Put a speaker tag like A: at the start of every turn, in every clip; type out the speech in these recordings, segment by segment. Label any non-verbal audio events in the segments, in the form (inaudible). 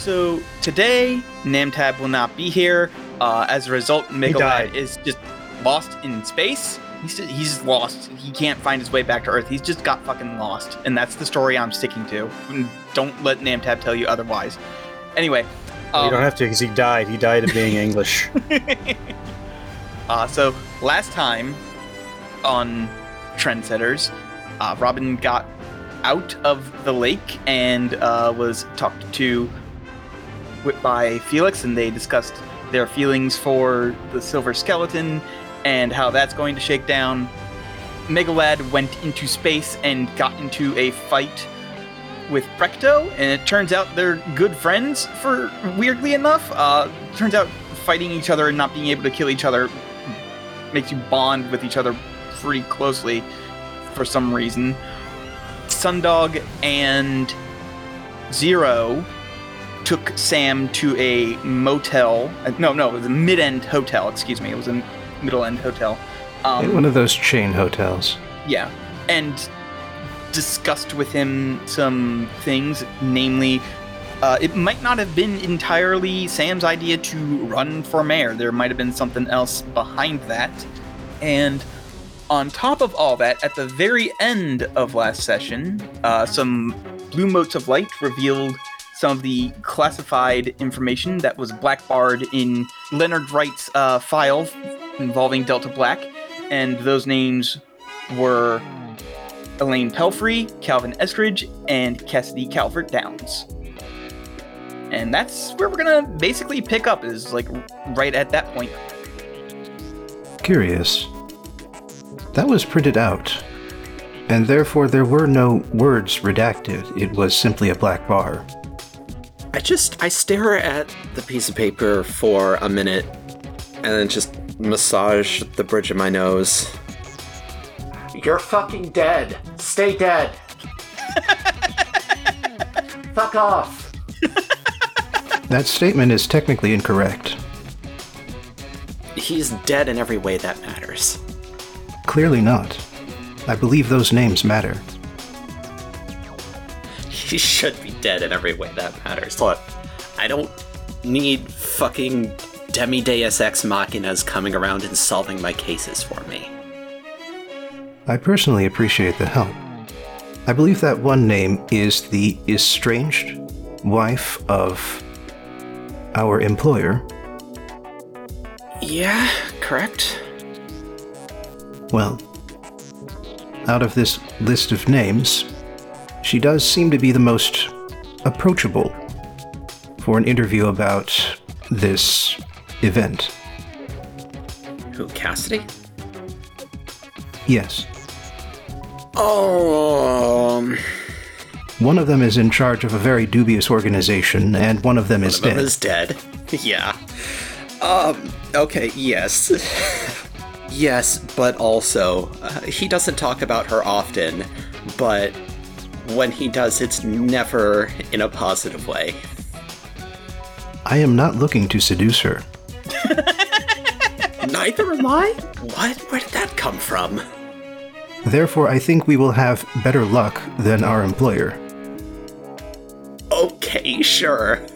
A: So today, Namtab will not be here. Uh, as a result, Megalad is just lost in space. He's just, he's lost. He can't find his way back to Earth. He's just got fucking lost, and that's the story I'm sticking to. Don't let Namtab tell you otherwise. Anyway,
B: you
A: um,
B: don't have to because he died. He died of being English. (laughs)
A: Uh, so last time on Trendsetters, uh, Robin got out of the lake and uh, was talked to by Felix, and they discussed their feelings for the silver skeleton and how that's going to shake down. Megalad went into space and got into a fight with Precto, and it turns out they're good friends. For weirdly enough, uh, turns out fighting each other and not being able to kill each other makes you bond with each other pretty closely for some reason. Sundog and Zero took Sam to a motel. uh, No, no, it was a mid-end hotel. Excuse me, it was a middle-end hotel. Um,
C: One of those chain hotels.
A: yeah, and discussed with him some things, namely, uh, it might not have been entirely Sam's idea to run for mayor. There might have been something else behind that. And on top of all that, at the very end of last session, uh, some blue motes of light revealed some of the classified information that was blackbarred in Leonard Wright's uh, file involving Delta Black, and those names were Elaine Pelfry, Calvin Eskridge, and Cassidy Calvert-Downes. And that's where we're gonna basically pick up, is like right at that point.
C: Curious. That was printed out, and therefore there were no words redacted. It was simply a black bar.
D: I just I stare at the piece of paper for a minute and then just massage the bridge of my nose.
E: You're fucking dead. Stay dead. (laughs) Fuck off.
C: That statement is technically incorrect.
D: He's dead in every way that matters.
C: Clearly not. I believe those names matter. (laughs)
D: He should be dead in every way that matters. Look, I don't need fucking Demi Deus Ex Machinas coming around and solving my cases for me.
C: I personally appreciate the help. I believe that one name is the estranged wife of our employer.
D: Yeah, correct.
C: Well, out of this list of names, she does seem to be the most approachable for an interview about this event.
D: Who, Cassidy?
C: Yes,
D: Oh, um,
C: one of them is in charge of a very dubious organization, and one of them is
D: one of them
C: dead.
D: is dead. (laughs) yeah. Um, okay, yes. (laughs) yes, but also, uh, he doesn't talk about her often, but when he does, it's never in a positive way.
C: I am not looking to seduce her. (laughs)
D: Neither am I? What? Where did that come from?
C: Therefore, I think we will have better luck than our employer.
D: Okay, sure.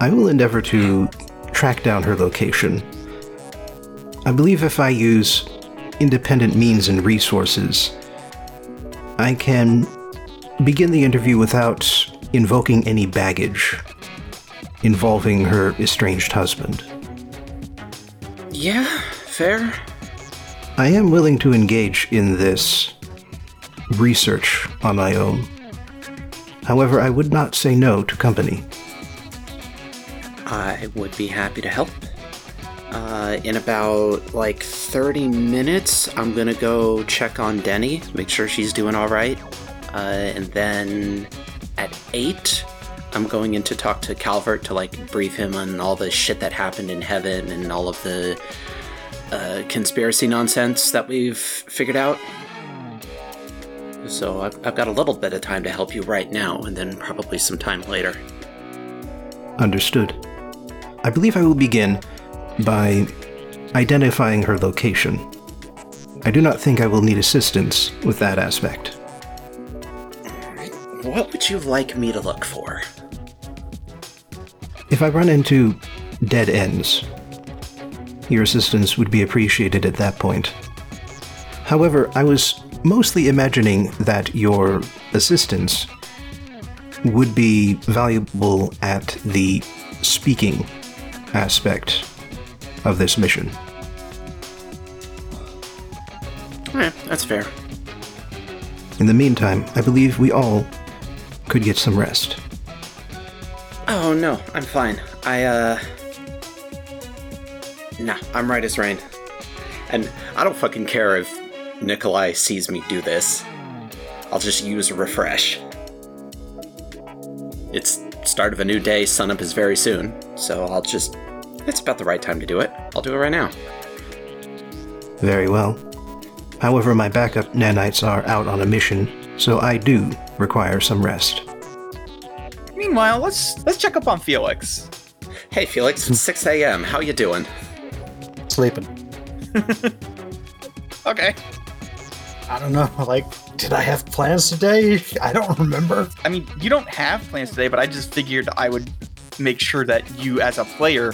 C: I will endeavor to track down her location. I believe if I use independent means and resources, I can begin the interview without invoking any baggage involving her estranged husband.
D: Yeah, fair.
C: I am willing to engage in this research on my own. However, I would not say no to company.
D: I would be happy to help. Uh, in about like 30 minutes, I'm gonna go check on Denny, make sure she's doing all right. Uh, and then at 8, I'm going in to talk to Calvert to like brief him on all the shit that happened in heaven and all of the uh, conspiracy nonsense that we've figured out. So I've, I've got a little bit of time to help you right now, and then probably some time later.
C: Understood. I believe I will begin by identifying her location. I do not think I will need assistance with that aspect.
D: What would you like me to look for?
C: If I run into dead ends, your assistance would be appreciated at that point. However, I was mostly imagining that your assistance would be valuable at the speaking aspect of this mission.
D: Eh, that's fair.
C: In the meantime, I believe we all could get some rest.
D: Oh no, I'm fine. I uh Nah, I'm right as rain. And I don't fucking care if Nicolai sees me do this. I'll just use refresh. It's start of a new day, sun up is very soon, so I'll just it's about the right time to do it. I'll do it right now.
C: Very well. However, my backup nanites are out on a mission, so I do require some rest.
A: Meanwhile, let's let's check up on Felix.
D: Hey Felix, it's 6 a.m. How you doing?
B: Sleeping. (laughs)
A: Okay.
B: I don't know. Like, did I have plans today? I don't remember.
A: I mean, you don't have plans today, but I just figured I would make sure that you, as a player,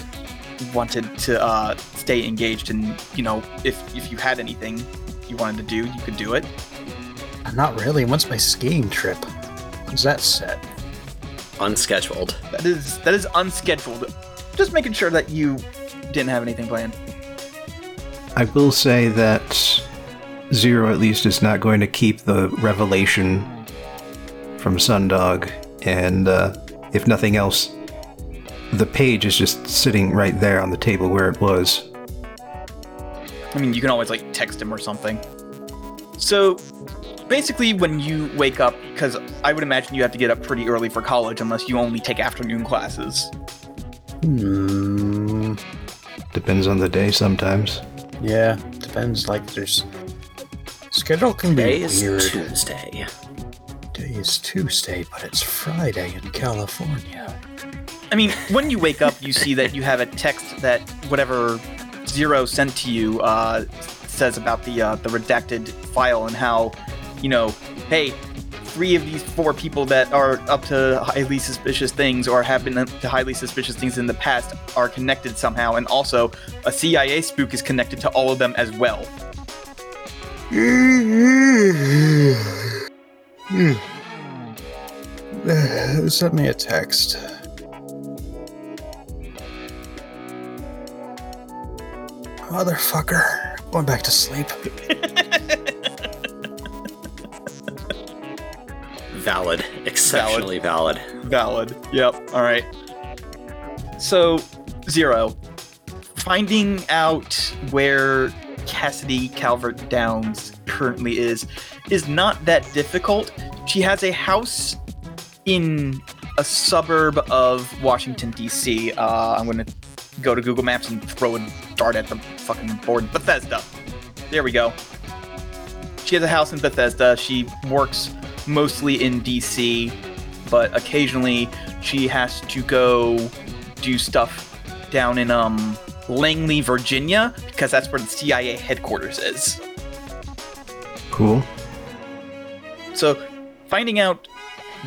A: wanted to uh, stay engaged. And you know, if if you had anything you wanted to do, you could do it.
B: Not really. When's my skiing trip? When's that set?
D: Unscheduled.
A: That is that is unscheduled. Just making sure that you didn't have anything planned.
C: I will say that Zero at least is not going to keep the revelation from Sundog, and uh, if nothing else, the page is just sitting right there on the table where it was.
A: I mean, you can always like text him or something. So, basically, when you wake up, because I would imagine you have to get up pretty early for college unless you only take afternoon classes.
B: Hmm.
C: Depends on the day sometimes.
B: Yeah, depends. Like, there's schedule can be
D: Today is
B: weird.
D: Tuesday.
B: Today is Tuesday, but it's Friday in California.
A: I mean, when you wake up, you see that you have a text that whatever Zero sent to you uh, says about the uh, the redacted file and how, you know, hey, three of these four people that are up to highly suspicious things or have been up to highly suspicious things in the past are connected somehow, and also a CIA spook is connected to all of them as well. (sighs)
B: Send me a text. Motherfucker. Going back to sleep.
D: Valid. Exceptionally valid.
A: Valid. Yep. All right. So, Zero, finding out where Cassidy Calvert-Downes currently is is not that difficult. She has a house in a suburb of Washington, D.C. Uh, I'm going to go to Google Maps and throw a dart at the fucking board. Bethesda. There we go. She has a house in Bethesda. She works mostly in DC, but occasionally she has to go do stuff down in um Langley, Virginia, because that's where the CIA headquarters is.
C: Cool.
A: So finding out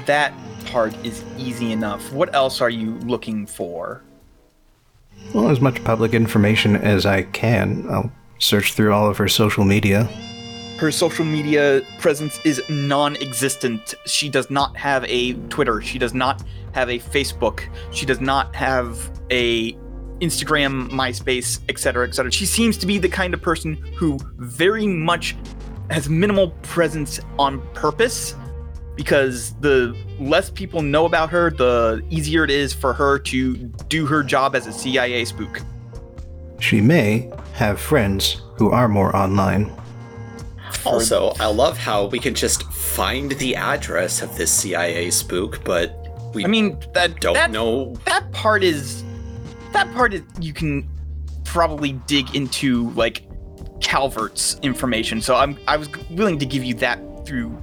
A: that part is easy enough. What else are you looking for?
C: Well, as much public information as I can. I'll search through all of her social media.
A: Her social media presence is non existent. She does not have a Twitter. She does not have a Facebook. She does not have a Instagram, MySpace, etc., etc. She seems to be the kind of person who very much has minimal presence on purpose because the less people know about her, the easier it is for her to do her job as a CIA spook.
C: She may have friends who are more online.
D: Also, I love how we can just find the address of this CIA spook, but we
A: I mean, that
D: don't
A: that,
D: know.
A: that part is that part is you can probably dig into like Calvert's information. So I'm I was willing to give you that through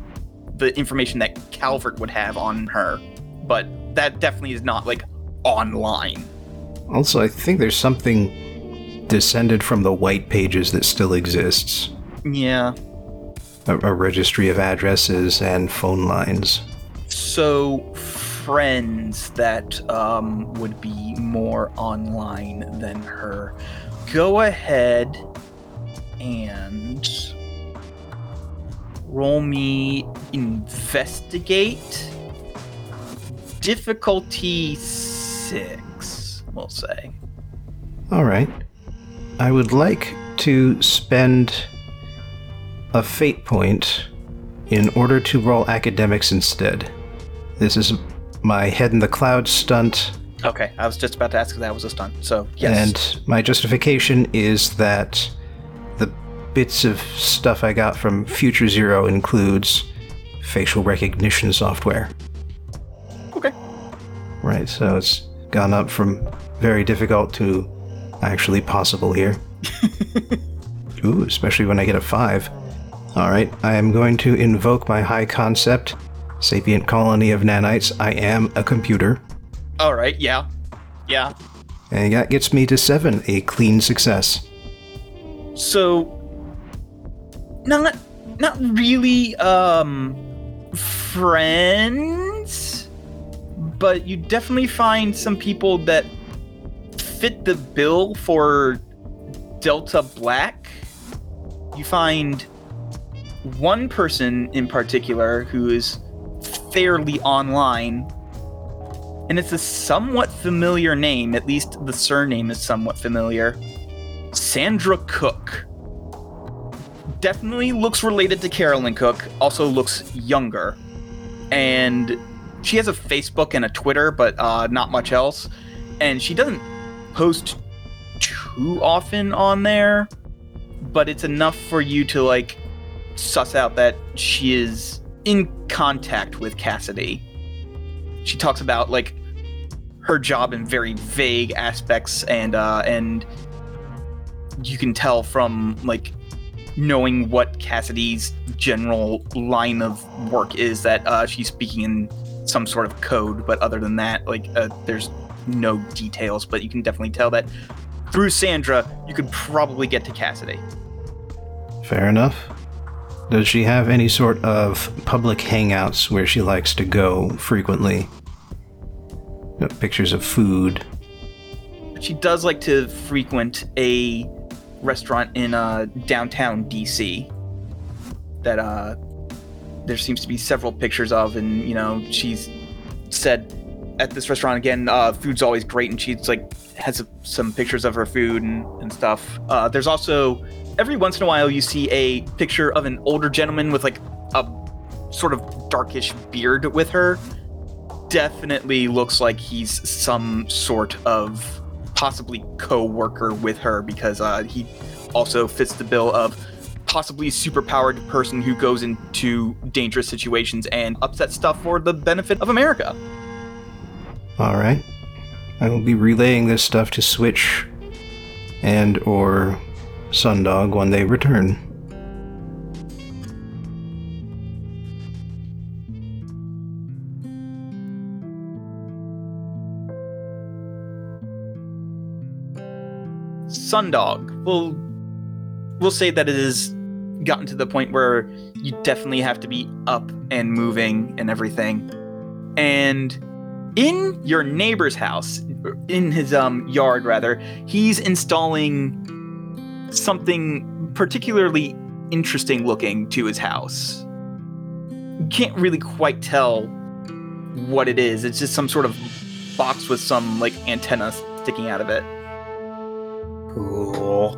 A: the information that Calvert would have on her, but that definitely is not like online.
C: Also, I think there's something descended from the white pages that still exists
A: Yeah.
C: a, a registry of addresses and phone lines.
A: So, friends that um, would be more online than her. Go ahead and roll me investigate. Difficulty six, we'll say.
C: All right. I would like to spend a fate point in order to roll academics instead. This is my head in the clouds stunt,
A: Okay, I was just about to ask if that was a stunt. So, yes.
C: and my justification is that bits of stuff I got from Future Zero includes facial recognition software.
A: okay.
C: Right, so it's gone up from very difficult to actually possible here. (laughs) Ooh, especially when I get a 5. Alright, I am going to invoke my high concept, sapient colony of nanites. I am a computer.
A: All right, yeah. Yeah.
C: And that gets me to 7, a clean success.
A: So not not really um friends, but you definitely find some people that fit the bill for Delta Black. You find one person in particular who is fairly online and it's a somewhat familiar name, at least the surname is somewhat familiar. Sandra Cook. Definitely looks related to Carolyn Cook, also looks younger. And she has a Facebook and a Twitter, but uh, not much else. And she doesn't post too often on there, but it's enough for you to like suss out that she is in contact with Cassidy. She talks about like her job in very vague aspects and uh and you can tell from like knowing what Cassidy's general line of work is that uh, she's speaking in some sort of code, but other than that, like uh, there's no details. But you can definitely tell that through Sandra, you could probably get to Cassidy.
C: Fair enough. Does she have any sort of public hangouts where she likes to go frequently? You know, pictures of food.
A: She does like to frequent a restaurant in uh, downtown DC that uh, there seems to be several pictures of, and you know she's said at this restaurant again, uh, food's always great, and she's like has some pictures of her food and, and stuff. Uh, there's also every once in a while you see a picture of an older gentleman with like a sort of darkish beard with her. Definitely looks like he's some sort of possibly co-worker with her because uh, he also fits the bill of possibly a superpowered person who goes into dangerous situations and upsets stuff for the benefit of America.
C: All right. I will be relaying this stuff to Switch and or Sundog when they return.
A: Sundog. We'll we'll say that it has gotten to the point where you definitely have to be up and moving and everything. And in your neighbor's house, in his um yard rather, he's installing something particularly interesting looking to his house. You can't really quite tell what it is. It's just some sort of box with some like antenna sticking out of it.
B: Cool.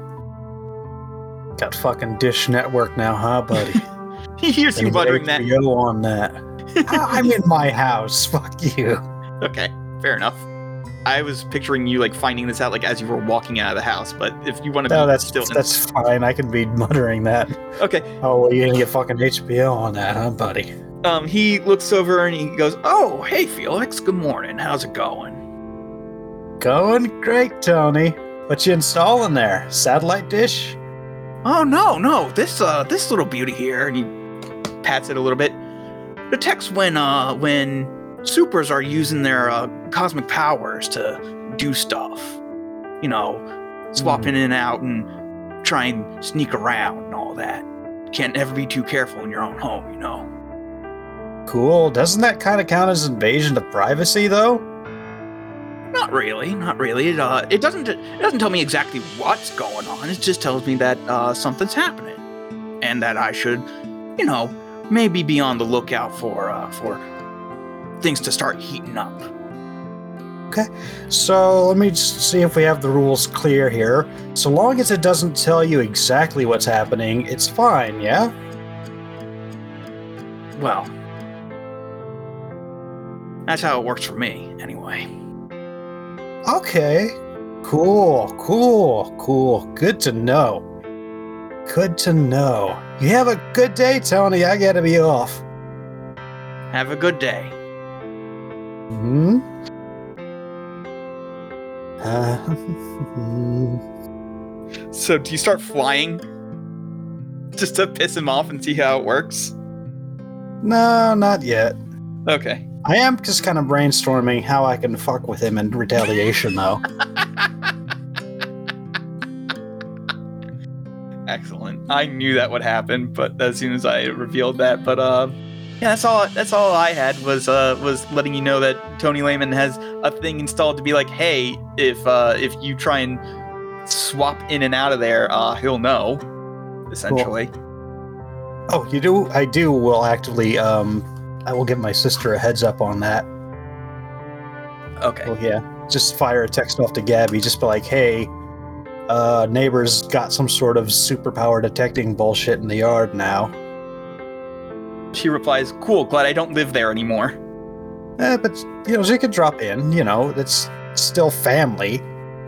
B: Got fucking Dish Network now, huh, buddy? (laughs)
A: He hears you
B: Gonna get
A: muttering that.
B: On that. I- I'm in my house. (laughs) Fuck you.
A: Okay, fair enough. I was picturing you like finding this out like as you were walking out of the house, but if you want to
B: No,
A: be
B: that's
A: still in-
B: that's fine. I can be muttering that.
A: okay.
B: Oh, well, you gonna get fucking HBO on that, huh, buddy?
A: Um, he looks over and he goes, "Oh, hey Felix, good morning. How's it going?"
B: Going great, Tony. What you installing there? Satellite dish?
A: Oh no, no, this uh, this little beauty here, and he pats it a little bit. Detects when uh, when supers are using their uh, cosmic powers to do stuff. You know, swap in and out and try and sneak around and all that. Can't ever be too careful in your own home, you know.
B: Cool. Doesn't that kind of count as invasion of privacy, though?
A: Not really, not really. It, uh, it doesn't it doesn't tell me exactly what's going on. It just tells me that uh, something's happening, and that I should, you know, maybe be on the lookout for uh, for things to start heating up.
B: Okay, so let me just see if we have the rules clear here. So long as it doesn't tell you exactly what's happening, it's fine, yeah?
A: Well, that's how it works for me, anyway.
B: Okay. Cool, cool, cool. Good to know. Good to know. You have a good day, Tony. I gotta be off.
A: Have a good day.
B: Hmm? Uh, (laughs)
A: So, do you start flying just to piss him off and see how it works?
B: no, not yet.
A: Okay.
B: I am just kind of brainstorming how I can fuck with him in retaliation, though.
A: Excellent. I knew that would happen, but as soon as I revealed that, but uh, yeah, that's all. That's all I had was uh was letting you know that Tony Lehmann has a thing installed to be like, hey, if uh if you try and swap in and out of there, uh, he'll know. Essentially.
B: Oh, you do? I do. Will actively. Um, I will give my sister a heads up on that.
A: Okay.
B: Well, yeah. Just fire a text off to Gabby. Just be like, "Hey, uh, neighbors got some sort of superpower detecting bullshit in the yard now."
A: She replies, "Cool. Glad I don't live there anymore."
B: Eh, but you know, she could drop in. You know, it's still family.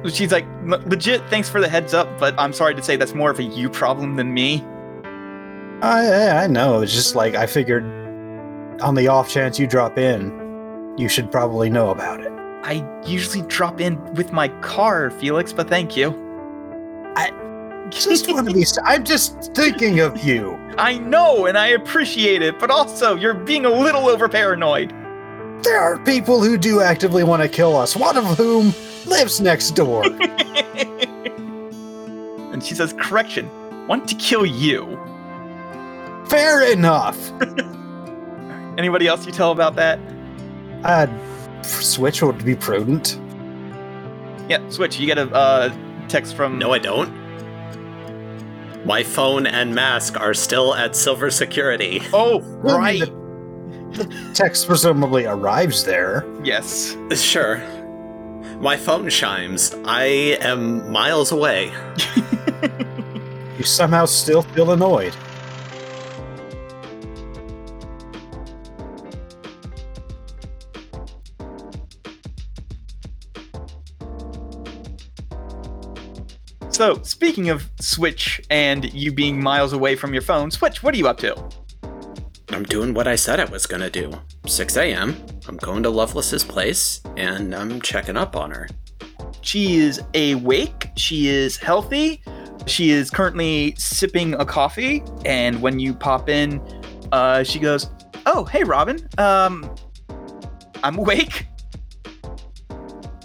A: She's like, legit. Thanks for the heads up, but I'm sorry to say that's more of a you problem than me.
B: I I I know. It's just like I figured, on the off chance you drop in, you should probably know about it.
A: I usually drop in with my car, Felix, but thank you.
B: I just want to be. I'm just thinking of you.
A: I know, and I appreciate it, but also you're being a little over paranoid.
B: There are people who do actively want to kill us. One of whom lives next door. (laughs) (laughs)
A: and she says, correction, want to kill you.
B: Fair enough. (laughs)
A: Anybody else you tell about that?
B: Uh, switch would be prudent.
A: Yeah, Switch, you get a uh, text from.
F: No, I don't. My phone and mask are still at Silver Security.
A: Oh, right.
B: the- The text presumably arrives there.
A: Yes.
F: Sure. My phone chimes. I am miles away.
B: You somehow still feel annoyed.
A: So, speaking of Switch and you being miles away from your phone, Switch, what are you up to?
D: I'm doing what I said I was gonna do. 6 a.m. I'm going to Lovelace's place and I'm checking up on her.
A: She is awake. She is healthy. She is currently sipping a coffee. And when you pop in, uh, she goes, "Oh, hey, Robin. Um, I'm awake.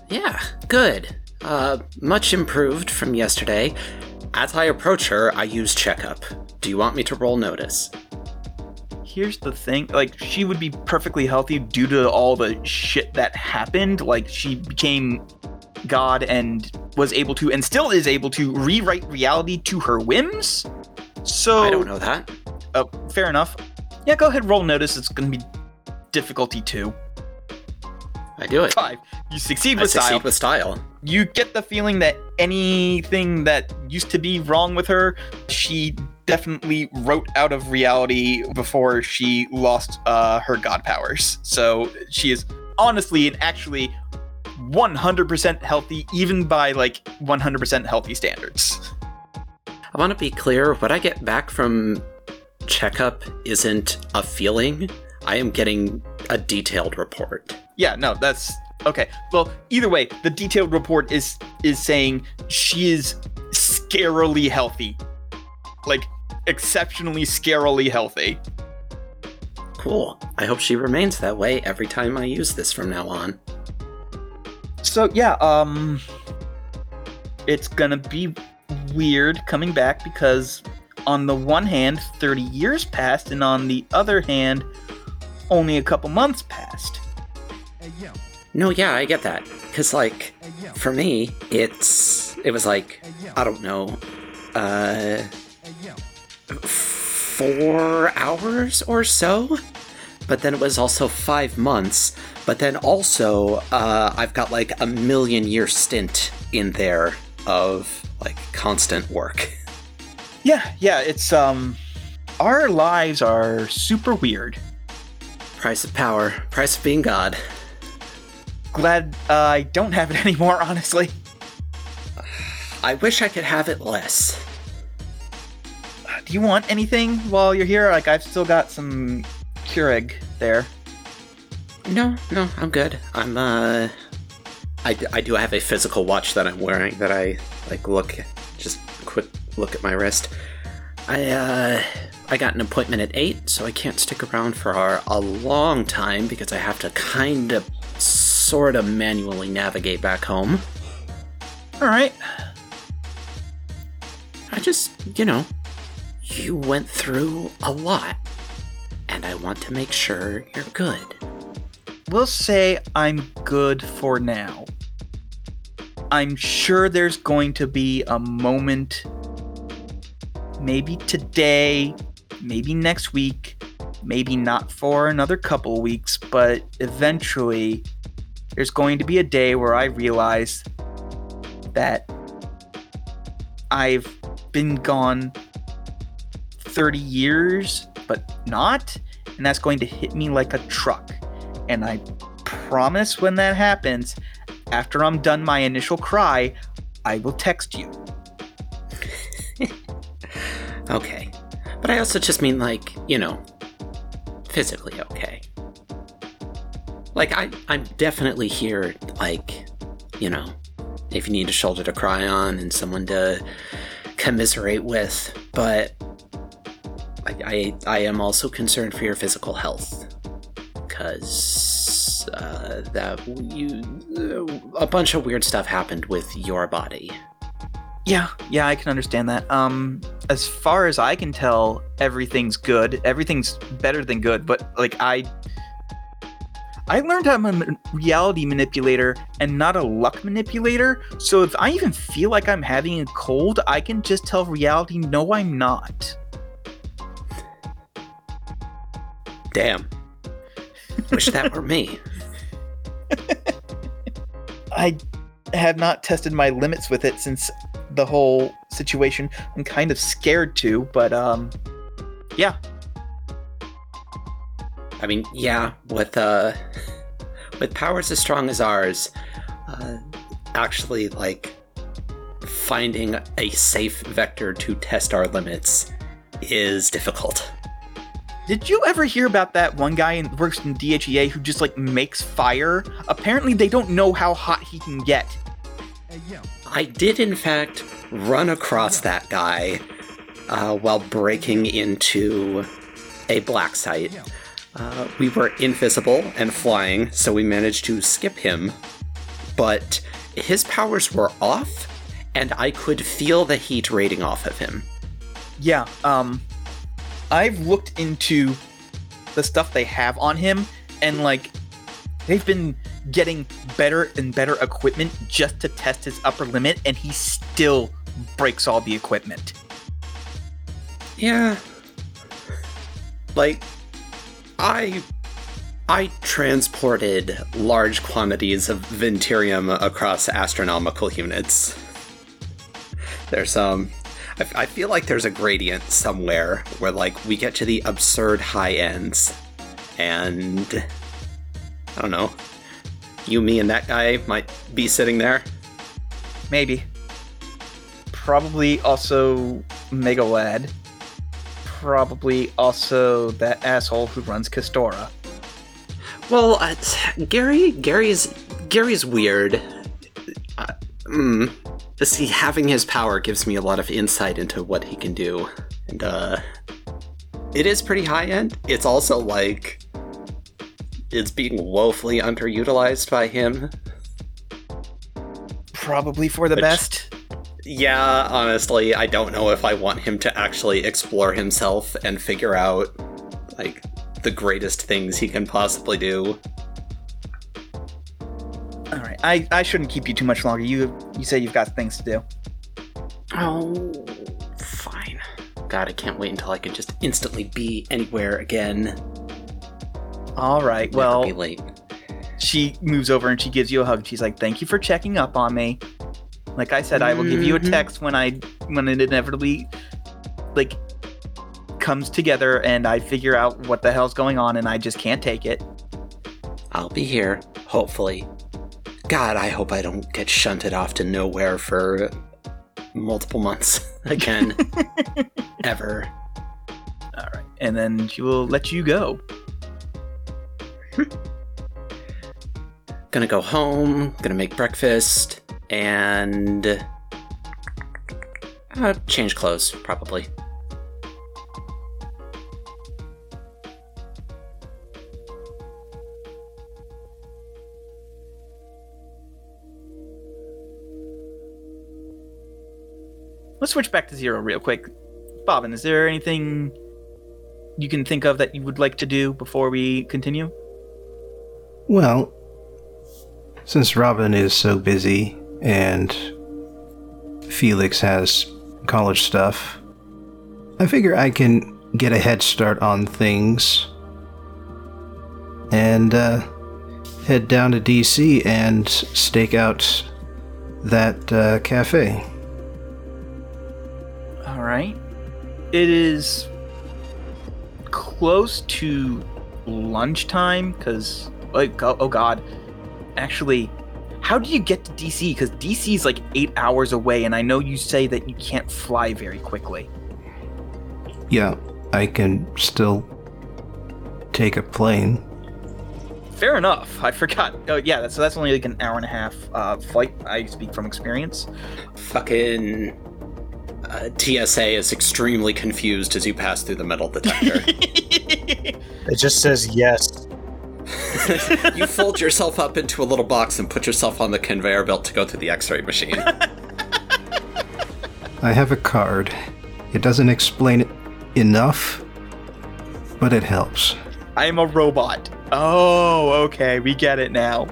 D: Yeah, good. Uh, much improved from yesterday. As I approach her, I use checkup. Do you want me to roll notice?
A: Here's the thing. Like, she would be perfectly healthy due to all the shit that happened. Like, she became God and was able to, and still is able to, rewrite reality to her whims. So
D: I don't know that.
A: Oh, fair enough. Yeah, go ahead. Roll notice. It's going to be difficulty two.
D: I do it.
A: Five. You succeed with
D: I
A: with
D: succeed
A: style.
D: with style.
A: You get the feeling that anything that used to be wrong with her, she definitely wrote out of reality before she lost uh, her god powers. So she is honestly and actually 100% healthy, even by like 100% healthy standards.
D: I want to be clear what I get back from checkup isn't a feeling. I am getting a detailed report.
A: Yeah, no, that's okay. Well, either way, the detailed report is is saying she is scarily healthy. Like exceptionally scarily healthy.
D: Cool. I hope she remains that way every time I use this from now on.
A: So yeah, um it's gonna be weird coming back because on the one hand, 30 years passed, and on the other hand, only a couple months passed.
D: No, yeah, I get that. Cause like, for me, it's it was like I don't know, uh, four hours or so. But then it was also five months. But then also, uh, I've got like a million year stint in there of like constant work.
A: Yeah, yeah, it's um our lives are super weird.
D: Price of power, price of being God.
A: Glad uh, I don't have it (laughs) anymore, honestly.
D: I wish I could have it less.
A: Do you want anything while you're here? Like I've still got some Keurig there.
D: No, no, I'm good. I'm uh I, I do have a physical watch that I'm wearing that I like look just quick look at my wrist. I uh I got an appointment at 8, so I can't stick around for a, a long time because I have to kind of sort of manually navigate back home.
A: All right.
D: I just, you know, you went through a lot and I want to make sure you're good.
A: We'll say I'm good for now. I'm sure there's going to be a moment, maybe today, maybe next week, maybe not for another couple weeks, but eventually there's going to be a day where I realize that I've been gone 30 years, but not, and that's going to hit me like a truck. And I promise when that happens, after I'm done my initial cry, I will text you. (laughs)
D: Okay. But I also just mean like, you know, physically okay. Like I I'm definitely here like, you know, if you need a shoulder to cry on and someone to commiserate with, but I I, I am also concerned for your physical health cuz uh, that you a bunch of weird stuff happened with your body.
A: Yeah, yeah, I can understand that. Um, as far as I can tell, everything's good. Everything's better than good. But like I, I learned I'm a reality manipulator and not a luck manipulator. So if I even feel like I'm having a cold, I can just tell reality, no, I'm not.
D: Damn. Wish that were me. (laughs)
A: I have not tested my limits with it since the whole situation. I'm kind of scared to, but um, yeah,
D: I mean, yeah, with uh, with powers as strong as ours, uh, actually, like finding a safe vector to test our limits is difficult.
A: Did you ever hear about that one guy in works in DHEA who just like makes fire? Apparently, they don't know how hot he can get.
D: I did, in fact, run across that guy uh, while breaking into a black site. Uh, we were invisible and flying, so we managed to skip him, but his powers were off, and I could feel the heat rating off of him.
A: Yeah, um, I've looked into the stuff they have on him, and like, they've been getting better and better equipment just to test his upper limit, and he still breaks all the equipment.
D: Yeah. Like I I transported large quantities of Venturium across astronomical units. There's um I, I feel like there's a gradient somewhere where like we get to the absurd high ends and I don't know. You, me, and that guy might be sitting there.
A: Maybe. Probably also Megalad. Probably also that asshole who runs Castora.
D: Well, uh, Gary, Gary's Gary's weird. Uh, mm, see, having his power gives me a lot of insight into what he can do, and uh, it is pretty high end. It's also like it's being woefully underutilized by him.
A: Probably for the
D: Which-
A: best.
D: Yeah, honestly, I don't know if I want him to actually explore himself and figure out like
F: the greatest things he can possibly do.
A: I, I shouldn't keep you too much longer. You you say you've got things to do.
D: Oh, fine. God, I can't wait until I can just instantly be anywhere again.
A: All right.
D: Never
A: Well,
D: be late.
A: she moves over and she gives you a hug. She's like, "Thank you for checking up on me." Like I said, I will give you a
D: Mhm.
A: text when I when it inevitably like comes together and I figure out what the hell's going on and I just can't take it.
D: I'll be here, hopefully. God, I hope I don't get shunted off to nowhere for multiple months (laughs) again. (laughs) Ever.
A: All right. And then she will let you go.
D: Gonna go home, gonna make breakfast, and. Uh, change clothes, probably.
A: Let's switch back to zero real quick. Bobbin, is there anything you can think of that you would like to do before we continue?
C: Well, since Robin is so busy and Felix has college stuff, I figure I can get a head start on things and uh, head down to DC and stake out that uh, cafe.
A: All right. It is close to lunchtime because, like, oh, oh god. Actually, how do you get to DC? Because DC is like eight hours away, and I know you say that you can't fly very quickly.
C: Yeah, I can still take a plane.
A: Fair enough. I forgot. Oh, yeah. So that's only like an hour and a half uh, flight. I speak from experience.
D: Fucking. Uh, TSA is extremely confused as you pass through the metal detector. (laughs)
B: It just says yes. (laughs)
D: you fold yourself up into a little box and put yourself on the conveyor belt to go through the x ray machine. (laughs)
C: I have a card. It doesn't explain it enough, but it helps.
A: I am a robot. Oh, okay, we get it now.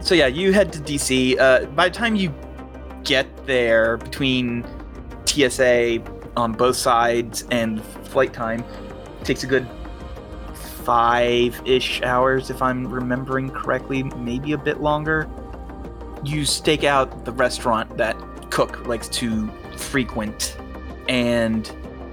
A: So yeah, you head to DC. Uh, by the time you get there, between TSA on both sides and flight time, takes a good five-ish hours, if I'm remembering correctly, maybe a bit longer. You stake out the restaurant that Cook likes to frequent, and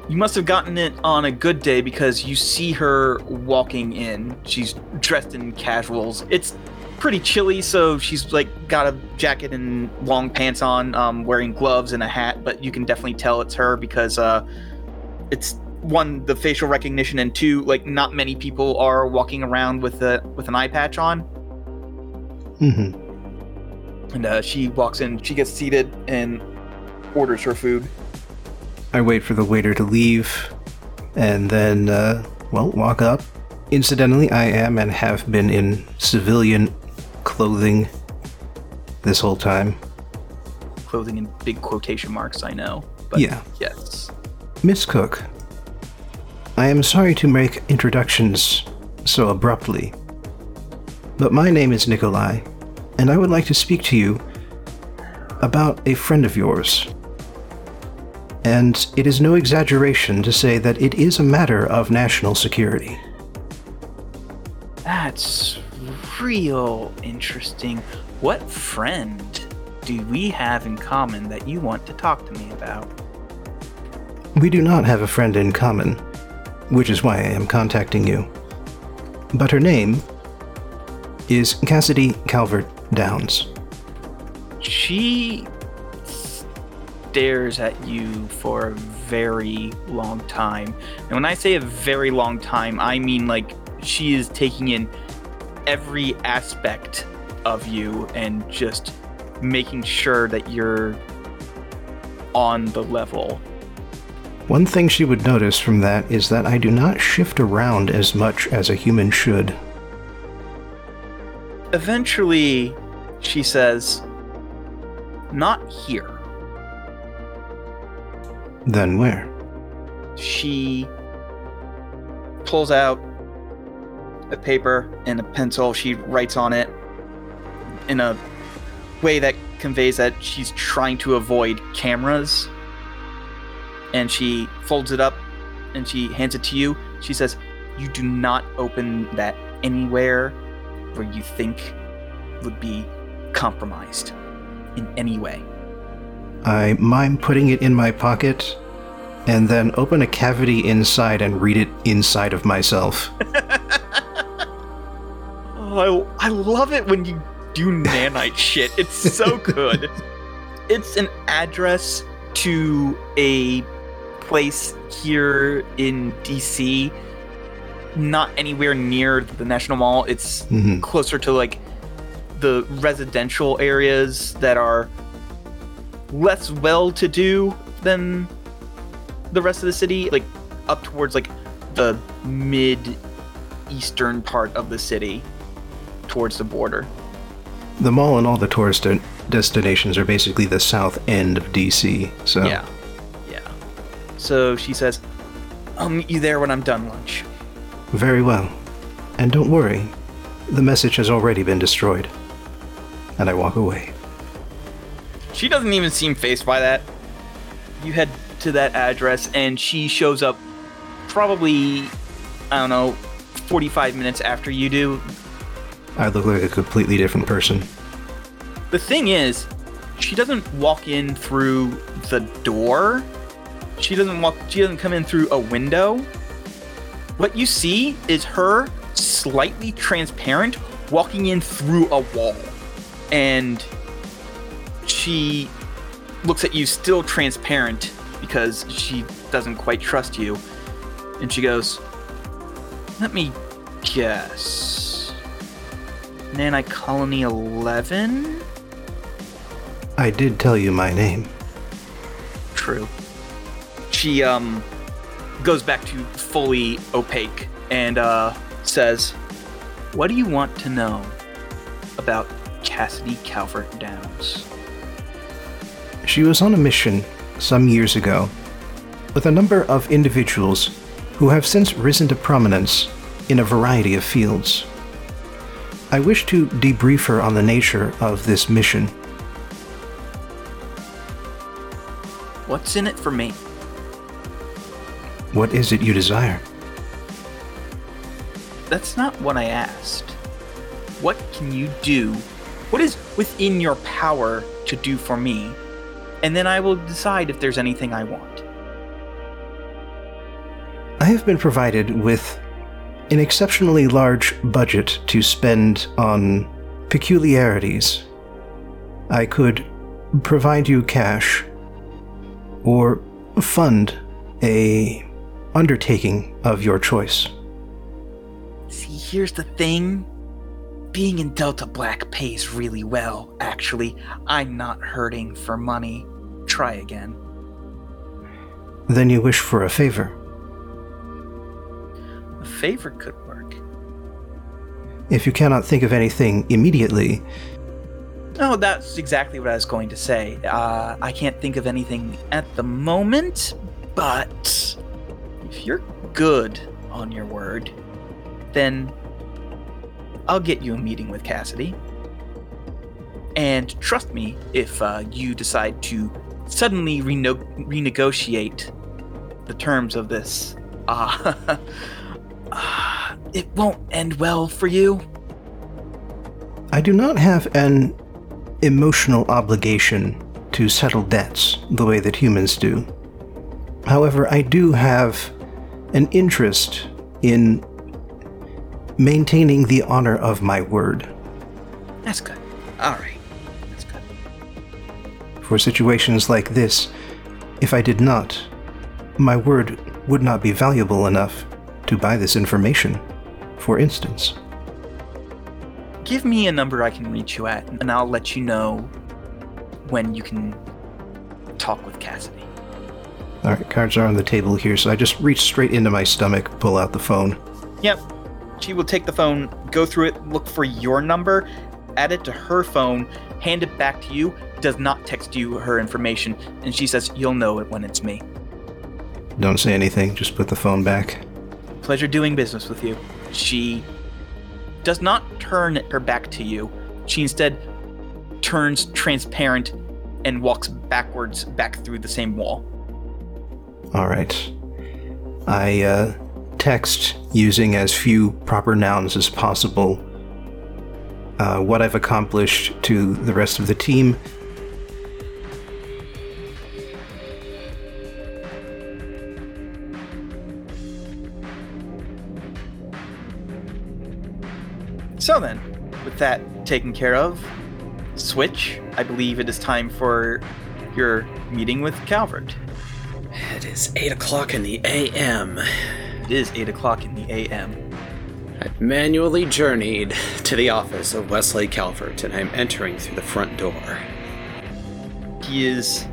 A: you must have gotten it on a good day because you see her walking in. She's dressed in casuals. It's pretty chilly, so she's like got a jacket and long pants on, um, wearing gloves and a hat. But you can definitely tell it's her because uh, it's one the facial recognition, and two like not many people are walking around with a with an eye patch on.
C: hmm
A: And uh, she walks in. She gets seated and orders her food.
C: I wait for the waiter to leave, and then, uh, well, walk up. Incidentally, I am and have been in civilian clothing this whole time.
A: Clothing in big quotation marks. I know. But
C: Yeah.
A: Yes.
C: Miss Cook, I am sorry to make introductions so abruptly, but my name is Nicolai, and I would like to speak to you about a friend of yours. And it is no exaggeration to say that it is a matter of national security.
A: That's real interesting. What friend do we have in common that you want to talk to me about?
C: We do not have a friend in common, which is why I am contacting you. But her name is Cassidy Calvert Downs.
A: She stares at you for a very long time. And when I say a very long time, I mean like she is taking in every aspect of you and just making sure that you're on the level.
C: One thing she would notice from that is that I do not shift around as much as a human should.
A: Eventually, she says, Not here.
C: Then where?
A: She pulls out a paper and a pencil. She writes on it in a way that conveys that she's trying to avoid cameras. And she folds it up and she hands it to you. She says, You do not open that anywhere where you think would be compromised in any way.
C: I mind putting it in my pocket and then open a cavity inside and read it inside of myself. (laughs)
A: Oh, I, I love it when you do nanite (laughs) shit. It's so good. It's an address to a place here in DC, not anywhere near the National Mall. It's
C: Mhm.
A: closer to like the residential areas that are less well to do than the rest of the city, like up towards like the mid eastern part of the city towards the border.
C: The mall and all the tourist de- destinations are basically the south end of DC. So
A: Yeah. Yeah. So she says, I'll meet you there when I'm done lunch.
C: very well. And don't worry, the message has already been destroyed. And I walk away.
A: She doesn't even seem phased by that. You head to that address, and she shows up probably, I don't know, 45 minutes after you do.
C: I look like a completely different person.
A: The thing is, she doesn't walk in through the door. She doesn't walk. She doesn't come in through a window. What you see is her slightly transparent walking in through a wall, and she looks at you still transparent because she doesn't quite trust you, and she goes, "Let me guess." Nanite Colony 11?
C: I did tell you my name.
A: True. She um goes back to fully opaque and uh says, "What do you want to know about Cassidy Calvert-Downes?"
C: She was on a mission some years ago with a number of individuals who have since risen to prominence in a variety of fields. I wish to debrief her on the nature of this mission.
A: What's in it for me?
C: What is it you desire?
A: That's not what I asked. What can you do? What is within your power to do for me? And then I will decide if there's anything I want.
C: I have been provided with an exceptionally large budget to spend on peculiarities. I could provide you cash or fund a undertaking of your choice.
A: See, here's the thing. Being in Delta Black pays really well, actually. I'm not hurting for money. Try again.
C: Then you wish for a favor.
A: Favor could work.
C: If you cannot think of anything immediately,
A: Oh, that's exactly what I was going to say. Uh, I can't think of anything at the moment, but if you're good on your word, then I'll get you a meeting with Cassidy. And trust me, if uh, you decide to suddenly reno- renegotiate the terms of this, uh, (laughs) uh, it won't end well for you.
C: I do not have an emotional obligation to settle debts the way that humans do. However, I do have an interest in maintaining the honor of my word.
A: That's good. All right. That's good.
C: For situations like this, if I did not, my word would not be valuable enough to buy this information, for instance.
A: Give me a number I can reach you at, and I'll let you know when you can talk with Cassidy.
C: All right, cards are on the table here, so I just reach straight into my stomach, pull out the phone.
A: Yep. She will take the phone, go through it, look for your number, add it to her phone, hand it back to you, does not text you her information, and she says, You'll know it when it's me.
C: Don't say anything, just put the phone back.
A: Pleasure doing business with you. She does not turn her back to you. She instead turns transparent and walks backwards back through the same wall.
C: All right. I uh, text using as few proper nouns as possible uh, what I've accomplished to the rest of the team.
A: So then, with that taken care of, switch. I believe it is time for your meeting with Calvert.
D: It is 8 o'clock in the AM.
A: It is 8 o'clock in the AM.
D: I've manually journeyed to the office of Wesley Calvert, and I'm entering through the front door.
A: He is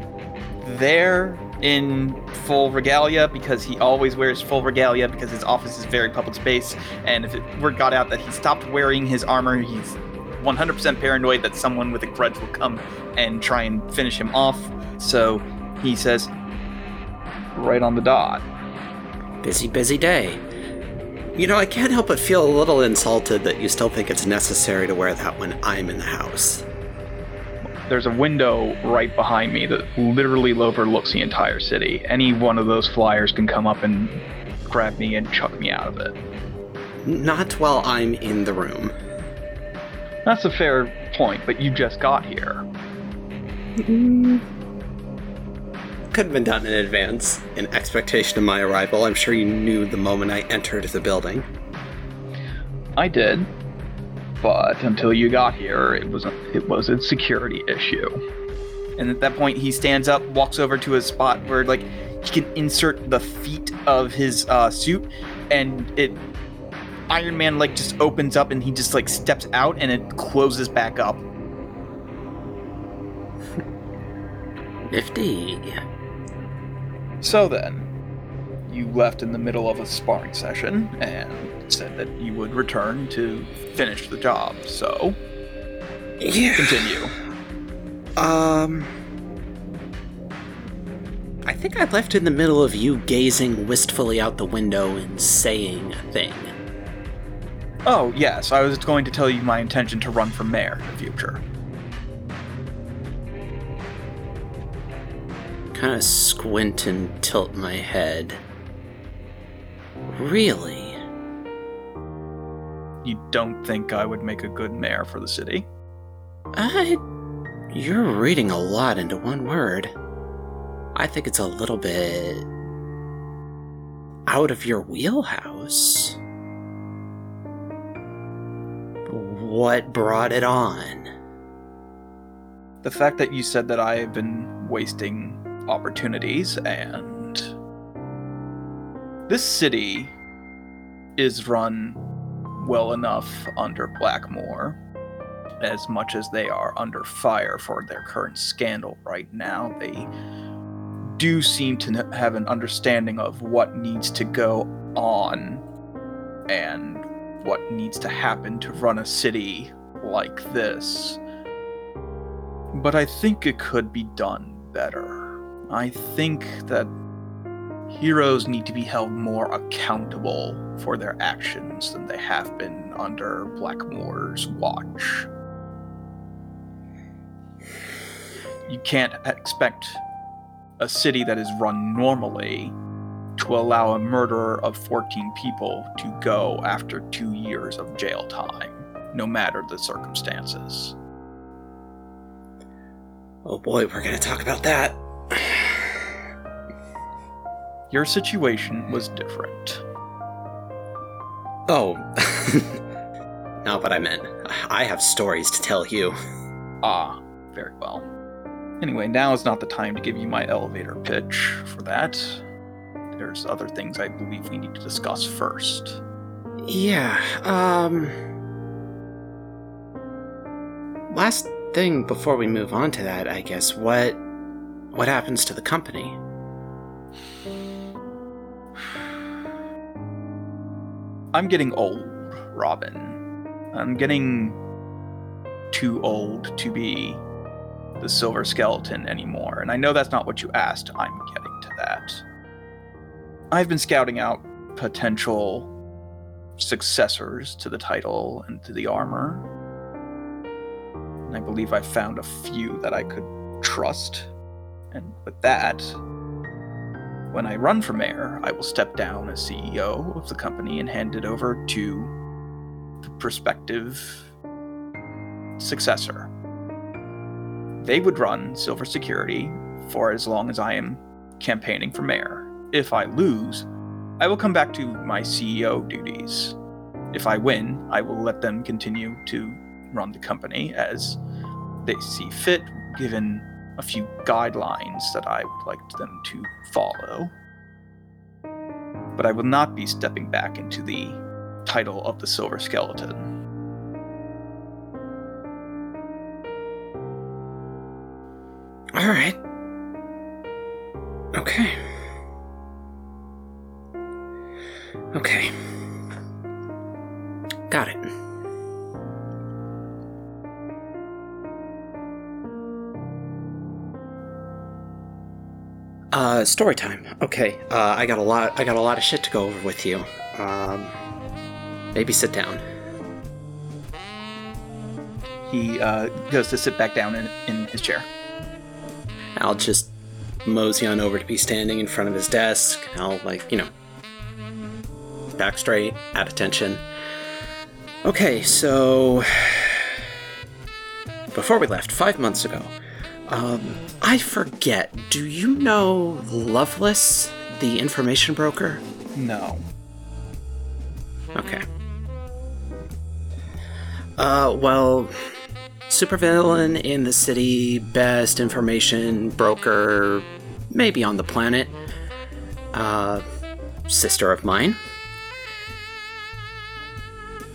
A: there in full regalia because he always wears full regalia because his office is very public space. And if it word got out that he stopped wearing his armor, he's 100% paranoid that someone with a grudge will come and try and finish him off. So he says, right on the dot.
D: Busy, busy day. You know, I can't help but feel a little insulted that you still think it's necessary to wear that when I'm in the house.
G: There's a window right behind me that literally overlooks the entire city. Any one of those flyers can come up and grab me and chuck me out of it.
D: Not while I'm in the room.
G: That's a fair point, but you just got here. Mm-hmm.
D: Could have been done in advance, in expectation of my arrival. I'm sure you knew the moment I entered the building.
G: I did, but until you got here, it was a, it was a security issue.
A: And at that point, he stands up, walks over to a spot where, like, he can insert the feet of his uh, suit, and it Iron Man like just opens up, and he just like steps out, and it closes back up.
D: Nifty.
A: So then, you left in the middle of a sparring session and said that you would return to finish the job. So
D: Yeah.
A: continue.
D: Um. I think I left in the middle of you gazing wistfully out the window and saying a thing.
A: Oh yes, I was going to tell you my intention to run for mayor in the future.
D: Kind of squint and tilt my head. Really?
A: You don't think I would make a good mayor for the city?
D: I. You're reading a lot into one word. I think it's a little bit. out of your wheelhouse. What brought it on?
A: The fact that you said that I have been wasting opportunities and this city is run well enough under Blackmore as much as they are under fire for their current scandal right now they do seem to have an understanding of what needs to go on and what needs to happen to run a city like this but I think it could be done better. I think that heroes need to be held more accountable for their actions than they have been under Blackmore's watch. You can't expect a city that is run normally to allow a murderer of 14 people to go after two years of jail time, no matter the circumstances.
D: Oh boy, we're gonna talk about that.
A: Your situation was different.
D: Oh. (laughs) Not what I meant. I have stories to tell you.
A: Ah, very well. Anyway, now is not the time to give you my elevator pitch for that. There's other things I believe we need to discuss first.
D: Yeah, um. Last thing before we move on to that, I guess, what. What happens to the company?
A: I'm getting old, Robin. I'm getting too old to be the silver skeleton anymore, and I know that's not what you asked. I'm getting to that. I've been scouting out potential successors to the title and to the armor. And I believe I found a few that I could trust. And with that, when I run for mayor, I will step down as CEO of the company and hand it over to the prospective successor. They would run Silver Security for as long as I am campaigning for mayor. If I lose, I will come back to my CEO duties. If I win, I will let them continue to run the company as they see fit, given a few guidelines that I would like them to follow. But I will not be stepping back into the title of the Silver Skeleton.
D: All right. Okay. Okay. Got it. Uh, story time. Okay. Uh, I got a lot. I got a lot of shit to go over with you. Um, maybe sit down.
A: He uh, goes to sit back down in, in his chair.
D: I'll just mosey on over to be standing in front of his desk. I'll like, you know, back straight, at attention. Okay, so (sighs) before we left, five months ago, um, I forget. Do you know Loveless, the information broker?
A: No.
D: Okay. Uh, well, supervillain in the city, best information broker, maybe on the planet. Uh, sister of mine.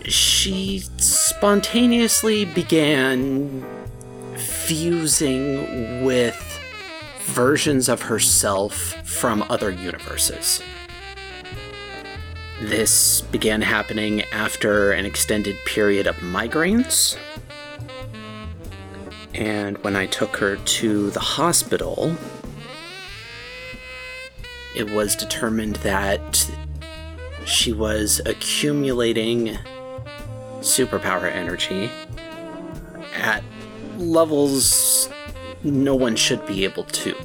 D: She spontaneously began fusing with versions of herself from other universes. This began happening after an extended period of migraines. And when I took her to the hospital, it was determined that she was accumulating superpower energy at levels no one should be able to.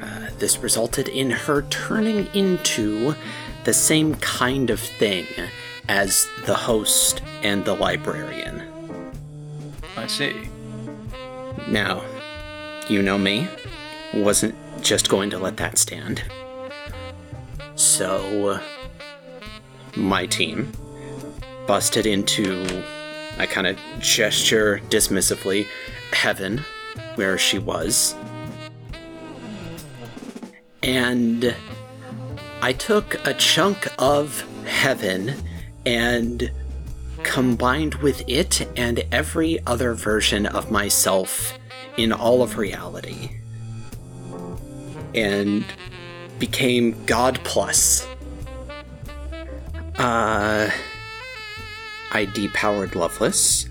D: Uh, this resulted in her turning into the same kind of thing as the host and the librarian.
A: I see.
D: Now, you know me, wasn't just going to let that stand. So, my team busted into, I kind of gesture dismissively, heaven, where she was. And I took a chunk of heaven and combined with it and every other version of myself in all of reality. And became God Plus. Uh, I depowered Loveless.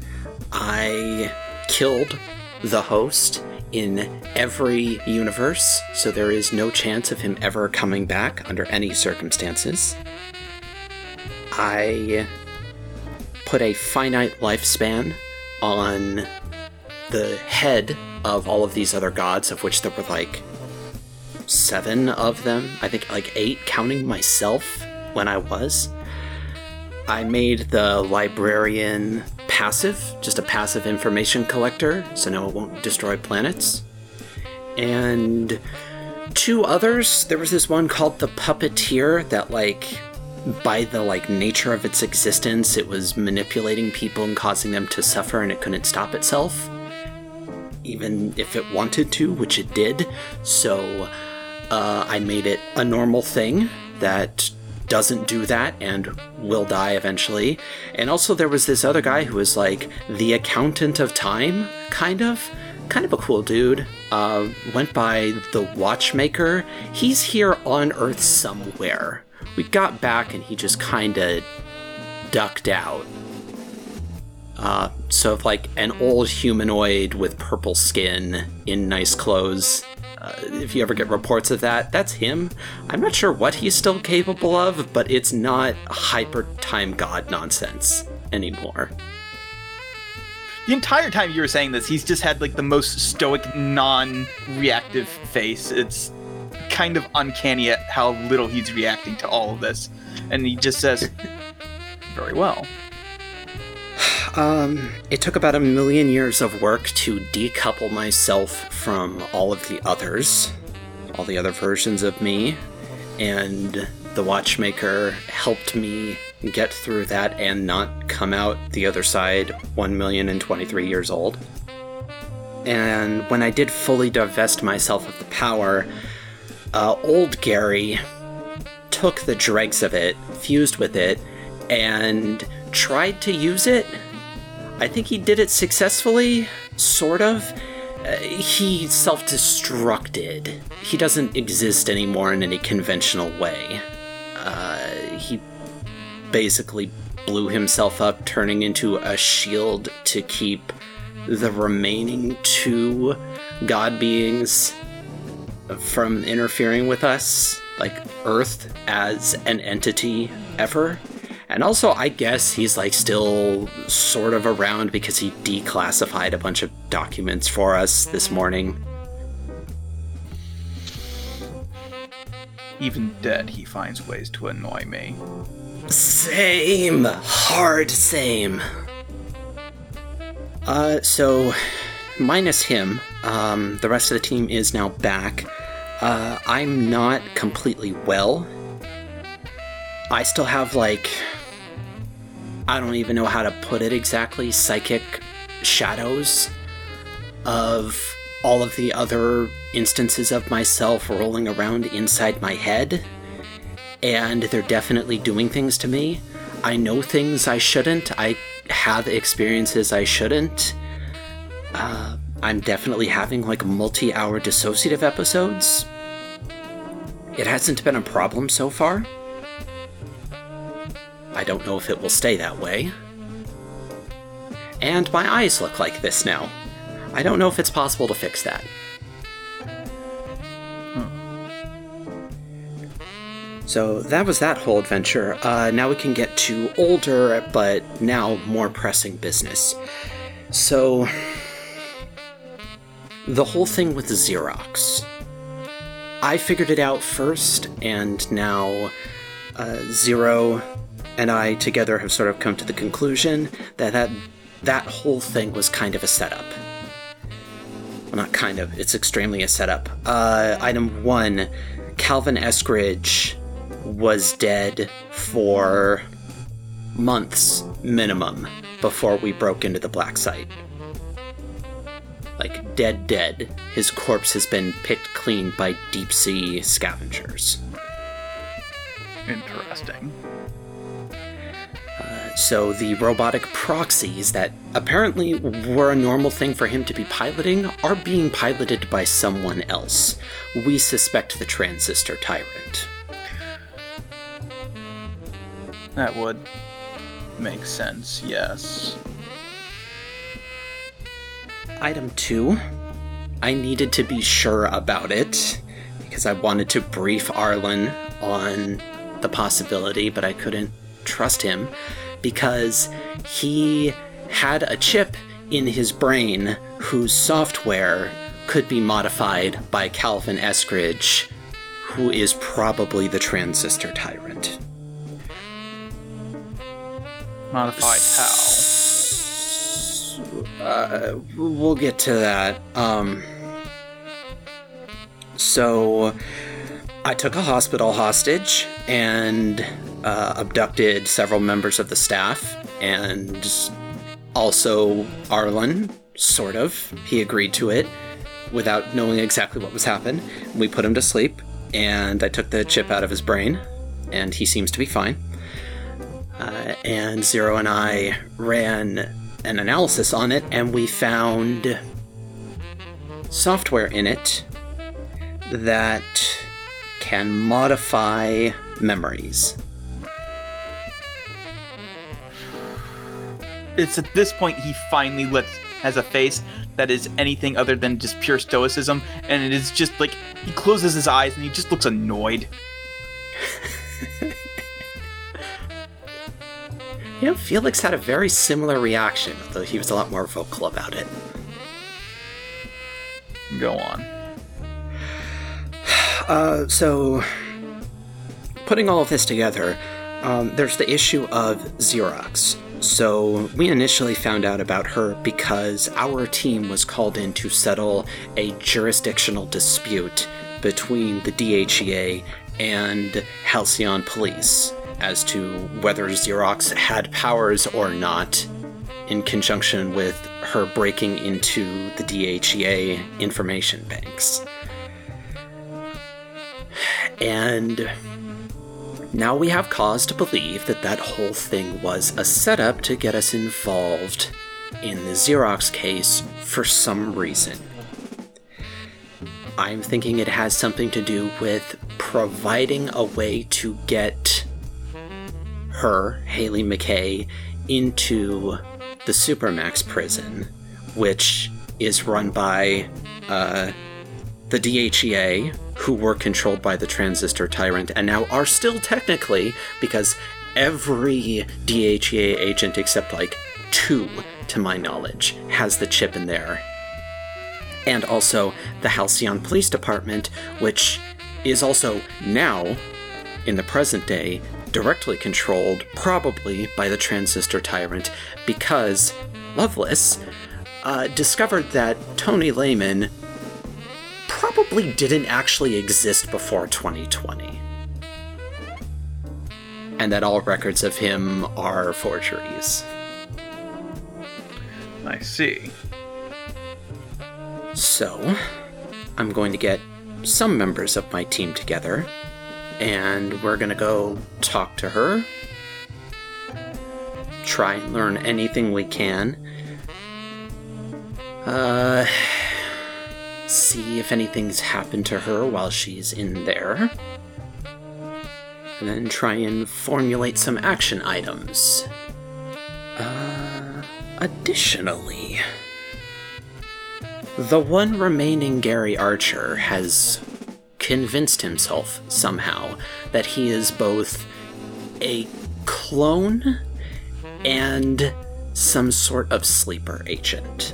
D: I killed the host in every universe, so there is no chance of him ever coming back under any circumstances. I put a finite lifespan on the head of all of these other gods, of which there were like seven of them. I think like eight, counting myself when I was. I made the librarian passive, just a passive information collector, so now it won't destroy planets. And two others. There was this one called the Puppeteer that, like, by the like nature of its existence, it was manipulating people and causing them to suffer, and it couldn't stop itself, even if it wanted to, which it did. So uh, I made it a normal thing that doesn't do that and will die eventually. And also, there was this other guy who was like the accountant of time, kind of. Kind of a cool dude. Uh, went by the Watchmaker. He's here on Earth somewhere. We got back and he just kind of ducked out. Uh, so, like an old humanoid with purple skin in nice clothes. Uh, if you ever get reports of that, that's him. I'm not sure what he's still capable of, but it's not hyper time god nonsense anymore.
A: The entire time you were saying this, he's just had like the most stoic, non-reactive face. It's kind of uncanny at how little he's reacting to all of this, and he just says, "Very well."
D: Um, it took about a million years of work to decouple myself from all of the others, all the other versions of me, and the Watchmaker helped me get through that and not come out the other side 1 million and 23 years old. And when I did fully divest myself of the power, uh, old Gary took the dregs of it, fused with it, and tried to use it. I think he did it successfully, sort of. Uh, he self destructed. He doesn't exist anymore in any conventional way. Uh, he basically blew himself up, turning into a shield to keep the remaining two god beings from interfering with us, like Earth as an entity ever. And also, I guess he's like still sort of around because he declassified a bunch of documents for us this morning.
A: Even dead, he finds ways to annoy me.
D: Same. Hard same. Uh, so, minus him, um, the rest of the team is now back. Uh, I'm not completely well. I still have, like, I don't even know how to put it exactly, psychic shadows of all of the other instances of myself rolling around inside my head and they're definitely doing things to me. I know things I shouldn't. I have experiences I shouldn't. Uh, I'm definitely having like multi hour dissociative episodes. It hasn't been a problem so far. I don't know if it will stay that way. And my eyes look like this now. I don't know if it's possible to fix that. So that was that whole adventure. Uh, now we can get to older, but now more pressing business. So, the whole thing with Xerox. I figured it out first, and now uh, Zero and I together have sort of come to the conclusion that that, that whole thing was kind of a setup. Well, not kind of, it's extremely a setup. Uh, item one Calvin Eskridge was dead for months minimum before we broke into the black site. Like, dead, dead. His corpse has been picked clean by deep sea scavengers.
A: Interesting.
D: So, the robotic proxies that apparently were a normal thing for him to be piloting are being piloted by someone else. We suspect the transistor tyrant.
A: That would make sense, yes.
D: Item two, I needed to be sure about it because I wanted to brief Arlen on the possibility, but I couldn't trust him because he had a chip in his brain whose software could be modified by Calvin Eskridge, who is probably the transistor tyrant.
A: Modified how?
D: Uh, we'll get to that. Um, so, I took a hospital hostage and uh, abducted several members of the staff, and also Arlen, sort of. He agreed to it without knowing exactly what was happening. We put him to sleep, and I took the chip out of his brain, and he seems to be fine. Uh, and Zero and I ran an analysis on it, and we found software in it that can modify memories.
A: It's at this point he finally lets has a face that is anything other than just pure stoicism, and it is just like he closes his eyes and he just looks annoyed. (laughs)
D: You know, Felix had a very similar reaction, although he was a lot more vocal about it.
A: Go on. (sighs)
D: Uh, so, putting all of this together, um, there's the issue of Xerox. So, we initially found out about her because our team was called in to settle a jurisdictional dispute between the DHEA and Halcyon Police as to whether Xerox had powers or not in conjunction with her breaking into the DHEA information banks. And now we have cause to believe that that whole thing was a setup to get us involved in the Xerox case for some reason. I'm thinking it has something to do with providing a way to get her, Haley McKay, into the Supermax prison, which is run by uh, the DHEA, who were controlled by the Transistor Tyrant, and now are still technically, because every DHEA agent except like two, to my knowledge, has the chip in there. And also the Halcyon Police Department, which is also now, in the present day, directly controlled, probably by the Transistor Tyrant, because Loveless uh, discovered that Tony Lehmann probably didn't actually exist before 2020. And that all records of him are forgeries.
G: I see.
D: So, I'm going to get some members of my team together, and we're gonna go talk to her, try and learn anything we can. Uh, see if anything's happened to her while she's in there. And then try and formulate some action items. Uh, additionally, the one remaining Gary Archer has convinced himself somehow that he is both a clone and some sort of sleeper agent.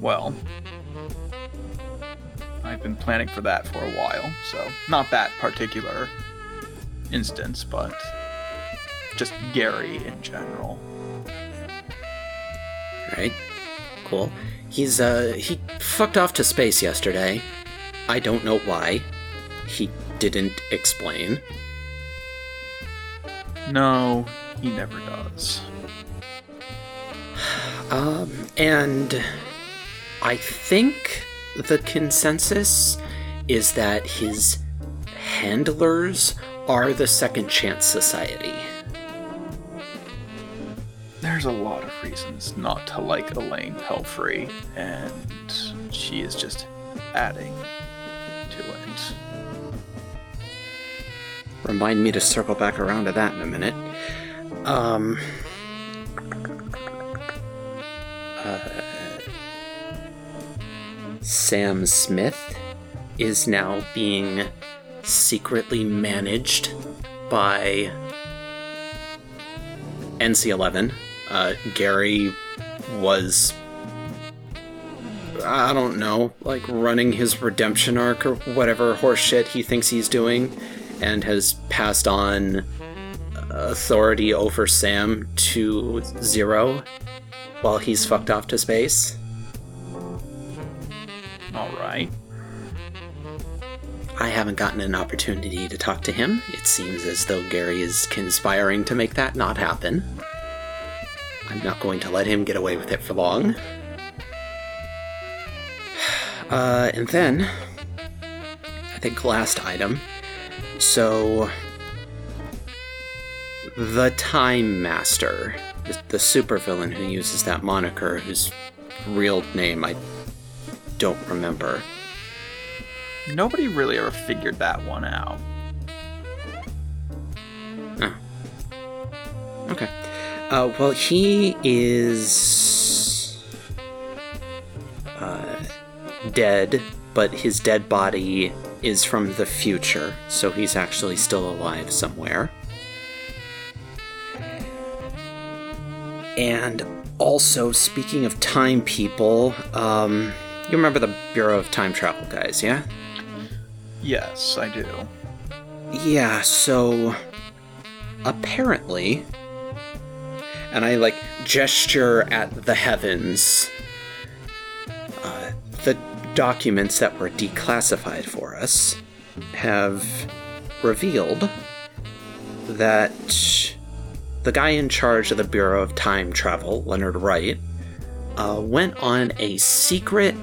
A: Well, I've been planning for that for a while, so not that particular instance, but just Gary in general.
D: Right? Cool. He's uh he fucked off to space yesterday. I don't know why. He didn't explain.
A: No, he never does. (sighs)
D: Um and I think the consensus is that his handlers are the Second Chance Society.
A: There's a lot of reasons not to like Elaine Pelfry, and she is just adding to it.
D: Remind me to circle back around to that in a minute. Um. Uh, Sam Smith is now being secretly managed by NC11. Uh, Gary was I don't know, like running his redemption arc or whatever horseshit he thinks he's doing, and has passed on authority over Sam to Zero while he's fucked off to space.
A: All right.
D: I haven't gotten an opportunity to talk to him. It seems as though Gary is conspiring to make that not happen. I'm not going to let him get away with it for long. (sighs) Uh, and then, I think last item. So, the Time Master, the, the supervillain who uses that moniker, whose real name I don't remember.
A: Nobody really ever figured that one out.
D: Okay. Uh, well, he is uh, dead, but his dead body is from the future, so he's actually still alive somewhere. And also, speaking of time people, um, you remember the Bureau of Time Travel guys, yeah?
A: Yes, I do.
D: Yeah, so apparently, and I like gesture at the heavens, uh, the documents that were declassified for us have revealed that the guy in charge of the Bureau of Time Travel, Leonard Wright, uh, went on a secret,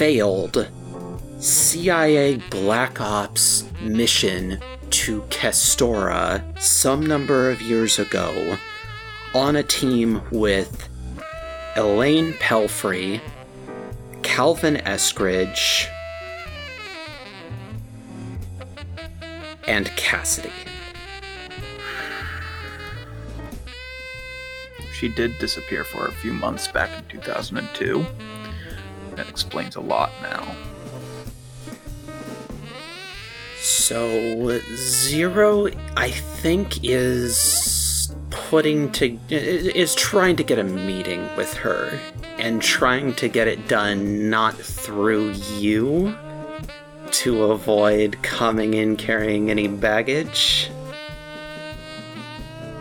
D: failed CIA Black Ops mission to Kestora some number of years ago on a team with Elaine Pelfry, Calvin Eskridge, and Cassidy.
A: She did disappear for a few months back in 2002. That explains a lot now.
D: So Zero, I think, is putting to is trying to get a meeting with her and trying to get it done not through you to avoid coming in carrying any baggage.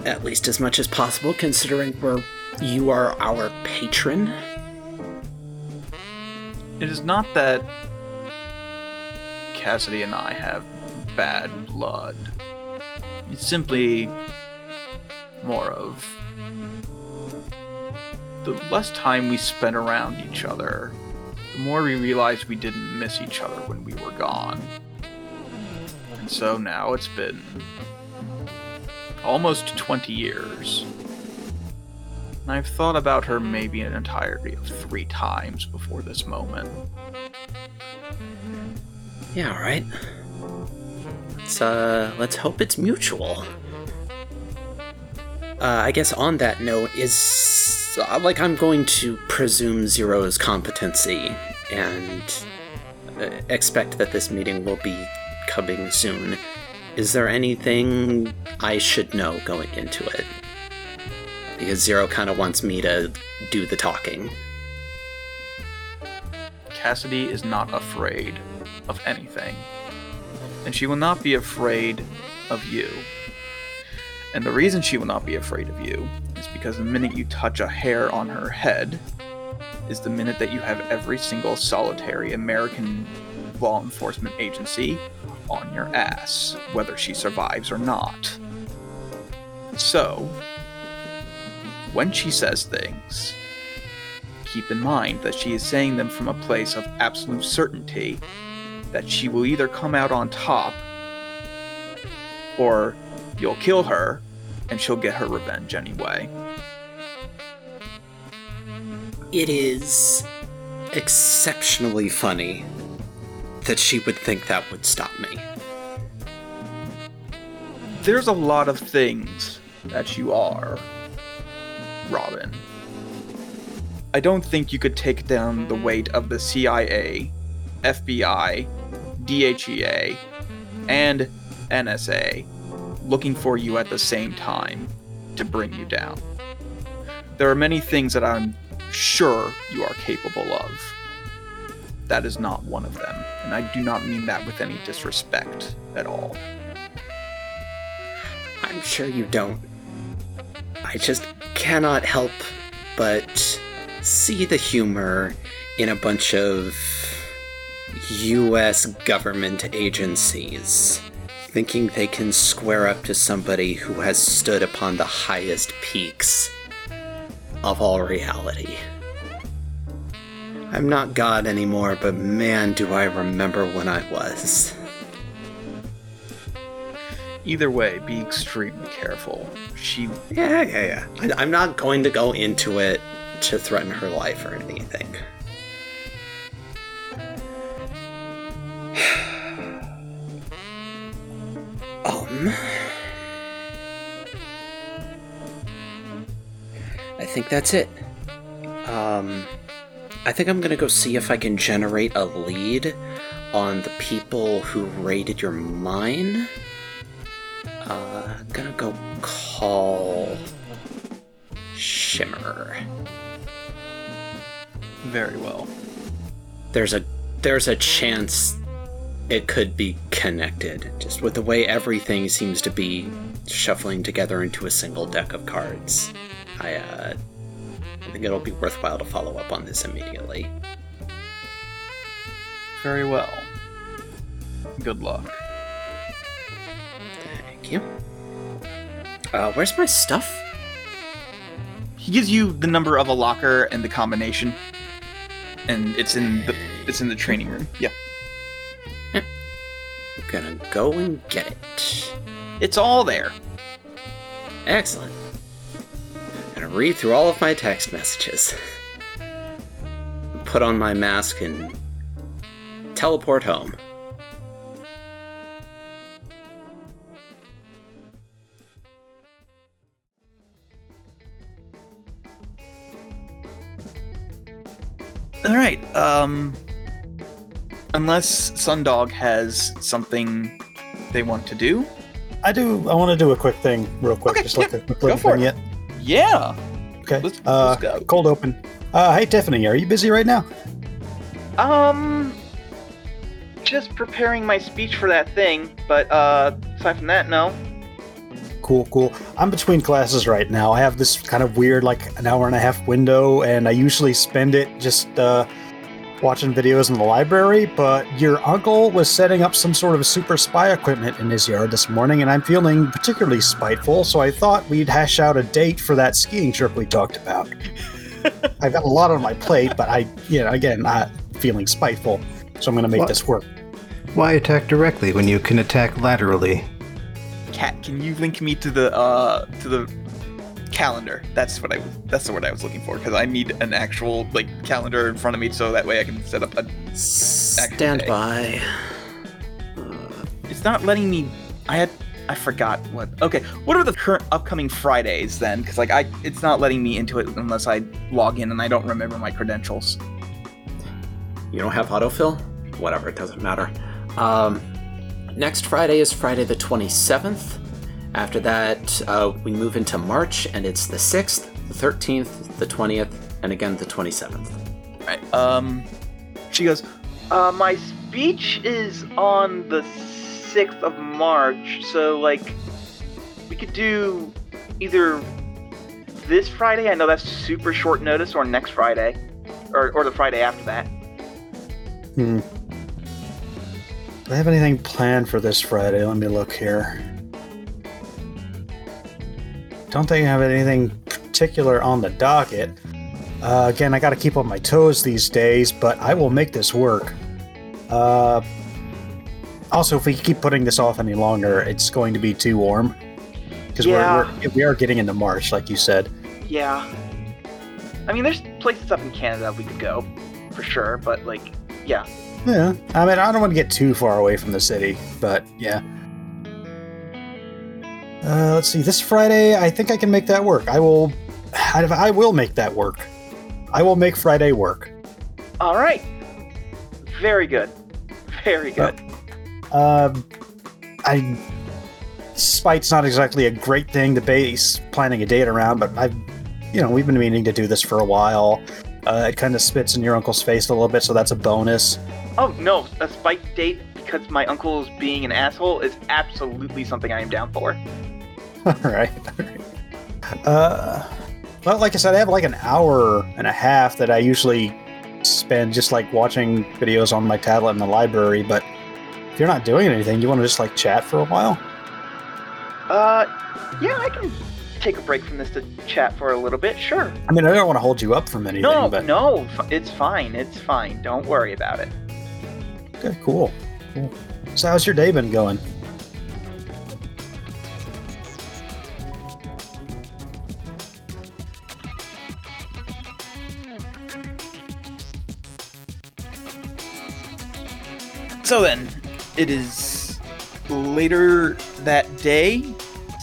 D: At least as much as possible, considering we're you are our patron.
A: It is not that Cassidy and I have bad blood. It's simply more of the less time we spent around each other, the more we realized we didn't miss each other when we were gone. And so now it's been almost 20 years. And I've thought about her maybe an entirety of three times before this moment.
D: Yeah, all right. Let's uh let's hope it's mutual. Uh, I guess on that note is uh, like I'm going to presume Zero's competency and uh, expect that this meeting will be coming soon. Is there anything I should know going into it? Because Zero kind of wants me to do the talking.
A: Cassidy is not afraid of anything. And she will not be afraid of you. And the reason she will not be afraid of you is because the minute you touch a hair on her head is the minute that you have every single solitary American law enforcement agency on your ass, whether she survives or not. So, when she says things, keep in mind that she is saying them from a place of absolute certainty that she will either come out on top or you'll kill her and she'll get her revenge anyway.
D: It is exceptionally funny that she would think that would stop me.
A: There's a lot of things that you are, Robin. I don't think you could take down the weight of the CIA, FBI, DHEA, and NSA looking for you at the same time to bring you down. There are many things that I'm sure you are capable of. That is not one of them, and I do not mean that with any disrespect at all.
D: I'm sure you don't. I just cannot help but see the humor in a bunch of US government agencies thinking they can square up to somebody who has stood upon the highest peaks of all reality. I'm not God anymore, but man, do I remember when I was.
A: Either way, be extremely careful. She
D: Yeah, yeah, yeah. I, I'm not going to go into it to threaten her life or anything. (sighs) um. I think that's it. Um, I think I'm gonna go see if I can generate a lead on the people who raided your mine. Uh, gonna go call Shimmer.
A: Very well.
D: There's a there's a chance it could be connected, just with the way everything seems to be shuffling together into a single deck of cards. I uh, I think it'll be worthwhile to follow up on this immediately.
A: Very well. Good luck.
D: Thank you. Uh, where's my stuff?
A: He gives you the number of a locker and the combination, and it's in the it's in the training room. Yeah, I'm
D: Gonna go and get it.
A: it's all there.
D: Excellent. I'm Gonna read through all of my text messages. Put on my mask and teleport home.
A: All right. Um, unless Sundog has something they want to do.
B: I do. I want to do a quick thing, real quick,
A: Okay,
B: just like
A: yeah,
B: a quick
A: go for it.
B: Yet.
A: Yeah.
B: Okay.
A: Let's-
B: uh,
A: let's go.
B: Cold open. Uh, hey Tiffany, are you busy right now?
G: Um, just preparing my speech for that thing, but uh, aside from that, no.
B: Cool, cool. I'm between classes right now. I have this kind of weird, like an hour and a half window, and I usually spend it just uh, watching videos in the library. But your uncle was setting up some sort of super spy equipment in his yard this morning, and I'm feeling particularly spiteful. So I thought we'd hash out a date for that skiing trip we talked about. (laughs) I've got a lot on my plate, but I, you know, again, not feeling spiteful, so I'm going to make
C: What?
B: this work.
C: Why attack directly when you can attack laterally?
A: Cat, can you link me to the uh to the calendar? That's what I was. That's the word I was looking for because I need an actual like calendar in front of me so that way I can set up a.
D: Stand
A: day.
D: by.
A: It's not letting me. I had. I forgot what. Okay, what are the current upcoming Fridays then? Because like I, it's not letting me into it unless I log in and I don't remember my credentials.
D: You don't have autofill? Whatever, it doesn't matter. Um, next Friday is Friday the 27th. After that, uh, we move into March, and it's the 6th, the 13th, the 20th, and again the 27th.
A: Right. Um, she goes.
G: Uh, my speech is on the 6th of March, so, like, we could do either this Friday, I know that's super short notice, or next Friday, or, or the Friday after that.
B: Hmm. Do I have anything planned for this Friday? Let me look here. Don't think I have anything particular on the docket. Uh, again, I got to keep on my toes these days, but I will make this work. Uh, also, if we keep putting this off any longer, it's going to be too warm. Because
G: Yeah.
B: we're, we're, we are getting into March, like you said.
G: Yeah. I mean, there's places up in Canada we could go, for sure, but, like, yeah.
B: Yeah, I mean, I don't want to get too far away from the city, but yeah. Uh, let's see. This Friday, I think I can make that work. I will. I, will make that work. I will make Friday work.
G: All right. Very good. Very good.
B: Um, I. Spite's not exactly a great thing to base planning a date around, but I've, you know, we've been meaning to do this for a while. Uh, it kind of spits in your uncle's face a little bit, so that's a bonus.
G: Oh no, a spike date because my uncle's being an asshole is absolutely something I am down for. (laughs)
B: All right. Uh, well, like I said, I have like an hour and a half that I usually spend just like watching videos on my tablet in the library. But if you're not doing anything, you want to just like chat for a while?
G: Uh, yeah, I can take a break from this to chat for a little bit. Sure.
B: I mean, I don't want to hold you up from anything.
G: No,
B: but
G: no, it's fine. It's fine. Don't worry about it.
B: Okay, cool. So, how's your day been going?
A: So then, it is later that day.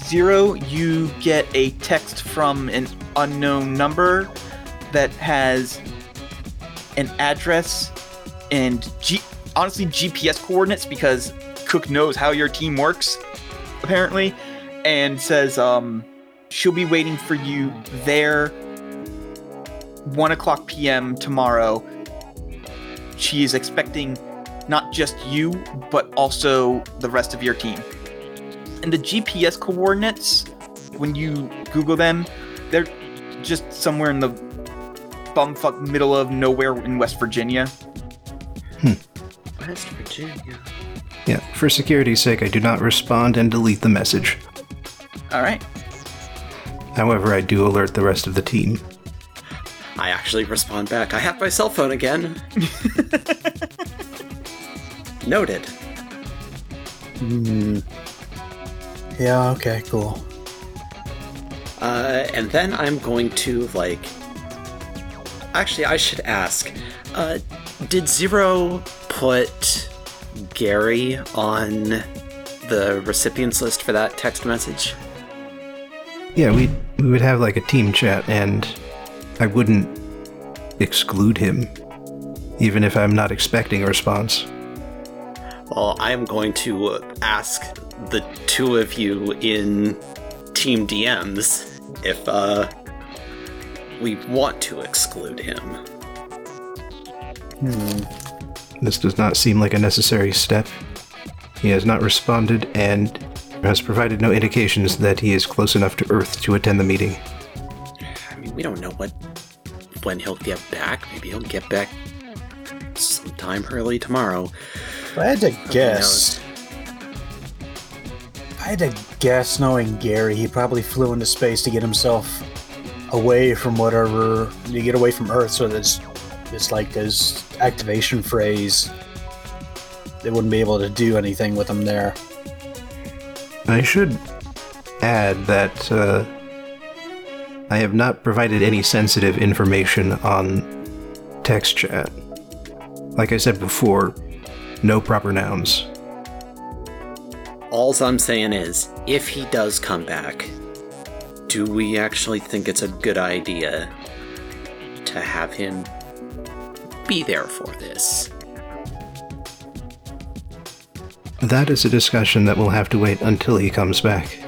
A: Zero, you get a text from an unknown number that has an address and G- honestly GPS coordinates because Cook knows how your team works, apparently, and says um, she'll be waiting for you there 1 o'clock p.m. tomorrow. She is expecting not just you, but also the rest of your team. And the GPS coordinates, when you Google them, they're just somewhere in the bumfuck middle of nowhere in West Virginia.
D: West Virginia.
C: Yeah, for security's sake, I do not respond and delete the message.
A: All right.
C: However, I do alert the rest of the team.
D: I actually respond back. I have my cell phone again. (laughs) Noted.
B: Hmm. Yeah, okay, cool.
D: Uh, and then I'm going to like. Actually, I should ask. Uh, did Zero put Gary on the recipients list for that text message?
C: Yeah, we we would have like a team chat, and I wouldn't exclude him, even if I'm not expecting a response.
D: Well, I am going to ask the two of you in Team DMs if uh, we want to exclude him.
B: Hmm.
C: This does not seem like a necessary step. He has not responded and has provided no indications that he is close enough to Earth to attend the meeting.
D: I mean, we don't know what when he'll get back. Maybe he'll get back sometime early tomorrow.
B: If I had to guess. If I had to guess, knowing Gary, he probably flew into space to get himself away from whatever to get away from Earth. So that's it's like his activation phrase. They wouldn't be able to do anything with them there.
C: I should add that uh, I have not provided any sensitive information on text chat. Like I said before, no proper nouns.
D: Alls I'm saying is, if he does come back, do we actually think it's a good idea to have him be there for this?
C: That is a discussion that we'll have to wait until he comes back.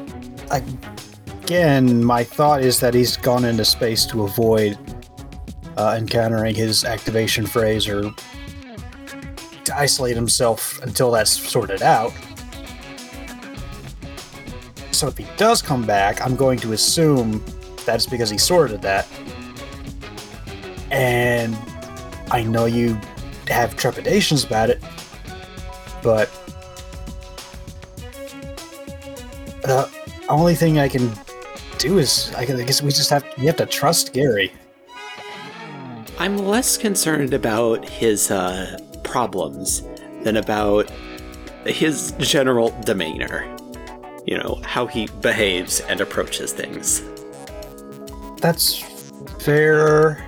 B: Again, my thought is that he's gone into space to avoid uh, encountering his activation phrase or to isolate himself until that's sorted out. So if he does come back, I'm going to assume that's because he sorted that. And I know you have trepidations about it, but the only thing I can do is I guess we just have we have to trust Gary.
D: I'm less concerned about his uh, problems than about his general demeanor. You know, how he behaves and approaches things.
B: That's fair.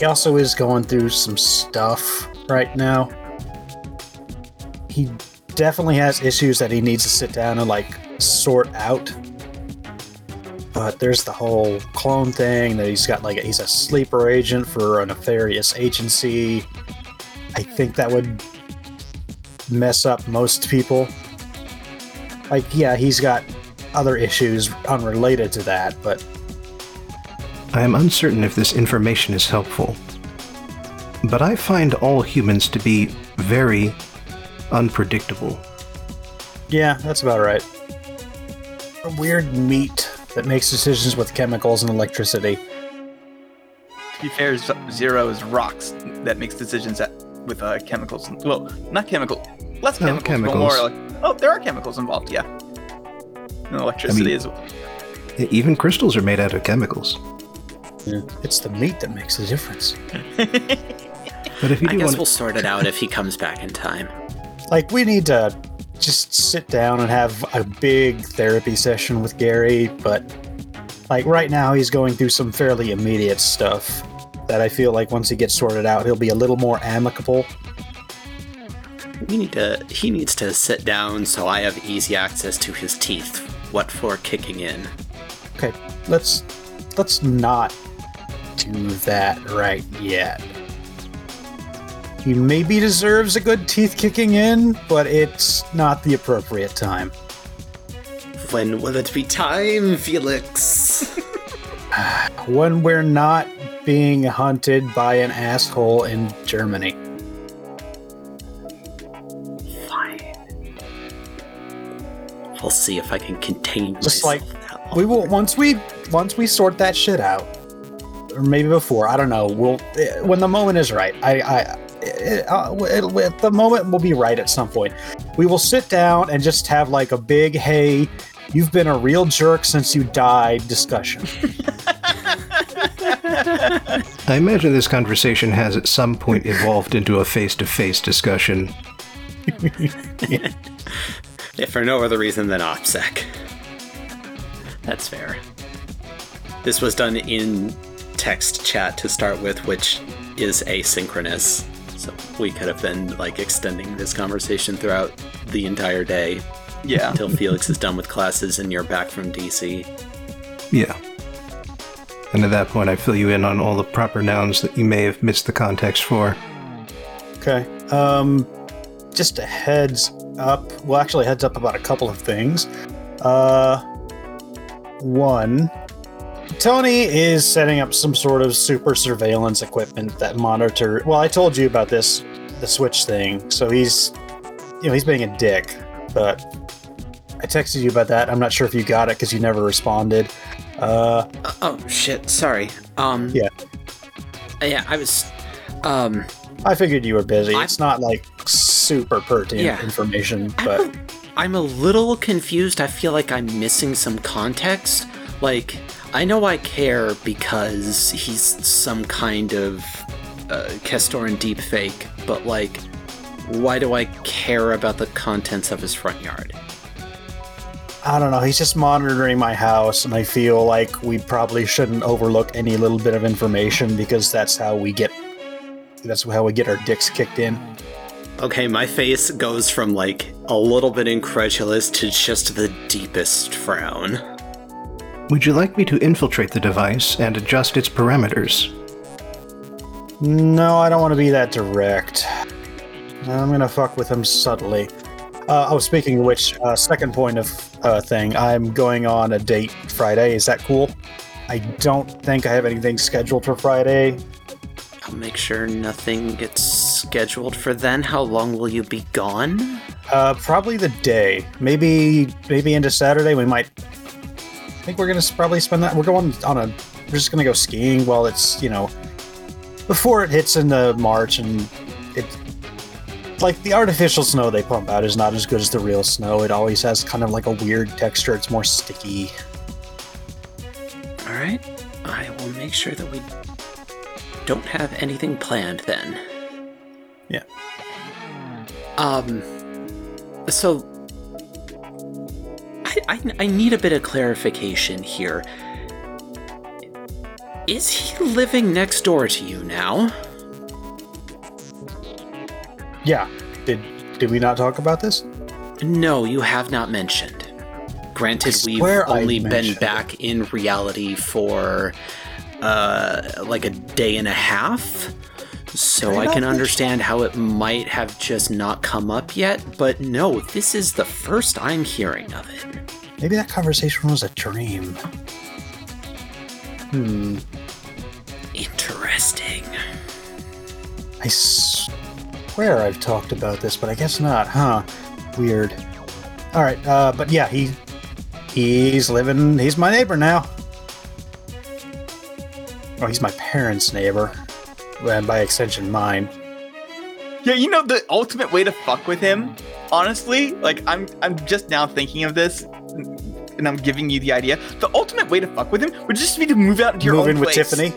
B: He also is going through some stuff right now. He definitely has issues that he needs to sit down and like sort out. But there's the whole clone thing that he's got like he's a sleeper agent for a nefarious agency. I think that would mess up most people. Like, yeah, he's got other issues unrelated to that, but
C: I am uncertain if this information is helpful. But I find all humans to be very unpredictable.
B: Yeah, that's about right. A weird meat that makes decisions with chemicals and electricity.
A: To be fair, Zero is rocks that makes decisions that, with uh, chemicals. Well, not chemical, less
C: No,
A: chemicals, but
C: chemicals.
A: more like. Oh, there are chemicals involved. Yeah. And electricity as well.
C: E- Even crystals are made out of chemicals.
B: It's the meat that makes the difference. (laughs)
C: But if you
D: I guess
C: want
D: we'll sort it out if he comes back in time.
B: Like, we need to just sit down and have a big therapy session with Gary, but like right now, he's going through some fairly immediate stuff that I feel like once he gets sorted out, he'll be a little more amicable.
D: We need to. He needs to sit down so I have easy access to his teeth. What for kicking in?
B: Okay, let's let's not do that right yet. He maybe deserves a good teeth kicking in, but it's not the appropriate time.
F: When will it be time, Felix? (laughs)
B: When we're not being hunted by an asshole in Germany.
F: Fine. I'll see if I can contain
B: Just
F: myself
B: like- We will once we once we sort that shit out, or maybe before. I don't know. We'll eh, when the moment is right. I I it, uh, it'll, it, the moment will be right at some point. We will sit down and just have like a big hey. You've been a real jerk since you died discussion. (laughs)
C: I imagine this conversation has at some point evolved into a face to face discussion.
F: If for no other reason than OPSEC. That's fair. This was done in text chat to start with, which is asynchronous. So we could have been like extending this conversation throughout the entire day
A: Yeah.
F: until Felix is done with classes and you're back from DC.
C: Yeah. And at that point, I fill you in on all the proper nouns that you may have missed the context for.
B: Okay. Um, just a heads up. Well, actually, heads up about a couple of things. Uh, one, Tony is setting up some sort of super surveillance equipment that monitor. Well, I told you about this, the Switch thing. So he's, you know, he's being a dick. But I texted you about that. I'm not sure if you got it because you never responded. Uh,
D: oh shit! Sorry. Um.
B: Yeah.
D: Yeah, I was. Um.
B: I figured you were busy.
D: I'm-
B: It's not like super pertinent
D: Yeah.
B: information,
D: I'm
B: but.
D: a, I'm a little confused. I feel like I'm missing some context. Like, I know I care because he's some kind of uh, Kestoran deepfake, but like, why do I care about the contents of his front yard?
B: I don't know. He's just monitoring my house, and I feel like we probably shouldn't overlook any little bit of information because that's how we get. That's how we get our dicks kicked in.
F: Okay, my face goes from like a little bit incredulous to just the deepest frown.
C: Would you like me to infiltrate the device and adjust its parameters?
B: No, I don't want to be that direct. I'm gonna fuck with him subtly. Uh, oh, speaking of which, uh, second point of uh, thing, I'm going on a date Friday. Is that cool? I don't think I have anything scheduled for Friday.
D: I'll make sure nothing gets scheduled for then. How long will you be gone?
B: Uh, probably the day. Maybe maybe into Saturday. We might. I think we're gonna probably spend that. We're going on a. We're just gonna go skiing while it's you know before it hits into March and it. Like the artificial snow they pump out is not as good as the real snow. It always has kind of like a weird texture. It's more sticky.
D: All right. I will make sure that we don't have anything planned then.
B: Yeah.
D: Um. So. I, I, I need a bit of clarification here. Is he living next door to you now?
B: Yeah. Did did we not talk about this?
D: No, you have not mentioned. Granted, we've only been
B: it.
D: back in reality for uh like a day and a half. So
B: I
D: I can understand how it might have just not come up yet, but no, this is the first I'm hearing of it.
B: Maybe that conversation was a dream. Hmm.
D: Interesting.
B: I swear I've talked about this, but I guess not, huh? Weird. All right, uh, but yeah, he he's living. He's my neighbor now. Oh, he's my parents' neighbor, and by extension, mine.
A: Yeah, you know the ultimate way to fuck with him, honestly, like I'm I'm just now thinking of this and I'm giving you the idea. The ultimate way to fuck with him would just be to move out into your
B: move
A: own
B: in with. Tiffany.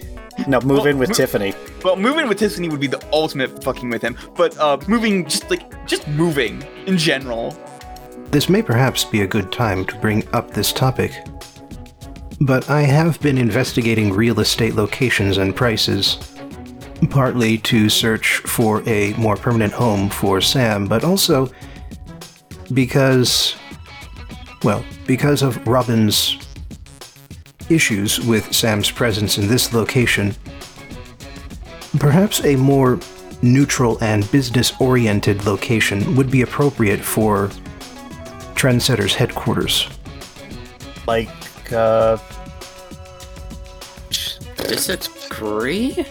B: No, move
A: Well,
B: in with
A: mo-
B: Tiffany.
A: Well, moving with Tiffany would be the ultimate fucking with him, but uh moving just like just moving in general.
C: This may perhaps be a good time to bring up this topic. But I have been investigating real estate locations and prices, partly to search for a more permanent home for Sam, but also because, well, because of Robin's issues with Sam's presence in this location, perhaps a more neutral and business oriented location would be appropriate for Trendsetter's headquarters.
B: Like, uh,
D: Disagree?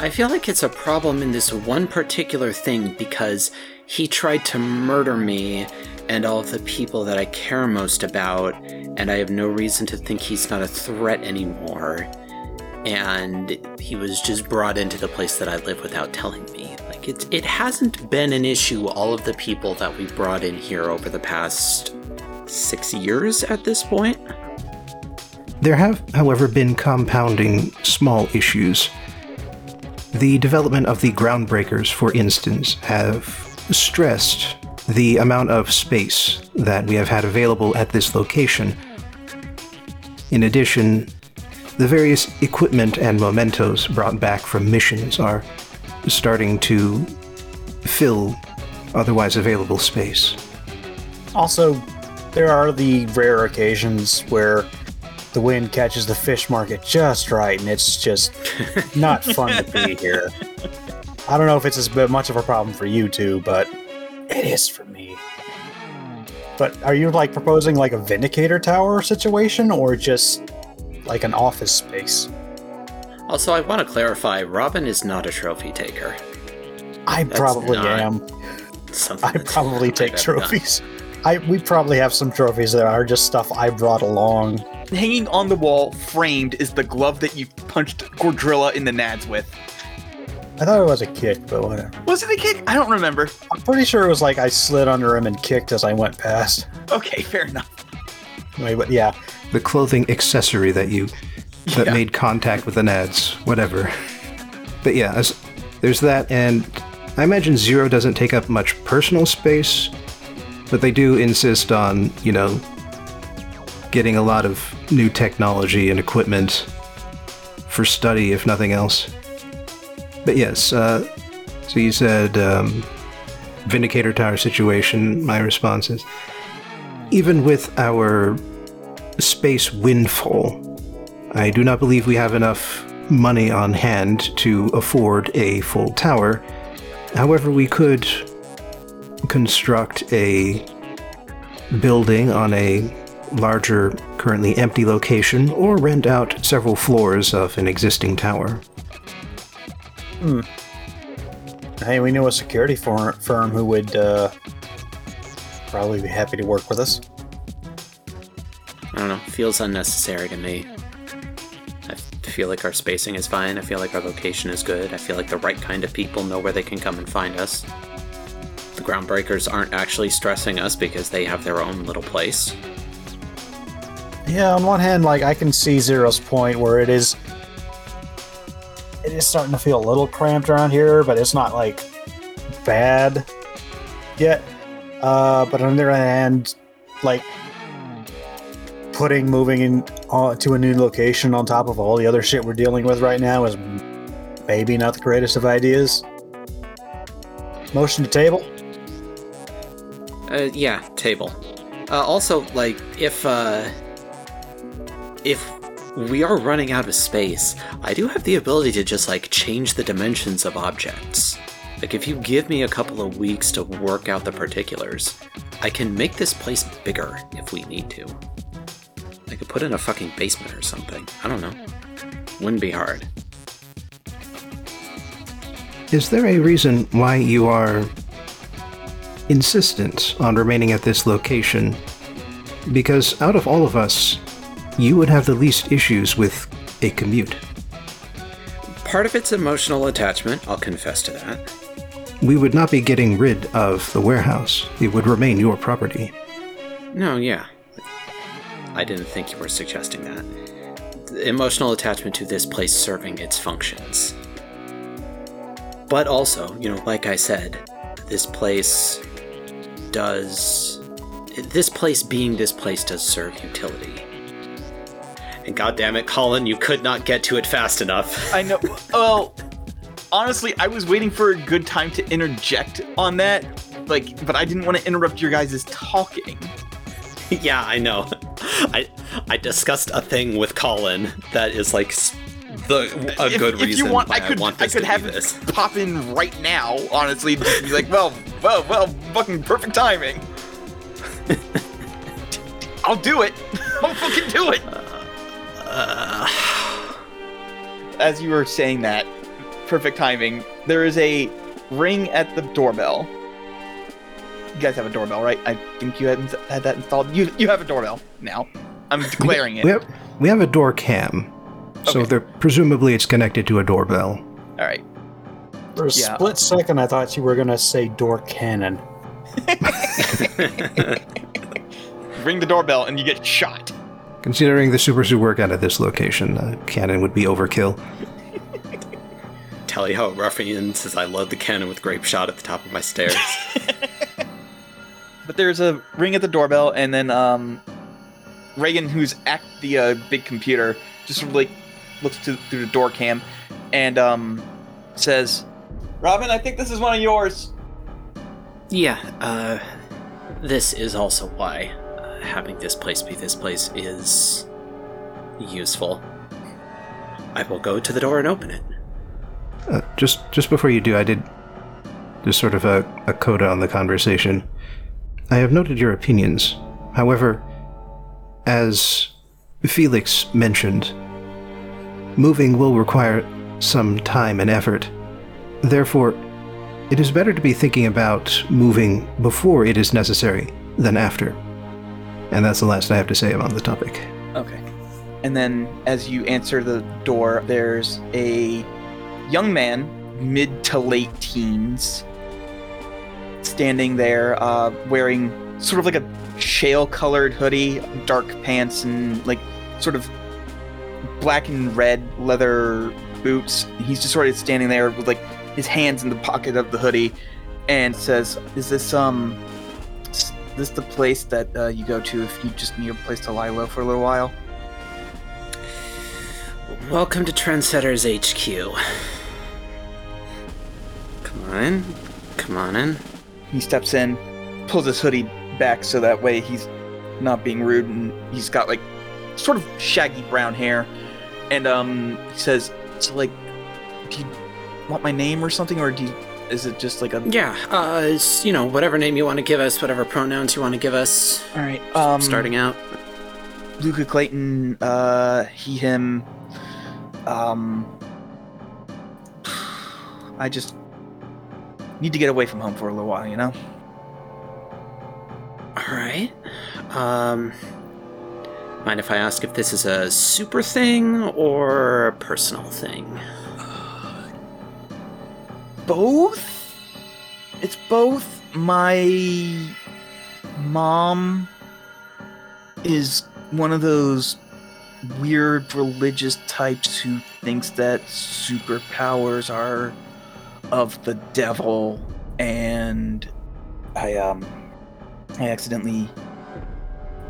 D: I feel like it's a problem in this one particular thing because he tried to murder me and all of the people that I care most about, and I have no reason to think he's not a threat anymore. And he was just brought into the place that I live without telling me. Like it, it hasn't been an issue. All of the people that we brought in here over the past six years at this point.
C: There have, however, been compounding small issues. The development of the groundbreakers, for instance, have stressed the amount of space that we have had available at this location. In addition, the various equipment and mementos brought back from missions are starting to fill otherwise available space.
B: also, there are the rare occasions where the wind catches the fish market just right, and it's just not fun to be (laughs) here. I don't know if it's as much of a problem for you two, but it is for me. But are you like proposing like a Vindicator Tower situation, or just like an office space?
D: Also, I want to clarify Robin is not a trophy taker.
B: I
D: That's
B: probably am.
D: Something
B: I probably take
D: done.
B: trophies. I we probably have some trophies that are just stuff I brought along.
A: Hanging on the wall, framed, is the glove that you punched Gordrilla in the nads with.
B: I thought it was a kick, but whatever.
A: Was it a kick? I don't remember.
B: I'm pretty sure it was like I slid under him and kicked as I went past.
A: Okay, fair enough.
B: Anyway, but yeah,
C: The clothing accessory that you that
A: Yeah.
C: made contact with the nads, whatever. But yeah, as, there's that, and I imagine Zero doesn't take up much personal space, but they do insist on, you know, getting a lot of new technology and equipment for study, if nothing else. But yes, uh, so you said um, Vindicator Tower situation. My response is even with our space windfall, I do not believe we have enough money on hand to afford a full tower. However, we could construct a building on a larger, currently empty location or rent out several floors of an existing tower.
B: hey, we knew a security for- firm who would uh, probably be happy to work with us.
D: I don't know. Feels unnecessary to me. I feel like our spacing is fine. I feel like our location is good. I feel like the right kind of people know where they can come and find us. The groundbreakers aren't actually stressing us because they have their own little place.
B: Yeah, on one hand, like I can see Zero's point where it is it is starting to feel a little cramped around here, but it's not like bad yet. Uh, but on the other hand, like putting moving in uh, to a new location on top of all the other shit we're dealing with right now is maybe not the greatest of ideas. Motion to table.
D: Uh, yeah, table. Uh, also, like, if, uh, if we are running out of space, I do have the ability to just, like, change the dimensions of objects. Like, if you give me a couple of weeks to work out the particulars, I can make this place bigger if we need to. I could put in a fucking basement or something. I don't know. Wouldn't be hard.
C: Is there a reason why you are insistent on remaining at this location? Because out of all of us, you would have the least issues with a commute.
D: Part of it's emotional attachment, I'll confess to that.
C: We would not be getting rid of the warehouse. It would remain your property.
D: No, yeah. I didn't think you were suggesting that. The emotional attachment to this place serving its functions. But also, you know, like I said, this place does. This place being this place does serve utility. And goddamn it, Colin, you could not get to it fast enough.
A: I know. Well, honestly, I was waiting for a good time to interject on that, like, but I didn't want to interrupt your guys' talking. (laughs)
F: yeah, I know. (laughs) I I discussed a thing with Colin that is like the a good
A: if
F: reason
A: you want, I could,
F: want
A: I could
F: to
A: have it
F: this. (laughs)
A: pop in right now. Honestly, just be like, well, well, well, fucking perfect timing. I'll do it. I'll fucking do it. (sighs) As you were saying that, perfect timing. There is a ring at the doorbell. You guys have a doorbell, right? I think you hadn't had that installed. You you have a doorbell now. I'm declaring it.
C: We have we have a door cam, so
A: Okay.
C: they're presumably it's connected to a doorbell.
A: All right.
B: For a
A: Yeah.
B: split second, I thought you were gonna say door cannon. (laughs) (laughs)
A: Ring the doorbell and you get shot.
C: Considering the super zoo work out at this location, a cannon would be overkill.
F: Tell you how ruffian says I load the cannon with grape shot at the top of my stairs. (laughs)
A: But there's a ring at the doorbell, and then um, Reagan, who's at the uh, big computer, just sort of like looks to, through the door cam, and um, says, "Robin, I think this is one of yours."
D: Yeah, uh, this is also why uh, having this place be this place is useful.
F: I will go to the door and open it.
C: Uh, just just before you do, I did just sort of a, a coda on the conversation. I have noted your opinions. However, as Felix mentioned, moving will require some time and effort. Therefore, it is better to be thinking about moving before it is necessary than after. And that's the last I have to say about the topic.
A: Okay. And then as you answer the door, there's a young man, mid to late teens, standing there, uh, wearing sort of like a shale colored hoodie, dark pants, and like sort of black and red leather boots. He's just sort of standing there with like his hands in the pocket of the hoodie and says, Is this, um, this the place that uh, you go to if you just need a place to lie low for a little while?
D: Welcome to Trendsetters HQ. Come on in. Come on in.
A: He steps in, pulls his hoodie back so that way he's not being rude, and he's got like sort of shaggy brown hair. And um, he says, "So like, do you want my name or something, or do you, is it just like a
D: Yeah, uh, it's, you know, whatever name you want to give us, whatever pronouns you want to give us.
A: all right? Um,
D: Starting out.
A: Luca Clayton, uh, he, him. Um, I just need to get away from home for a little while, you know.
D: Alright. Um. Mind if I ask if this is a super thing or a personal thing?
A: Both? It's both my mom is one of those weird religious types who thinks that superpowers are of the devil. And i um i accidentally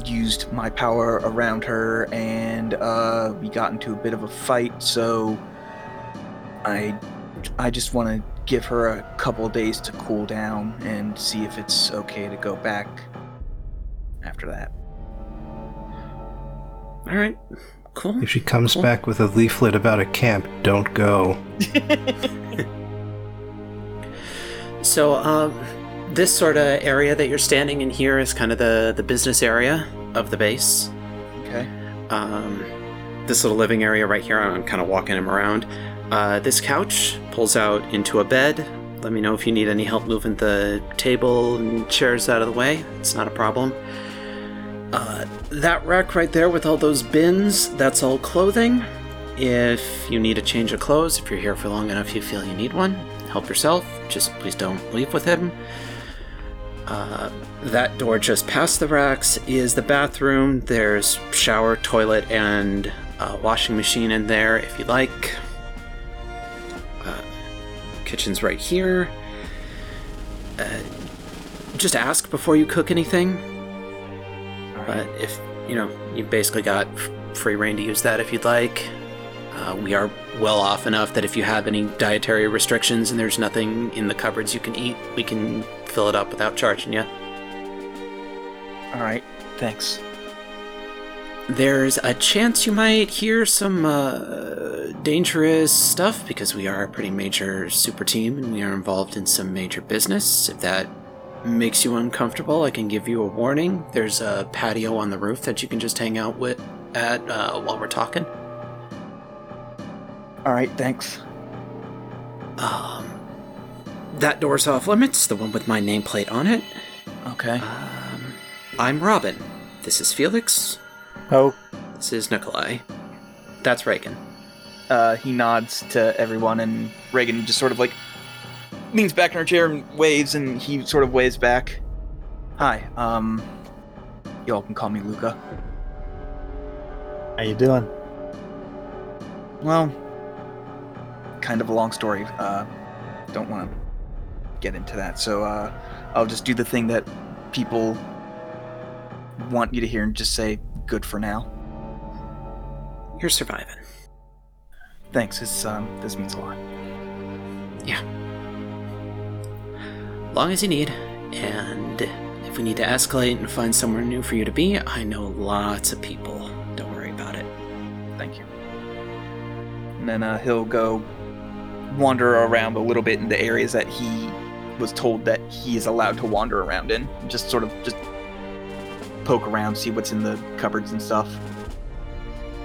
A: used my power around her and uh we got into a bit of a fight so i I just want to give her a couple of days to cool down and see if it's okay to go back after that.
D: Alright. Cool.
C: If she comes
D: Cool.
C: back with a leaflet about a camp, don't go. (laughs)
D: So, um, this sort of area that you're standing in here is kind of the, the business area of the base.
A: Okay.
D: um, this little living area right here. I'm kind of walking him around. Uh, this couch pulls out into a bed. Let me know if you need any help moving the table and chairs out of the way. It's not a problem. Uh, that rack right there with all those bins, that's all clothing. If you need a change of clothes, if you're here for long enough you feel you need one, help yourself. Just please don't leave with him. Uh, that door just past the racks is the bathroom. There's shower, toilet, and uh, washing machine in there if you like. Kitchen's right here. Uh, just ask before you cook anything. But if you know, you basically got free reign to use that if you'd like. Uh, we are well off enough that if you have any dietary restrictions and there's nothing in the cupboards you can eat, we can fill it up without charging you.
A: All right. Thanks.
D: There's a chance you might hear some uh, dangerous stuff because we are a pretty major super team and we are involved in some major business. If that makes you uncomfortable, I can give you a warning. There's a patio on the roof that you can just hang out with at uh, while we're talking.
A: All right, thanks.
D: Um, that door's off limits. The one with my nameplate on it.
A: Okay.
D: Um, I'm Robin. This is Felix.
B: Oh,
D: This is Nicolai. That's Reagan.
A: Uh, he nods to everyone, and Reagan just sort of like leans back in her chair and waves, and he sort of waves back. Hi, um, y'all can call me Luca.
B: how you doing?
A: Well, kind of a long story. Uh, don't want to get into that, so uh, I'll just do the thing that people want you to hear and just say good for now.
D: You're surviving.
A: Thanks. It's um, this means a lot. Yeah.
D: Long as you need, and if we need to escalate and find somewhere new for you to be, I know lots of people. Don't worry about it.
A: Thank you. And then uh, he'll go wander around a little bit in the areas that he was told that he is allowed to wander around in. Just sort of just poke around, see what's in the cupboards and stuff.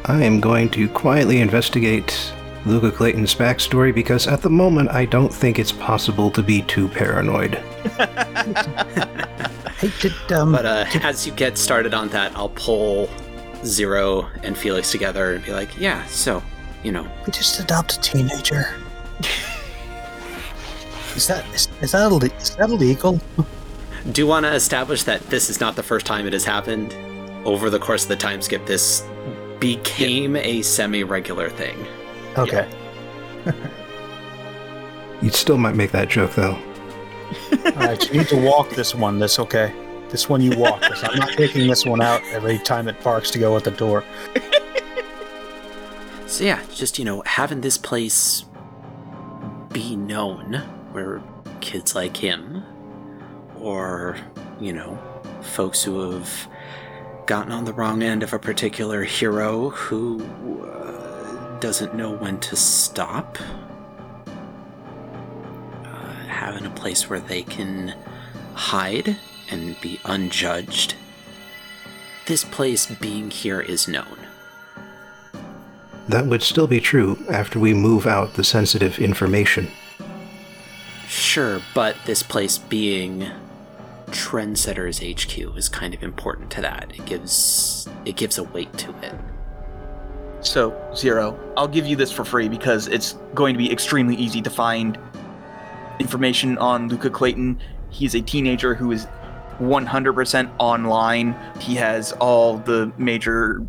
C: I am going to quietly investigate Luca Clayton's backstory because at the moment I don't think it's possible to be too paranoid. (laughs)
B: Hey, did um,
D: But uh, as you get started on that, I'll pull Zero and Felix together and be like, yeah, so, you know,
B: we just adopt a teenager? (laughs) is that is, is that ille- is that illegal?
D: Do want to establish that this is not the first time it has happened. Over the course of the time skip, this became a semi regular thing.
B: Okay. (laughs)
C: You still might make that joke though.
B: All right, you need to walk this one. This okay? This one you walk. I'm not taking this one out every time it parks to go at the door. (laughs)
D: So yeah, just you know, having this place be known where kids like him or, you know, folks who have gotten on the wrong end of a particular hero who uh, doesn't know when to stop. Uh, having a place where they can hide and be unjudged. This place being here is known.
C: That would still be true after we move out the sensitive information.
D: Sure, but this place being Trendsetters HQ is kind of important to that. It gives it gives a weight to it.
A: So, Zero, I'll give you this for free because it's going to be extremely easy to find information on Luca Clayton. He's a teenager who is 100% online. He has all the major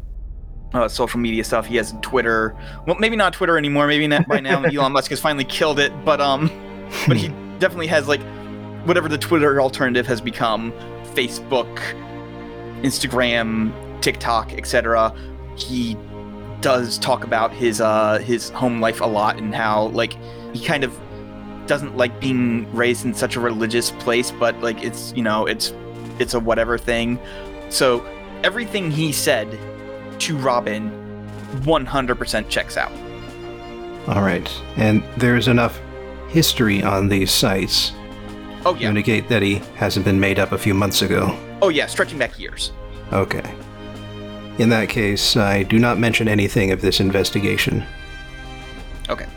A: uh, social media stuff. He has Twitter. Well, maybe not Twitter anymore. Maybe not by now (laughs) Elon Musk has finally killed it. But um, but he (laughs) definitely has like whatever the Twitter alternative has become: Facebook, Instagram, TikTok, etc. He does talk about his uh his home life a lot and how like he kind of doesn't like being raised in such a religious place but like it's you know it's it's a whatever thing so everything he said to robin 100% checks out
C: All right, and there's enough history on these sites
A: oh
C: to
A: yeah
C: indicate that he hasn't been made up a few months ago.
A: oh yeah stretching back years
C: Okay. In that case, I do not mention anything of this investigation.
A: okay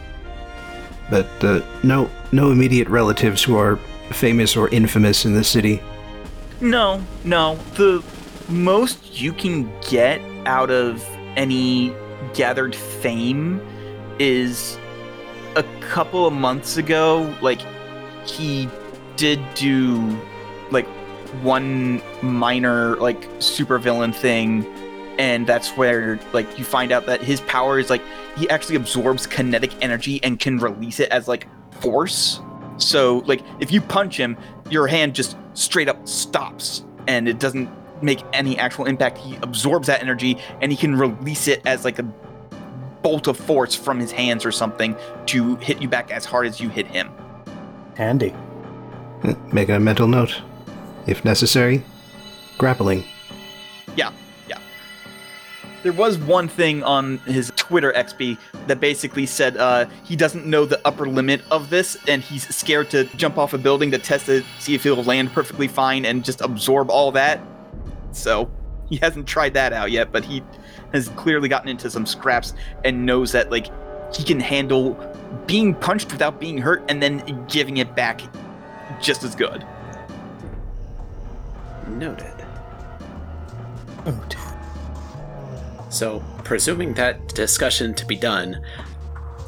C: But uh, no, no immediate relatives who are famous or infamous in the city.
A: No, no. The most you can get out of any gathered fame is a couple of months ago, like, he did do, like, one minor, like, supervillain thing. And that's where, like, you find out that his power is, like, he actually absorbs kinetic energy and can release it as, like, force. So, like, if you punch him, your hand just straight up stops and it doesn't make any actual impact. He absorbs that energy and he can release it as like a bolt of force from his hands or something to hit you back as hard as you hit him.
B: Handy.
C: Making a mental note. If necessary, grappling.
A: Yeah, yeah. There was one thing on his Twitter XP that basically said uh, he doesn't know the upper limit of this, and he's scared to jump off a building to test it, see if he'll land perfectly fine and just absorb all that. So he hasn't tried that out yet, but he has clearly gotten into some scraps and knows that like he can handle being punched without being hurt and then giving it back just as good.
D: Noted.
B: Oh.
D: So, presuming that discussion to be done,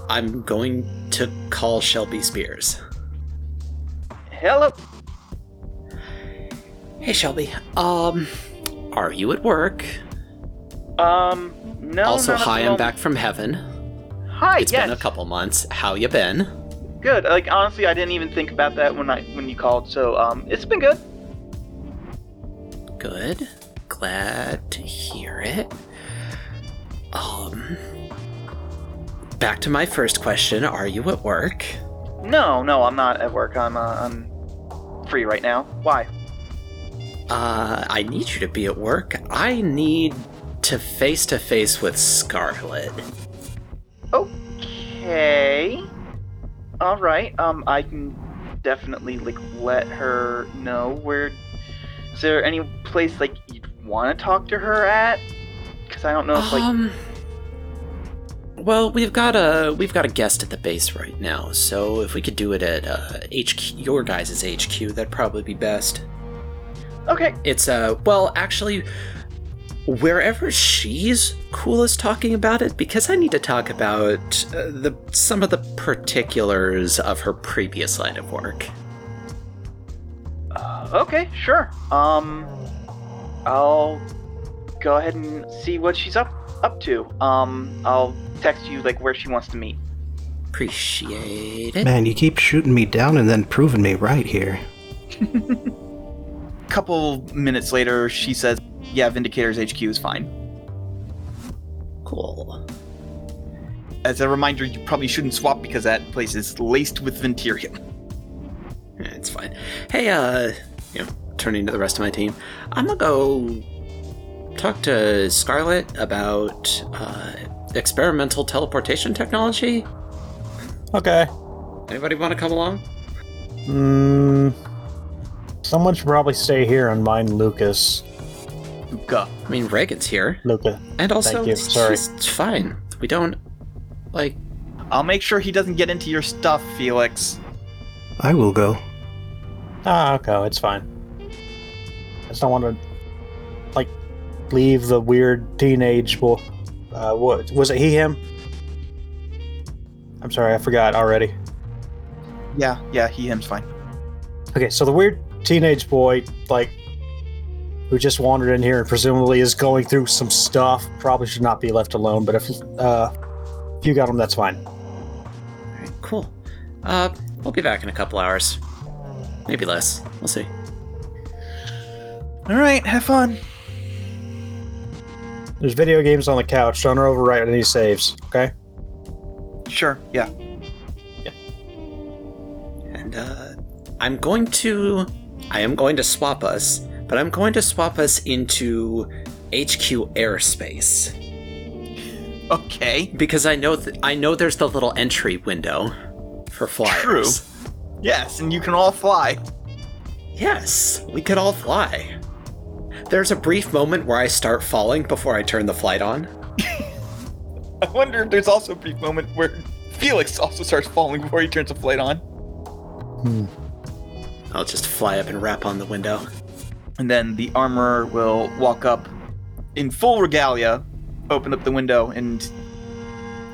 D: I'm going to call Shelby Spears.
H: Hello.
D: Hey, Shelby. Um, are you at work?
H: Um, no.
D: also,
H: not at
D: hi, I'm
H: moment.
D: back from heaven.
H: Hi.
D: It's
H: yes.
D: been a couple months. How you been?
H: Good. Like honestly, I didn't even think about that when I when you called. So um, it's been good.
D: Good. Glad to hear it. Um, back to my first question. Are you at work?
H: No, no, I'm not at work. I'm uh, I'm free right now. Why?
D: Uh, I need you to be at work. I need to face to face with Scarlet.
H: Okay. All right. Um, I can definitely like let her know where. Is there any place like you'd want to talk to her at? Because I don't know if like.
D: Um. Well, we've got a we've got a guest at the base right now, so if we could do it at uh, HQ, your guys' HQ, that'd probably be best.
H: Okay.
D: It's uh, well, actually, wherever she's coolest talking about it, because I need to talk about uh, the some of the particulars of her previous line of work.
H: Uh, okay. Sure. Um, I'll go ahead and see what she's up up to. Um, I'll text you like where she wants to meet.
D: Appreciate it.
C: Man, you keep shooting me down and then proving me right here. (laughs)
A: Couple minutes later, she says, "Yeah, Vindicator's HQ is fine."
D: Cool.
A: As a reminder, you probably shouldn't swap because that place is laced with Ventirium.
D: Yeah, It's fine. Hey, uh, you know, turning to the rest of my team, I'm gonna go talk to Scarlet about uh, experimental teleportation technology.
B: Okay.
D: Anybody want to come along?
B: Hmm. Someone should probably stay here and mind Lucas.
A: Luca.
D: I mean, Reagan's here,
B: Luca.
D: and also
B: Thank you. Sorry.
D: she's fine. We don't like.
A: I'll make sure he doesn't get into your stuff, Felix.
C: I will go.
B: Ah, okay, it's fine. I just don't want to, like, leave the weird teenage boy. Uh, what was it? He, him? I'm sorry, I forgot already.
A: Yeah, yeah, he him's fine.
B: Okay, so the weird teenage boy, like, who just wandered in here and presumably is going through some stuff, probably should not be left alone. But if, uh, if you got him, that's fine.
D: Alright, cool. Uh, we'll be back in a couple hours. Maybe less. We'll see.
A: All right, have fun.
B: There's video games on the couch. Don't overwrite any saves. Okay.
A: Sure, yeah. Yeah.
D: And uh, I'm going to. I am going to swap us, but I'm going to swap us into HQ airspace
A: Okay.
D: because I know th- I know there's the little entry window for flyers.
A: True. Yes, and you can all fly.
D: Yes, we could all fly. There's a brief moment where I start falling before I turn the flight on. (laughs)
A: I wonder if there's also a brief moment where Felix also starts falling before he turns the flight on. Hmm.
D: I'll just fly up and rap on the window.
A: And then the armorer will walk up in full regalia, open up the window, and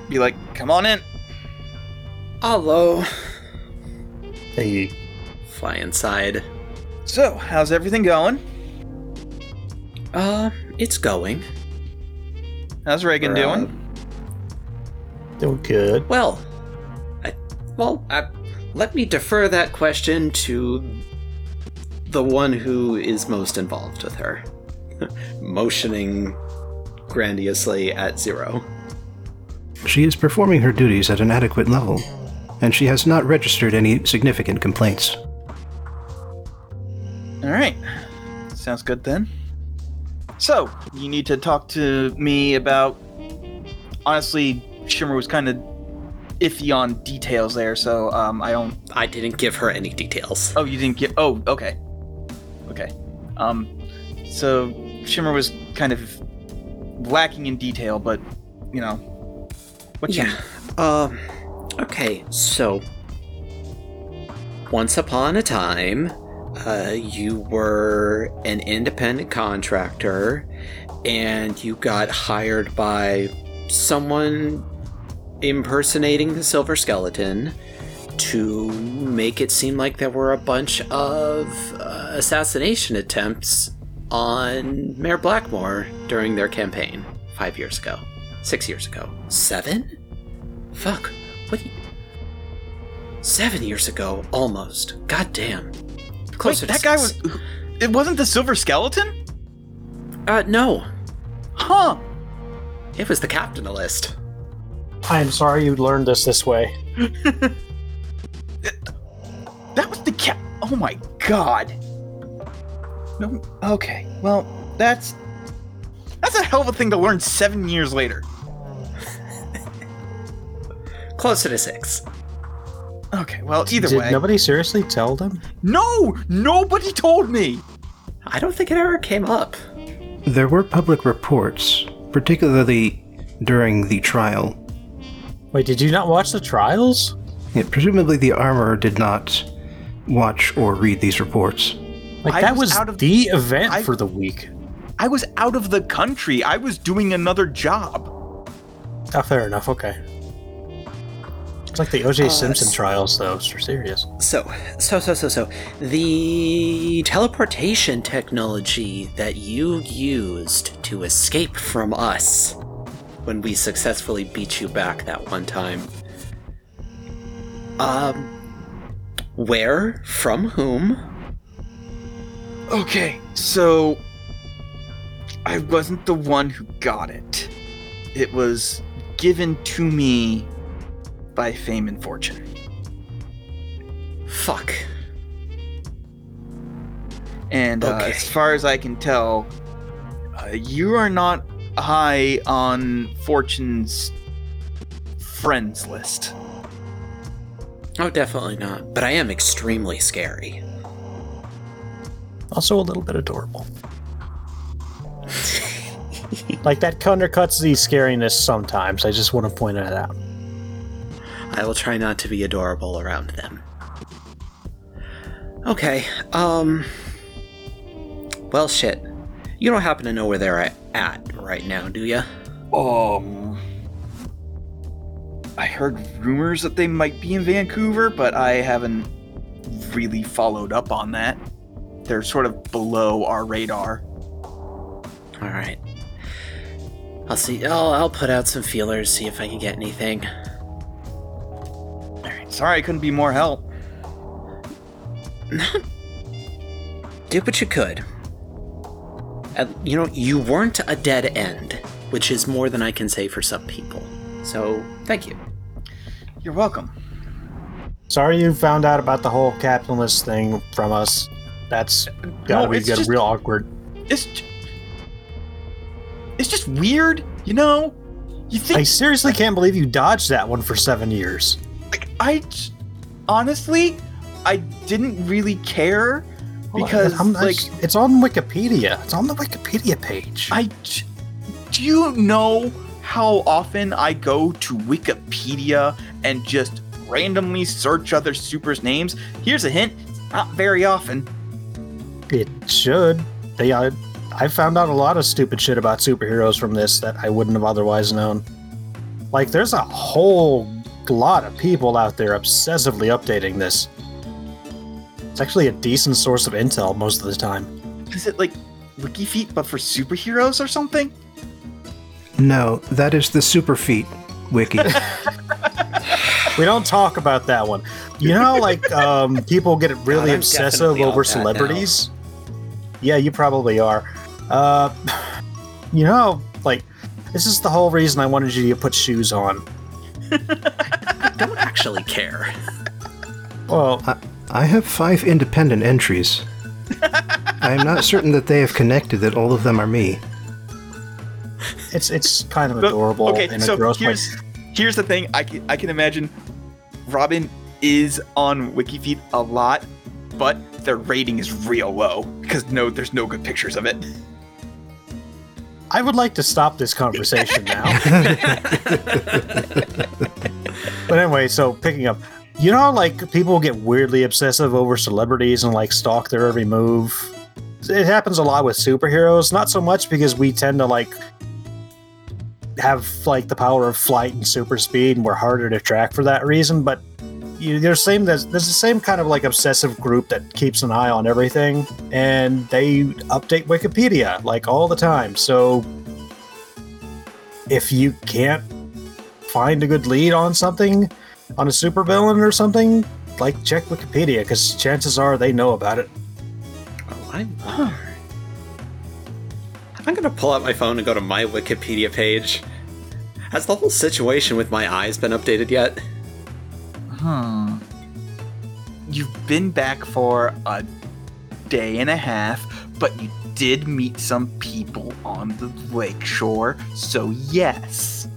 A: be like, come on in.
D: Hello.
B: Hey.
D: Fly inside.
A: So, how's everything going?
D: Uh, it's going.
A: How's Reagan
D: We're, uh,
A: doing?
B: Doing good.
D: Well, I, well, I, let me defer that question to the one who is most involved with her, (laughs) motioning grandiosely at zero.
C: She is performing her duties at an adequate level, and she has not registered any significant complaints.
A: All right. Sounds good then. So, you need to talk to me about. Honestly, Shimmer was kind of iffy on details there, so um, I don't.
D: I didn't give her any details.
A: Oh, you didn't get. Oh, okay. Okay. Um, so Shimmer was kind of lacking in detail, but you know, what you
D: Yeah. Um. Okay. So, once upon a time, uh, you were an independent contractor, and you got hired by someone impersonating the Silver Skeleton to make it seem like there were a bunch of uh, assassination attempts on Mayor Blackmore during their campaign five years ago, six years ago, seven. Fuck. What? you- Seven years ago, almost. God damn.
A: Wait,
D: Closer to
A: that guy was. It wasn't the Silver Skeleton,
D: Uh, no.
A: huh?
D: It was the capitalist.
B: I am sorry you learned this this way. (laughs)
A: That was the cat. Oh my god. No. Okay. Well, that's that's a hell of a thing to learn seven years later. (laughs)
D: Closer to six.
A: Okay. Well, either
B: Did
A: way.
B: nobody seriously tell them?
A: no, nobody told me.
D: I don't think it ever came up.
C: There were public reports, particularly during the trial.
B: Wait, did you not watch the trials?
C: Yeah, presumably, the armorer did not watch or read these reports.
B: Like
A: I
B: that
A: was
B: was,
A: out of-
B: the event
A: I-
B: for the week.
A: I was out of the country. I was doing another job.
B: Oh, fair enough. Okay. It's like the O.J.
D: Uh,
B: Simpson
D: s-
B: trials, though. For serious.
D: So, so, so, so, so. The teleportation technology that you used to escape from us when we successfully beat you back that one time. Um. Where? From whom?
A: Okay, so I wasn't the one who got it. It was given to me by fame and fortune.
D: Fuck.
A: And uh,
D: Okay.
A: as far as I can tell, uh, you are not high on Fortune's friends list.
D: Oh, definitely not. But I am extremely scary.
B: Also, a little bit adorable. like that undercuts the scariness sometimes. I just want to point that out.
D: I will try not to be adorable around them. Okay, um. Well, shit. You don't happen to know where they're at right now, do you?
A: Um, I heard rumors that they might be in Vancouver, but I haven't really followed up on that. They're sort of below our radar.
D: Alright. I'll see. I'll, I'll put out some feelers, see if I can get anything.
A: Alright, sorry I couldn't be more help. (laughs)
D: Do what you could. Uh, you know, you weren't a dead end, which is more than I can say for some people. So, thank you.
A: You're welcome.
B: Sorry you found out about the whole capitalist thing from us. That's gotta
A: No,
B: be
A: it's
B: get
A: just-
B: real awkward.
A: It's it's just weird, you know. You think
B: I seriously can't believe you dodged that one for seven years.
A: like, I j- honestly, I didn't really care because
B: I'm-
A: like
B: it's, it's on Wikipedia. It's on the Wikipedia page.
A: I do you know how often I go to Wikipedia and just randomly search other supers' names? Here's a hint: not very often.
B: It should. They, uh, I found out a lot of stupid shit about superheroes from this that I wouldn't have otherwise known. Like, there's a whole lot of people out there obsessively updating this. It's actually a decent source of intel most of the time.
A: Is it like WikiFeet but for superheroes or something?
C: No, that is the Super Feet wiki. (laughs)
B: We don't talk about that one. You know, like (laughs) um, people get really
D: I'm
B: obsessive over
D: on that now.
B: celebrities. Yeah, you probably are. Uh, you know, like this is the whole reason I wanted you to put shoes on. (laughs)
D: I don't actually care.
B: Well,
C: I have five independent entries. I am not certain that they have connected that all of them are me.
B: It's it's kind of
A: But-
B: adorable
A: okay,
B: in a
A: so
B: gross way.
A: here's here's the thing. I can, I can imagine Robin is on WikiFeet a lot, but their rating is real low because no, there's no good pictures of it.
B: I would like to stop this conversation now. (laughs) but anyway, so picking up, you know, like people get weirdly obsessive over celebrities and like stalk their every move. It happens a lot with superheroes, not so much because we tend to like have like the power of flight and super speed, and we're harder to track for that reason. But you, there's same there's, there's the same kind of like obsessive group that keeps an eye on everything, and they update Wikipedia like all the time. So if you can't find a good lead on something, on a supervillain or something, like check Wikipedia because chances are they know about it.
D: Oh, I wonder. I'm gonna pull out my phone and go to my Wikipedia page. Has the whole situation with my eyes been updated yet?
A: Hmm. You've been back for a day and a half, but you did meet some people on the lakeshore, so yes.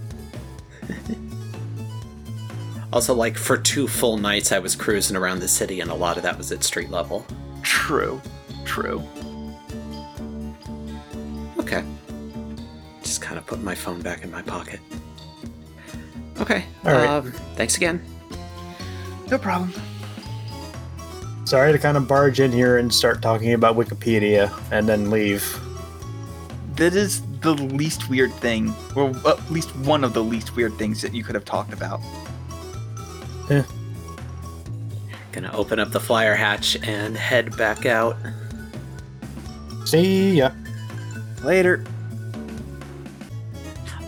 A: (laughs)
D: Also, like, for two full nights I was cruising around the city, and a lot of that was at street level.
A: True. True.
D: Okay. Just kind of put my phone back in my pocket. Okay.
B: All right.
D: Um, thanks again.
A: No problem.
B: Sorry to kind of barge in here and start talking about Wikipedia and then leave.
A: That is the least weird thing, or at least one of the least weird things that you could have talked about.
D: Gonna open up the flyer hatch and head back out.
B: See ya.
A: Later.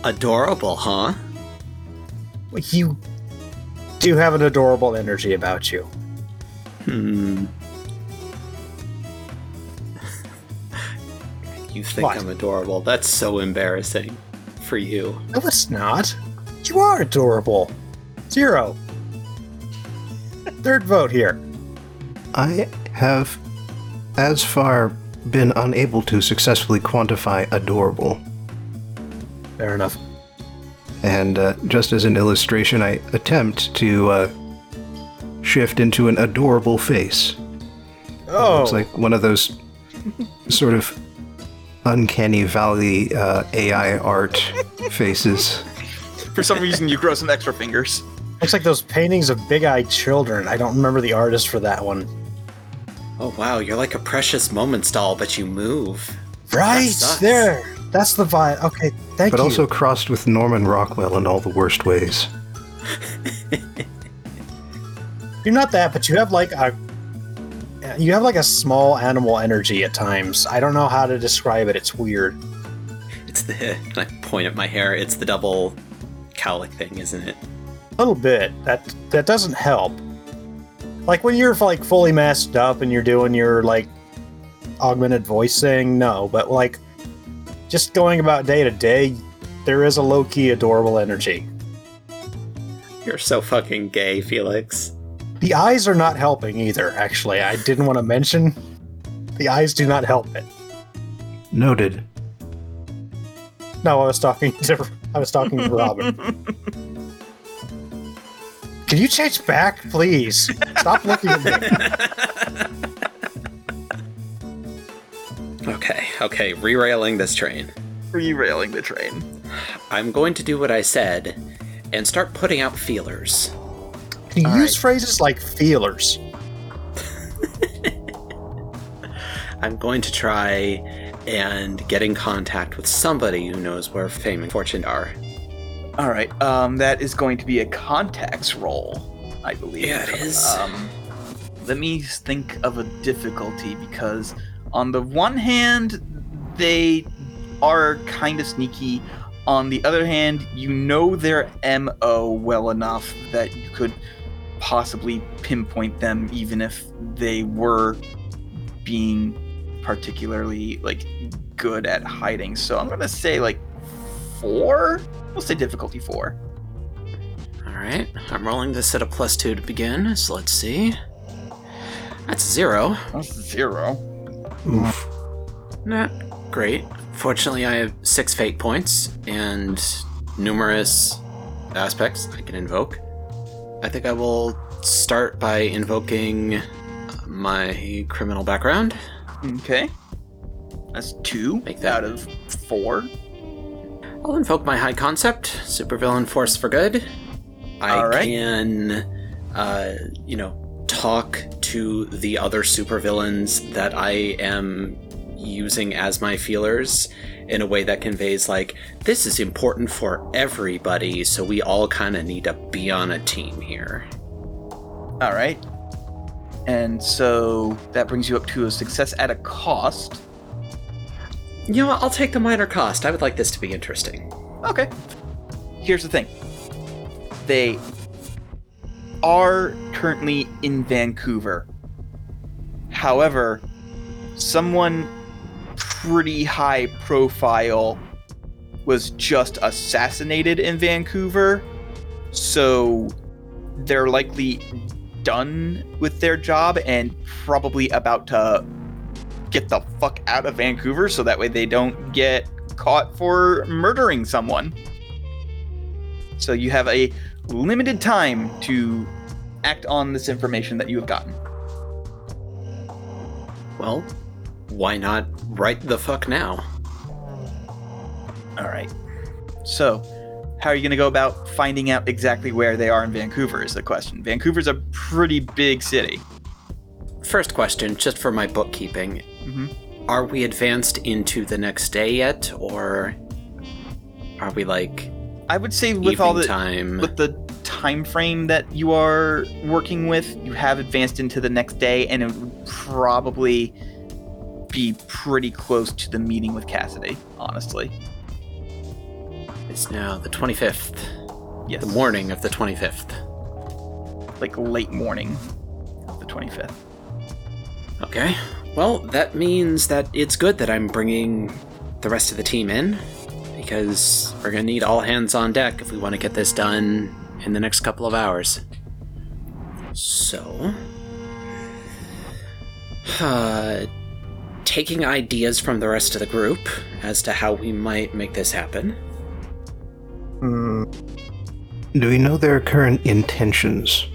D: Adorable, huh?
B: You do have an adorable energy about you.
D: Hmm. you think
B: What?
D: I'm adorable. That's so embarrassing for you.
B: No, it's not. You are adorable. Zero. Third vote here.
C: I have, as far, been unable to successfully quantify adorable.
B: Fair enough.
C: And uh, just as an illustration, I attempt to uh, shift into an adorable face.
B: Oh,
C: It's like one of those sort of uncanny valley uh, AI art faces.
A: For some reason, you grow some extra fingers.
B: Looks like those paintings of big-eyed children. I don't remember the artist for that one.
D: Oh wow, you're like a precious moments doll, but you move.
B: Right
D: sucks.
B: there. That's the vibe. Okay, thank
C: But
B: you.
C: But also crossed with Norman Rockwell in all the worst ways. (laughs)
B: You're not that, but you have like a you have like a small animal energy at times. I don't know how to describe it. It's weird.
D: It's the (laughs) and I point at my hair. It's the double cowlick thing, isn't it?
B: A little bit. That that doesn't help. Like when you're like fully masked up and you're doing your like augmented voice thing, no. But like just going about day to day, there is a low key adorable energy.
D: You're so fucking gay, Felix.
B: The eyes are not helping either. Actually, I didn't want to mention. The eyes do not help it.
C: Noted.
B: No, I was talking (laughs) to I was talking to Robin. (laughs) Can you change back, please? Stop looking at me.
D: Okay, okay, rerailing this train.
A: Re-railing the train.
D: I'm going to do what I said and start putting out feelers.
B: Can you
A: All
B: use
A: right.
B: phrases like feelers? (laughs)
D: I'm going to try and get in contact with somebody who knows where fame and fortune are.
A: All right. Um, that is going to be a contacts roll, I believe.
D: Yeah, it is.
A: Um, let me think of a difficulty because, on the one hand, they are kind of sneaky. On the other hand, you know their MO well enough that you could possibly pinpoint them, even if they were being particularly like good at hiding. So I'm gonna say like four. We'll say difficulty four.
D: Alright, I'm rolling this at a plus two to begin, so let's see. That's zero.
A: That's zero.
C: Oof.
D: Not great. Fortunately, I have six fate points and numerous aspects I can invoke. I think I will start by invoking my criminal background.
A: Okay. That's two
D: Make that-
A: out of four.
D: I'll invoke my high concept, supervillain force for good. I
A: right.
D: can, uh, you know, talk to the other supervillains that I am using as my feelers in a way that conveys, like, this is important for everybody, so we all kind of need to be on a team here.
A: All right. And so that brings you up to a success at a cost.
D: You know what? I'll take the minor cost. I would like this to be interesting.
A: Okay. Here's the thing. They are currently in Vancouver. However, someone pretty high profile was just assassinated in Vancouver. So they're likely done with their job and probably about to get the fuck out of Vancouver so that way they don't get caught for murdering someone. So you have a limited time to act on this information that you have gotten.
D: Well, why not right the fuck now?
A: All right. So, how are you going to go about finding out exactly where they are in Vancouver? Is the question. Vancouver's a pretty big city.
D: First question, just for my bookkeeping.
A: Mhm.
D: Are we advanced into the next day yet, or are we like
A: I would say with all the
D: time?
A: with the time frame that you are working with, you have advanced into the next day, and it would probably be pretty close to the meeting with Cassidy. Honestly,
D: It's now the 25th,
A: yes,
D: the morning of the 25th.
A: like late morning of the twenty fifth.
D: Okay. Well, that means that it's good that I'm bringing the rest of the team in because we're to need all hands on deck if we want to get this done in the next couple of hours. So, uh, taking ideas from the rest of the group as to how we might make this happen.
B: Hmm.
C: Do we know their current intentions?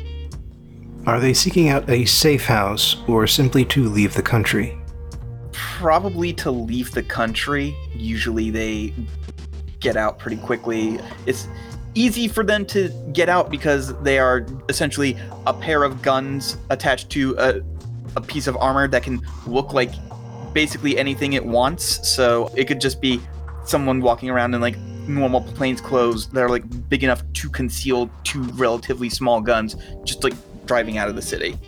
C: Are they seeking out a safe house or simply to leave the country?
A: probably to leave the country. Usually they get out pretty quickly. It's easy for them to get out because they are essentially a pair of guns attached to a, a piece of armor that can look like basically anything it wants. So it could just be someone walking around in like normal plain clothes that are like big enough to conceal two relatively small guns, just like driving out of the city.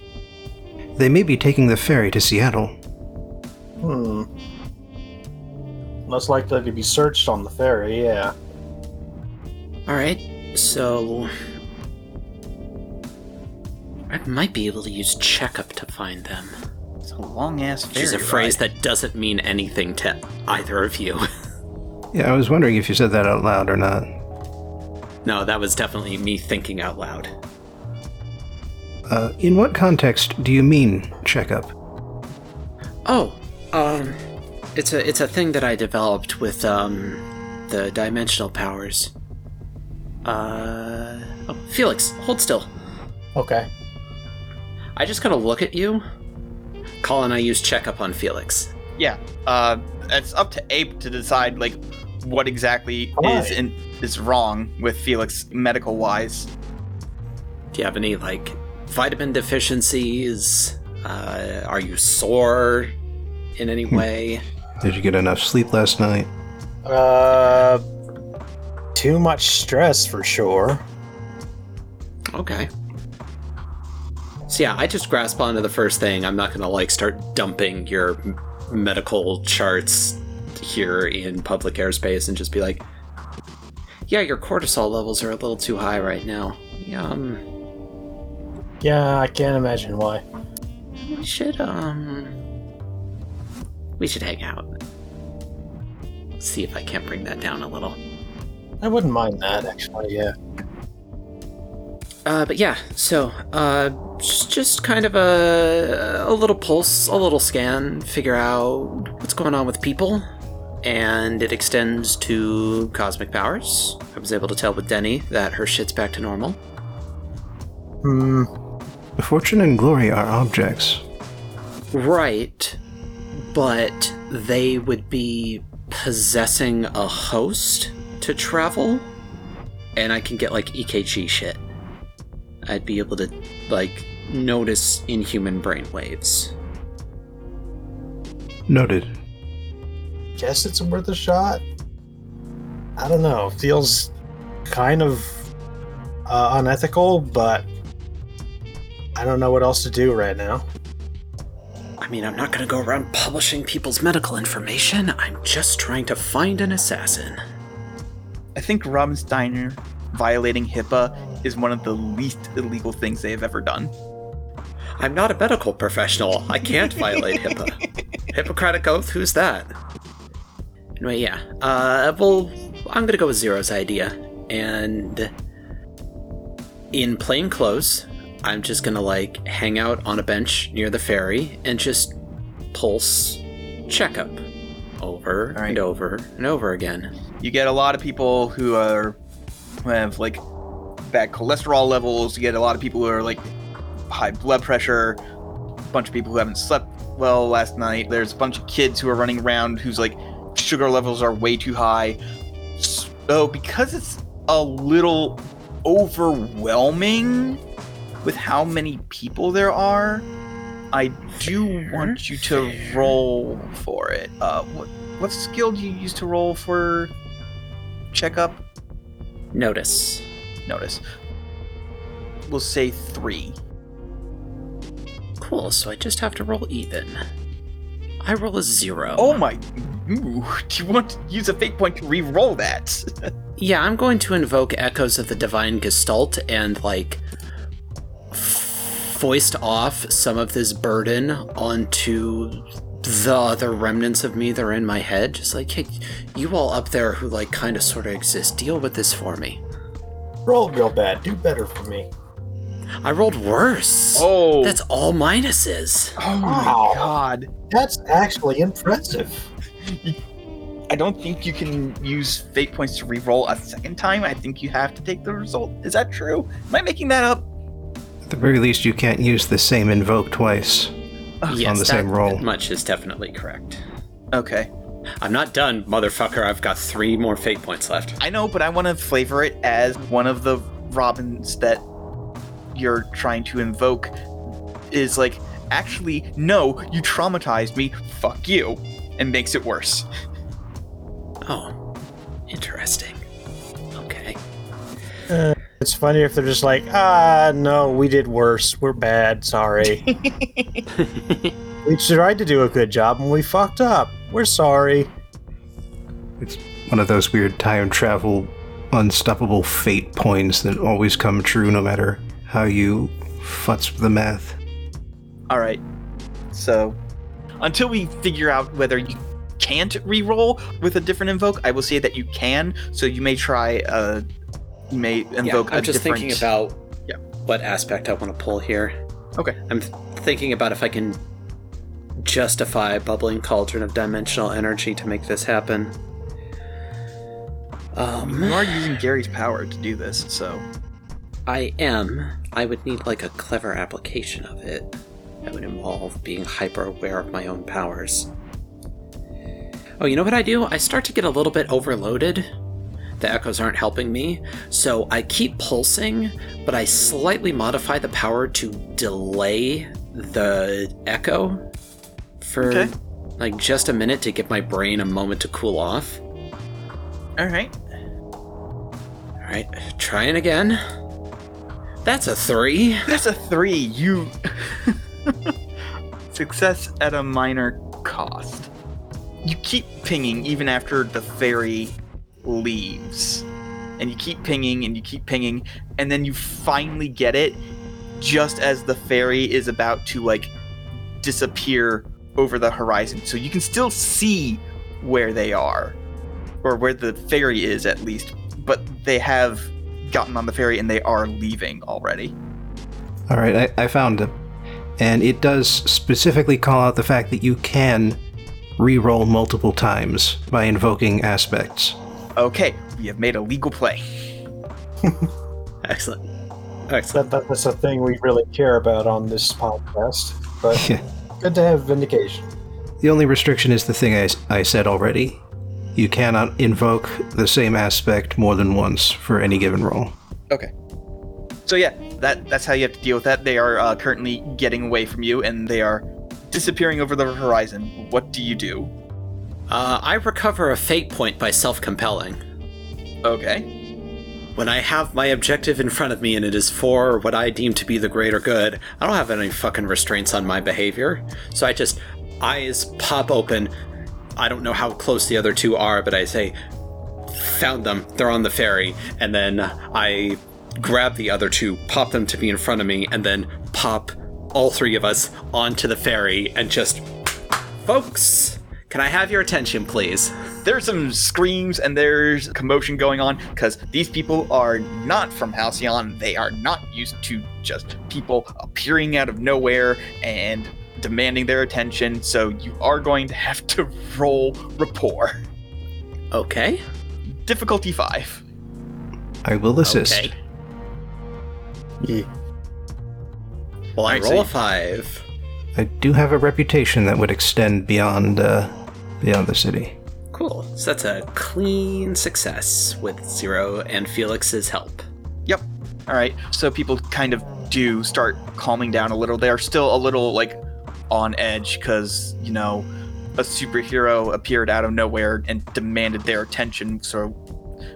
C: They may be taking the ferry to Seattle.
B: Hmm. Less likely to be searched on the ferry, yeah.
D: All right, so I might be able to use checkup to find them.
A: It's a long ass
D: Which is a phrase that doesn't mean anything to either of you. (laughs)
C: Yeah, I was wondering if you said that out loud or not.
D: no, that was definitely me thinking out loud.
C: Uh, in what context do you mean checkup?
D: Oh, um, it's a it's a thing that I developed with um the dimensional powers. Uh, oh, Felix, hold still.
B: Okay.
D: I just gotta look at you. Colin, I use checkup on Felix.
A: Yeah, uh, it's up to Ape to decide like what exactly
B: Why?
A: is in, is wrong with Felix medical wise.
D: Do you have any like vitamin deficiencies? Uh, are you sore in any way?
C: Did you get enough sleep last night?
B: Uh, too much stress for sure.
D: Okay. So yeah, I just grasp onto the first thing. I'm not gonna like start dumping your medical charts here in public airspace and just be like, "Yeah, your cortisol levels are a little too high right now. Yeah, um,
B: Yeah, I can't imagine why.
D: we should um, we should hang out. See if I can't bring that down a little."
B: I wouldn't mind that, actually, yeah.
D: Uh, but yeah, so uh, just, just kind of a a little pulse, a little scan, figure out what's going on with people. and it extends to cosmic powers. I was able to tell with Denny that her shit's back to normal.
B: Hmm.
C: Fortune and glory are objects.
D: Right, but they would be possessing a host to travel, and I can get like EKG shit. I'd be able to like notice inhuman brainwaves.
C: Noted.
B: Guess it's worth a shot. I don't know. Feels kind of uh, unethical, but I don't know what else to do right now.
D: I mean, I'm not gonna go around publishing people's medical information. I'm just trying to find an assassin.
A: I think Robin Steiner violating HIPAA is one of the least illegal things they have ever done.
D: I'm not a medical professional. I can't violate (laughs) HIPAA. Hippocratic oath? Who's that? Anyway, yeah. Uh, well, I'm gonna go with Zero's idea. And in plain clothes, I'm just gonna like hang out on a bench near the ferry and just pulse checkup over
A: right.
D: and over and over again.
A: You get a lot of people who are who have like bad cholesterol levels. You get a lot of people who are like high blood pressure. A bunch of people who haven't slept well last night. There's a bunch of kids who are running around whose like sugar levels are way too high. So because it's a little overwhelming with how many people there are, I do want you to roll for it. Uh, what what skill do you use to roll for checkup?
D: Notice.
A: Notice. We'll say three.
D: Cool, so I just have to roll even. I roll a zero.
A: Oh my! Ooh, do you want to use a fate point to re-roll that? (laughs)
D: Yeah, I'm going to invoke echoes of the divine gestalt and like foist off some of this burden onto the other remnants of me that are in my head. Just like, hey, you all up there who like kind of sort of exist, deal with this for me.
B: Roll real bad. Do better for me.
D: I rolled worse.
A: oh,
D: That's all minuses.
A: oh my
B: Wow.
A: god!
B: That's actually impressive.
A: I don't think you can use fate points to re-roll a second time. I think you have to take the result. Is that true? Am I making that up?
C: At the very least, you can't use the same invoke twice.
D: yes,
C: on the same
D: that
C: roll.
D: much is definitely correct.
A: Okay.
D: I'm not done, motherfucker. I've got three more fate points left.
A: I know, but I want to flavor it as one of the Robins that you're trying to invoke is like, actually, no, you traumatized me. Fuck you, and makes it worse.
D: Oh, interesting. Okay.
B: Uh, It's funny if they're just like, ah, no, we did worse. We're bad. Sorry. (laughs) (laughs) we tried to do a good job and we fucked up. We're sorry.
C: It's one of those weird time travel, unstoppable fate points that always come true no matter how you futz with the math.
A: All right. So, until we figure out whether you can't re-roll with a different invoke, I will say that you can. So you may try. Uh, you may invoke
D: yeah, I'm just
A: different.
D: thinking about
A: Yeah.
D: what aspect I want to pull here.
A: Okay.
D: I'm th- thinking about if I can justify a bubbling cauldron of dimensional energy to make this happen. Um,
A: You are using Gary's power to do this, so
D: I am. I would need like a clever application of it that would involve being hyper aware of my own powers. Oh, you know what I do? I start to get a little bit overloaded. The echoes aren't helping me, so I keep pulsing, but I slightly modify the power to delay the echo for
A: Okay.
D: like just a minute to give my brain a moment to cool off.
A: all right.
D: All right, trying again. That's a three. (laughs)
A: That's a three. You (laughs) success at a minor cost. You keep pinging even after the ferry leaves, and you keep pinging and you keep pinging, and then you finally get it just as the ferry is about to like disappear over the horizon. So you can still see where they are, or where the ferry is at least, but they have gotten on the ferry and they are leaving already.
C: All right, I, I found it. And it does specifically call out the fact that you can re-roll multiple times by invoking aspects.
A: Okay, we have made a legal play.
D: Excellent. Excellent.
B: That, that, that's a thing we really care about on this podcast. But
C: Yeah.
B: good to have vindication.
C: The only restriction is the thing I, I said already. You cannot invoke the same aspect more than once for any given roll.
A: Okay. So yeah, that that's how you have to deal with that. They are uh, currently getting away from you, and they are disappearing over the horizon. What do you do?
D: Uh, I recover a fate point by self compelling.
A: Okay.
D: When I have my objective in front of me and it is for what I deem to be the greater good, I don't have any fucking restraints on my behavior. So I just, eyes pop open. I don't know how close the other two are, but I say, found them. They're on the ferry. And then I grab the other two, pop them to be in front of me, and then pop all three of us onto the ferry and just, folks, can I have your attention, please?
A: There's some screams and there's commotion going on because these people are not from Halcyon. They are not used to just people appearing out of nowhere and demanding their attention. So you are going to have to (laughs) roll rapport.
D: Okay.
A: Difficulty five.
C: I will assist.
D: Okay.
B: Yeah.
D: Well, I
A: Alright, so
D: roll a five.
C: I do have a reputation that would extend beyond uh, beyond the city.
D: Cool. So that's a clean success with Zero and Felix's help.
A: Yep. All right. So people kind of do start calming down a little. They are still a little like on edge because you know a superhero appeared out of nowhere and demanded their attention. So,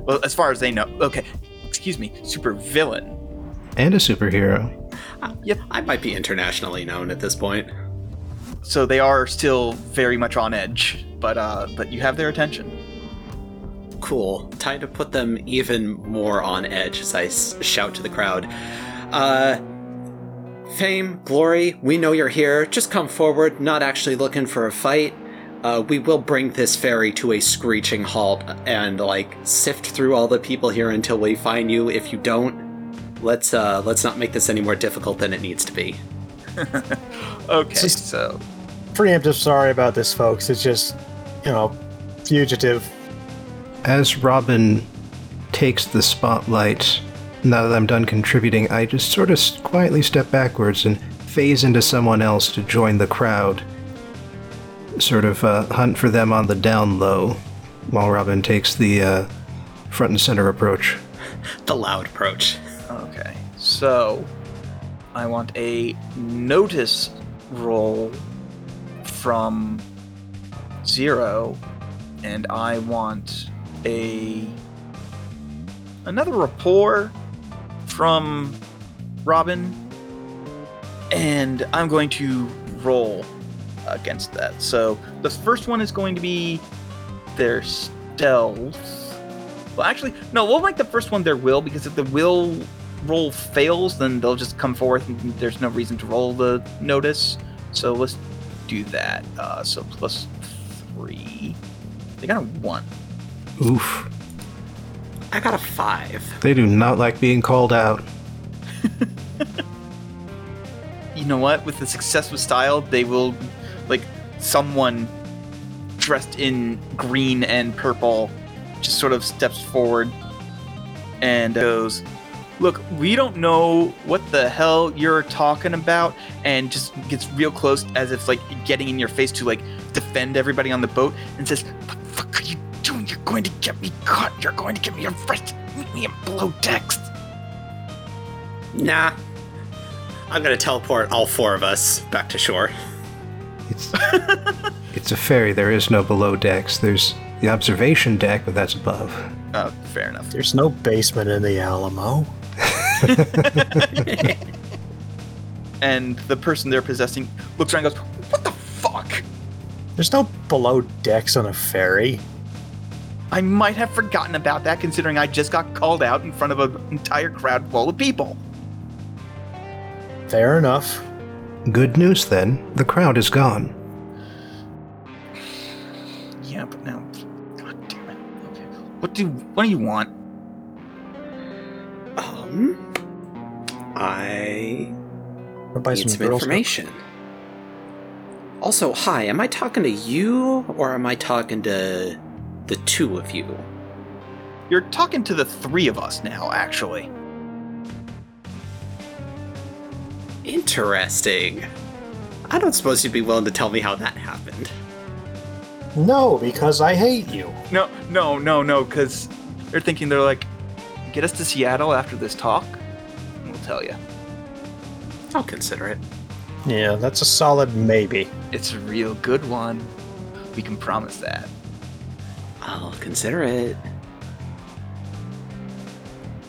A: well, as far as they know, okay. Excuse me, super villain.
C: And a superhero. Uh, yep.
D: I might be internationally known at this point.
A: So they are still very much on edge, but uh, but you have their attention.
D: Cool. Time to put them even more on edge as I s- shout to the crowd. Uh, Fame, Glory, we know you're here. Just come forward, not actually looking for a fight. Uh, we will bring this ferry to a screeching halt and like sift through all the people here until we find you. If you don't, let's uh let's not make this any more difficult than it needs to be. (laughs)
A: Okay.
B: Just-
A: So
B: Preemptive sorry about this, folks. It's just, you know, fugitive.
C: As Robin takes the spotlight, now that I'm done contributing, I just sort of quietly step backwards and phase into someone else to join the crowd. Sort of uh, hunt for them on the down low, while Robin takes the uh, front and center approach. (laughs)
D: The loud approach.
A: Okay. So I want a notice roll from zero, and I want a another rapport from Robin, and I'm going to roll against that. So the first one is going to be their stealth. Well, actually, no, we'll make the first one their will because if the will roll fails, then they'll just come forth and there's no reason to roll the notice. So let's do that. Uh, so plus three. They got a one.
C: Oof.
D: I got a five.
C: They do not like being called out. (laughs)
A: You know what? With the success with style, they will, like, someone dressed in green and purple just sort of steps forward and goes, Look, we don't know what the hell you're talking about, and just gets real close as if, like, getting in your face to, like, defend everybody on the boat and says, What the fuck are you doing? You're going to get me caught. You're going to get me arrested. Meet me in below text.
D: Nah. I'm gonna teleport all four of us back to shore.
C: It's (laughs) it's a ferry. There is no below decks. There's the observation deck, but that's above.
A: Uh, fair enough.
B: There's no basement in the Alamo. (laughs)
A: and the person they're possessing looks around and goes, What the fuck?
B: There's no below decks on a ferry.
A: I might have forgotten about that considering I just got called out in front of an entire crowd full of people.
B: Fair enough.
C: Good news then. The crowd is gone.
A: Yeah, but now. God damn it. Okay. What do what do you want?
D: Um, I
B: Or buy
D: need
B: some
D: some
B: Girl Scouts.
D: Information. Also, hi, am I talking to you or am I talking to the two of you?
A: You're talking to the three of us now, actually.
F: Interesting. I don't suppose you'd be willing to tell me how that happened.
B: No, because I hate you.
A: No, no, no, no, because they're thinking they're like, get us to Seattle after this talk, and we'll tell you.
F: I'll consider it.
B: Yeah, that's a solid maybe.
A: It's a real good one. We can promise that.
D: I'll consider it.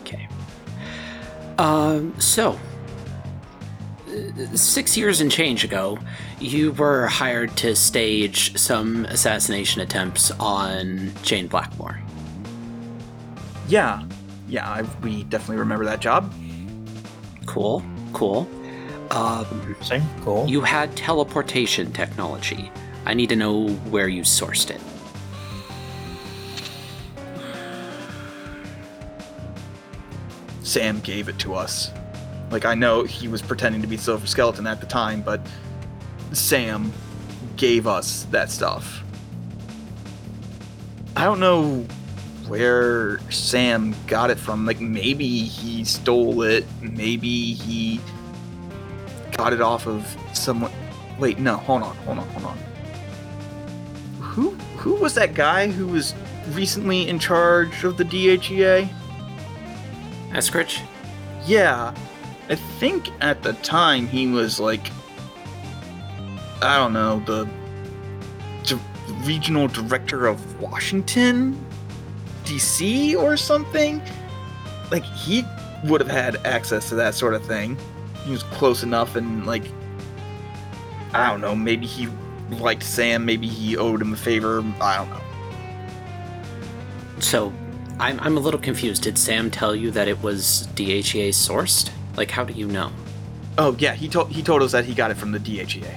D: Okay. Um, so, uh, six years and change ago, you were hired to stage some assassination attempts on Jane Blackmore.
A: Yeah, yeah, I, we definitely remember that job.
D: Cool, cool. Um,
B: Same, cool.
D: you had teleportation technology. I need to know where you sourced it.
A: Sam gave it to us. Like, I know he was pretending to be Silver Skeleton at the time, but Sam gave us that stuff. I don't know where Sam got it from. Like, maybe he stole it. Maybe he got it off of someone. Wait, no, hold on, hold on, hold on. Who who was that guy who was recently in charge of the DHEA?
D: Eskridge?
A: Uh, yeah, I think at the time he was like, I don't know, the di- regional director of Washington, D.C. or something. Like he would have had access to that sort of thing. He was close enough, and like, I don't know, maybe he liked Sam, maybe he owed him a favor. I don't know.
D: So, I'm, I'm a little confused. Did Sam tell you that it was DHEA sourced? Like, how do you know?
A: Oh yeah, he told he told us that he got it from the DHEA.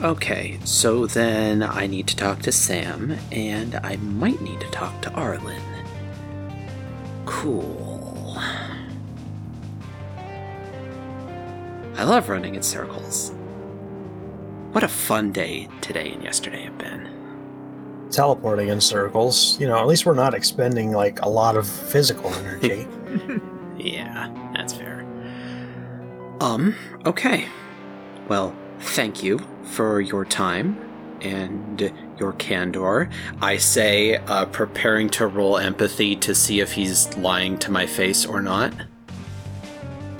D: Okay, so then I need to talk to Sam, and I might need to talk to Arlen. Cool. I love running in circles. What a fun day today and yesterday have been.
B: Teleporting in circles. You know, at least we're not expending like a lot of physical energy. (laughs) (laughs)
D: Yeah, that's fair. Um, okay. Well, thank you for your time and your candor. I say, uh, preparing to roll empathy to see if he's lying to my face or not.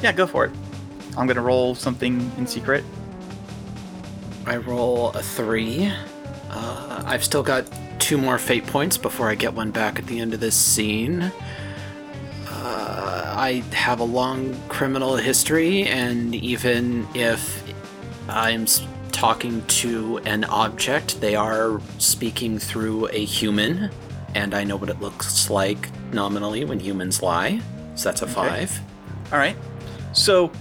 A: Yeah, go for it. I'm gonna roll something in secret.
D: I roll a three. Uh, I've still got two more fate points before I get one back at the end of this scene. Uh, I have a long criminal history, and even if I'm talking to an object, they are speaking through a human, and I know what it looks like nominally when humans lie. So that's a five.
A: All right. So,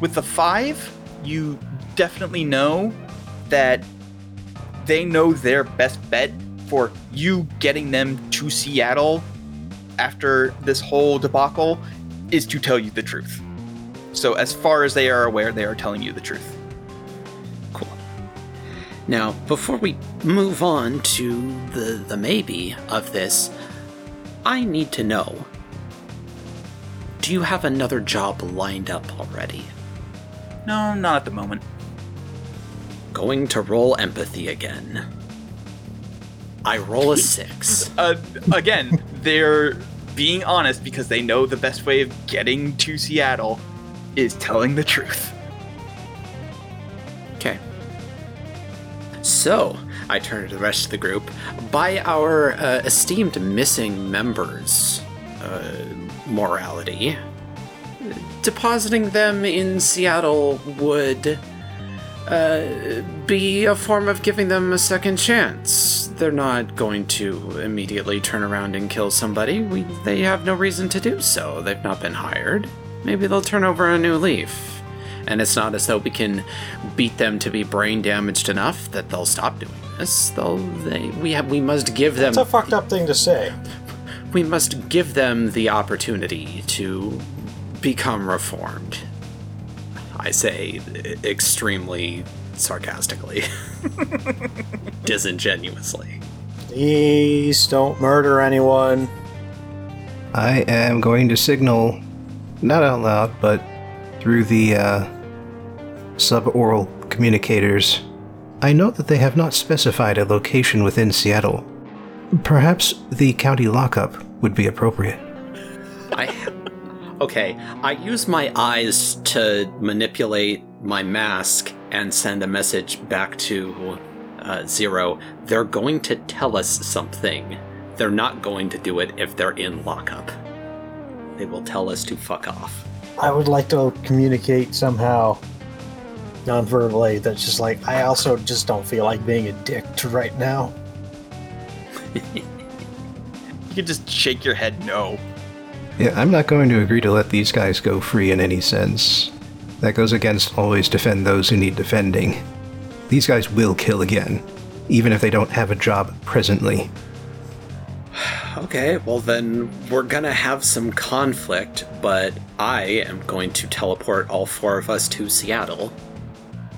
A: with the five, you definitely know that they know their best bet for you getting them to Seattle after this whole debacle is to tell you the truth. So, as far as they are aware, they are telling you the truth.
D: Cool. Now, before we move on to the, the maybe of this, I need to know do you have another job lined up already?
A: No, not at the moment.
D: Going to roll empathy again. I roll a (laughs) six.
A: Uh, again, they're being honest because they know the best way of getting to Seattle is telling the truth.
D: Okay. So, I turn to the rest of the group. By our uh, esteemed missing members' uh, morality, depositing them in Seattle would uh, be a form of giving them a second chance. They're not going to immediately turn around and kill somebody. We, they have no reason to do so. They've not been hired. Maybe they'll turn over a new leaf. And it's not as though we can beat them to be brain damaged enough that they'll stop doing this. They'll, they, we have, we must give them
B: It's a fucked up thing to say.
D: we must give them the opportunity to become reformed. I say extremely sarcastically, (laughs) disingenuously.
B: Please don't murder anyone.
C: I am going to signal, not out loud, but through the uh, suboral communicators. I note that they have not specified a location within Seattle. Perhaps the county lockup would be appropriate.
D: I okay. I use my eyes to manipulate my mask and send a message back to uh, Zero. They're going to tell us something. They're not going to do it if they're in lockup. They will tell us to fuck off.
B: I would like to communicate somehow non-verbally that's just like I also just don't feel like being a dick to right now. (laughs)
A: You could just shake your head no.
C: Yeah, I'm not going to agree to let these guys go free in any sense. That goes against always defend those who need defending. These guys will kill again, even if they don't have a job presently. (sighs)
D: Okay, well then we're gonna have some conflict, but I am going to teleport all four of us to Seattle.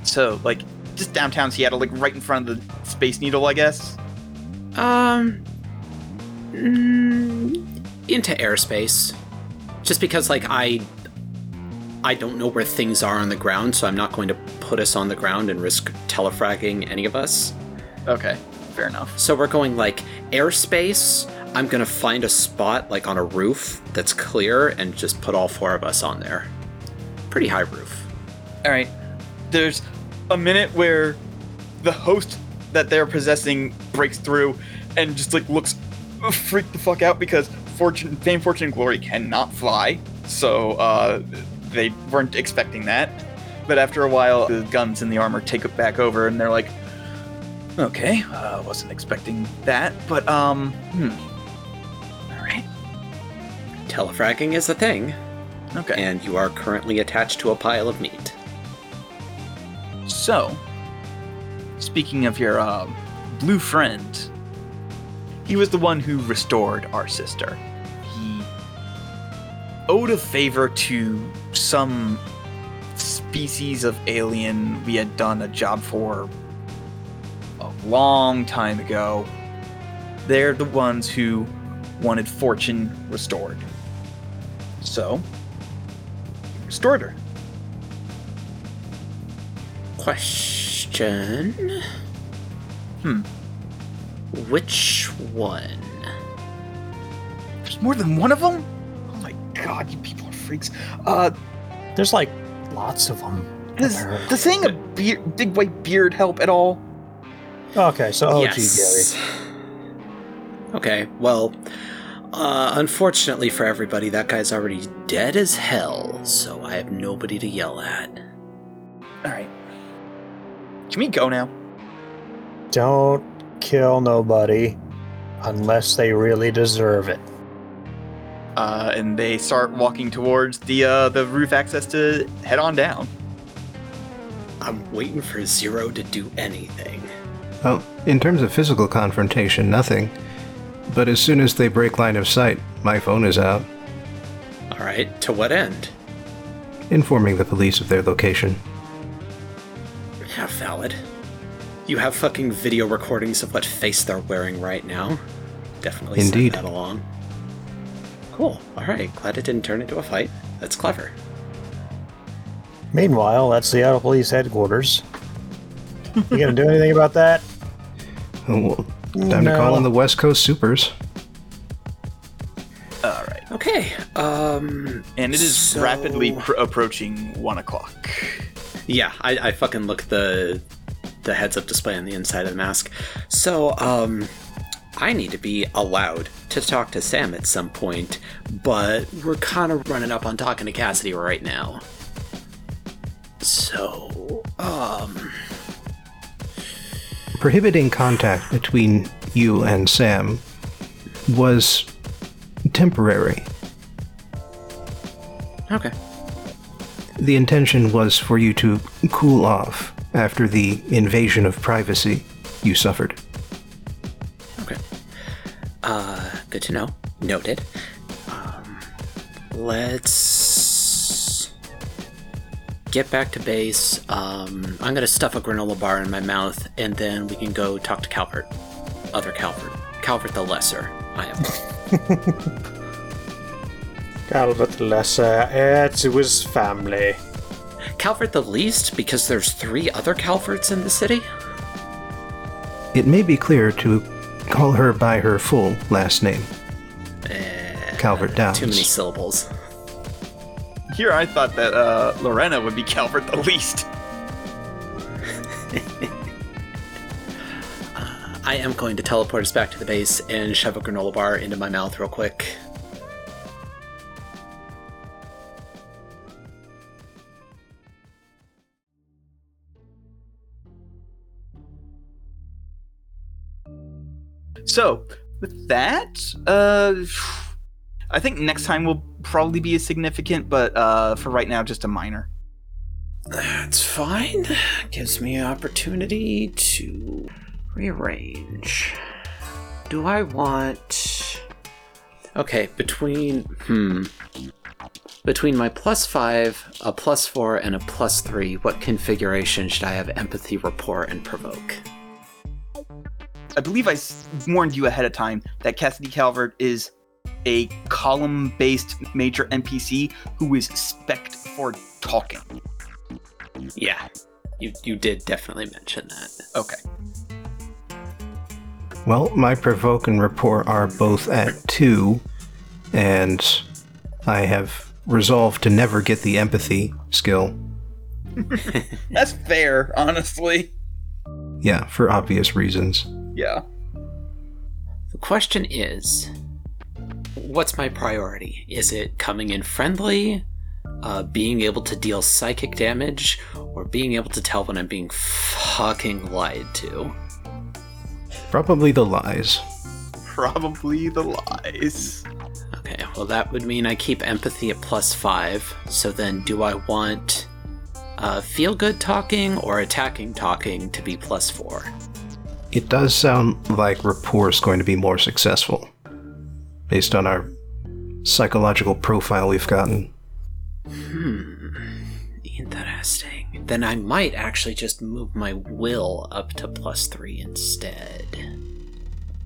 A: So, like, just downtown Seattle, like right in front of the Space Needle, I guess.
D: Um, mm, into airspace, just because like I, I don't know where things are on the ground, so I'm not going to put us on the ground and risk telefragging any of us.
A: Okay, fair enough.
D: So we're going like airspace. I'm gonna find a spot like on a roof that's clear and just put all four of us on there. Pretty high roof.
A: All right. There's a minute where the host that they're possessing breaks through and just like looks (laughs) freaked the fuck out because fortune, fame, fortune, and glory cannot fly. So uh, they weren't expecting that. But after a while, the guns and the armor take it back over, and they're like, "Okay, uh, wasn't expecting that." But um, hmm. All right.
D: Telefragging is a thing,
A: Okay.
D: and you are currently attached to a pile of meat.
A: So, speaking of your uh, blue friend, he was the one who restored our sister. He owed a favor to some species of alien we had done a job for a long time ago. They're the ones who wanted fortune restored. So, he restored her.
D: Question.
A: Hmm.
D: Which one?
A: There's more than one of them? Oh my god, you people are freaks. Uh,
B: There's like lots of them.
A: does, does saying a beard, big white beard help at all?
B: Okay, so oh
D: yes. Okay, well, uh, unfortunately for everybody, that guy's already dead as hell, so I have nobody to yell at.
A: Alright. Can we go now?
B: Gary, don't kill nobody unless they really deserve it.
A: Uh, and they start walking towards the uh, the roof access to head on down.
D: I'm waiting for Zero to do anything.
C: Well, in terms of physical confrontation, nothing. But as soon as they break line of sight, my phone is out,
D: Alright, to what end?
C: informing the police of their location.
D: Yeah, valid. You have fucking video recordings of what face they're wearing right now. Definitely
C: Indeed.
D: send that along. Cool. Alright, glad it didn't turn into a fight. That's clever.
B: Meanwhile, at Seattle Police Headquarters. You gonna do anything about that? (laughs)
C: Well, time to call in the West Coast Supers.
A: Alright.
D: Okay, um.
A: And it is
D: So-
A: rapidly pr- approaching one o'clock.
D: Yeah, I, I fucking look the the heads up display on the inside of the mask. So, um, I need to be allowed to talk to Sam at some point, but we're kind of running up on talking to Cassidy right now. So, um,
C: Prohibiting contact between you and Sam was temporary.
D: okay.
C: The intention was for you to cool off after the invasion of privacy you suffered.
D: Okay. Uh, good to know. Noted. Um, let's get back to base. Um, I'm gonna stuff a granola bar in my mouth, and then we can go talk to Calvert. Other Calvert. Calvert the Lesser. I am. (laughs)
B: Calvert Lesser, heir to his family.
D: Calvert the Least, because there's three other Calverts in the city?
C: It may be clear to call her by her full last name. Calvert Downes.
D: Too many syllables.
A: Here, I thought that uh, Lorena would be Calvert the least. (laughs)
D: I am going to teleport us back to the base and shove a granola bar into my mouth real quick.
A: So, with that, uh, I think next time will probably be a significant, but uh, for right now, just a minor.
D: That's fine. Gives me an opportunity to rearrange. Do I want. Okay, between. Hmm. Between my plus five, a plus four, and a plus three, what configuration should I have empathy, rapport, and provoke?
A: I believe I warned you ahead of time that Cassidy Calvert is a column-based major NPC who is spec'd for talking.
D: Yeah, you, you did definitely mention that.
A: Okay.
C: Well, my provoke and rapport are both at two, and I have resolved to never get the empathy skill. (laughs)
A: That's fair, honestly.
C: Yeah, for obvious reasons.
A: Yeah.
D: The question is what's my priority? Is it coming in friendly, uh, being able to deal psychic damage, or being able to tell when I'm being fucking lied to?
C: Probably the lies.
A: Probably the lies.
D: Okay, well, that would mean I keep empathy at plus five. So then, do I want uh, feel good talking or attacking talking to be plus four?
C: It does sound like rapport is going to be more successful, based on our psychological profile we've gotten.
D: Interesting. Then I might actually just move my will up to plus three instead.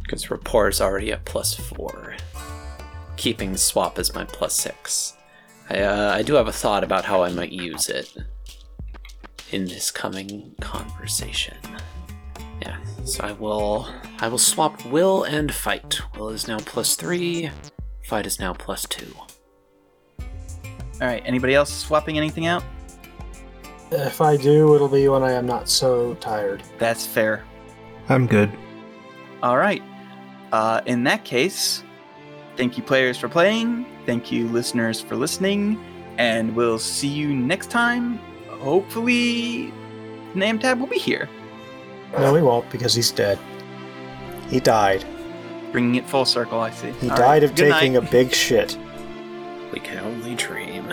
D: Because rapport is already at plus four. Keeping swap as my plus six. I, uh, I do have a thought about how I might use it in this coming conversation. Yeah, so I will I will swap will and fight. Will is now plus three, fight is now plus two.
A: All right. Anybody else swapping anything out?
B: If I do, it'll be when I am not so tired.
A: That's fair.
C: I'm good.
A: All right. Uh, in that case, thank you, players, for playing. Thank you, listeners, for listening. And we'll see you next time. Hopefully, Namtab will be here,
B: No, he won't because he's dead. He died.
A: bringing it full circle. I see.
B: He
A: All
B: died
A: right,
B: of
A: good
B: taking
A: night.
B: a big shit.
D: We can only dream.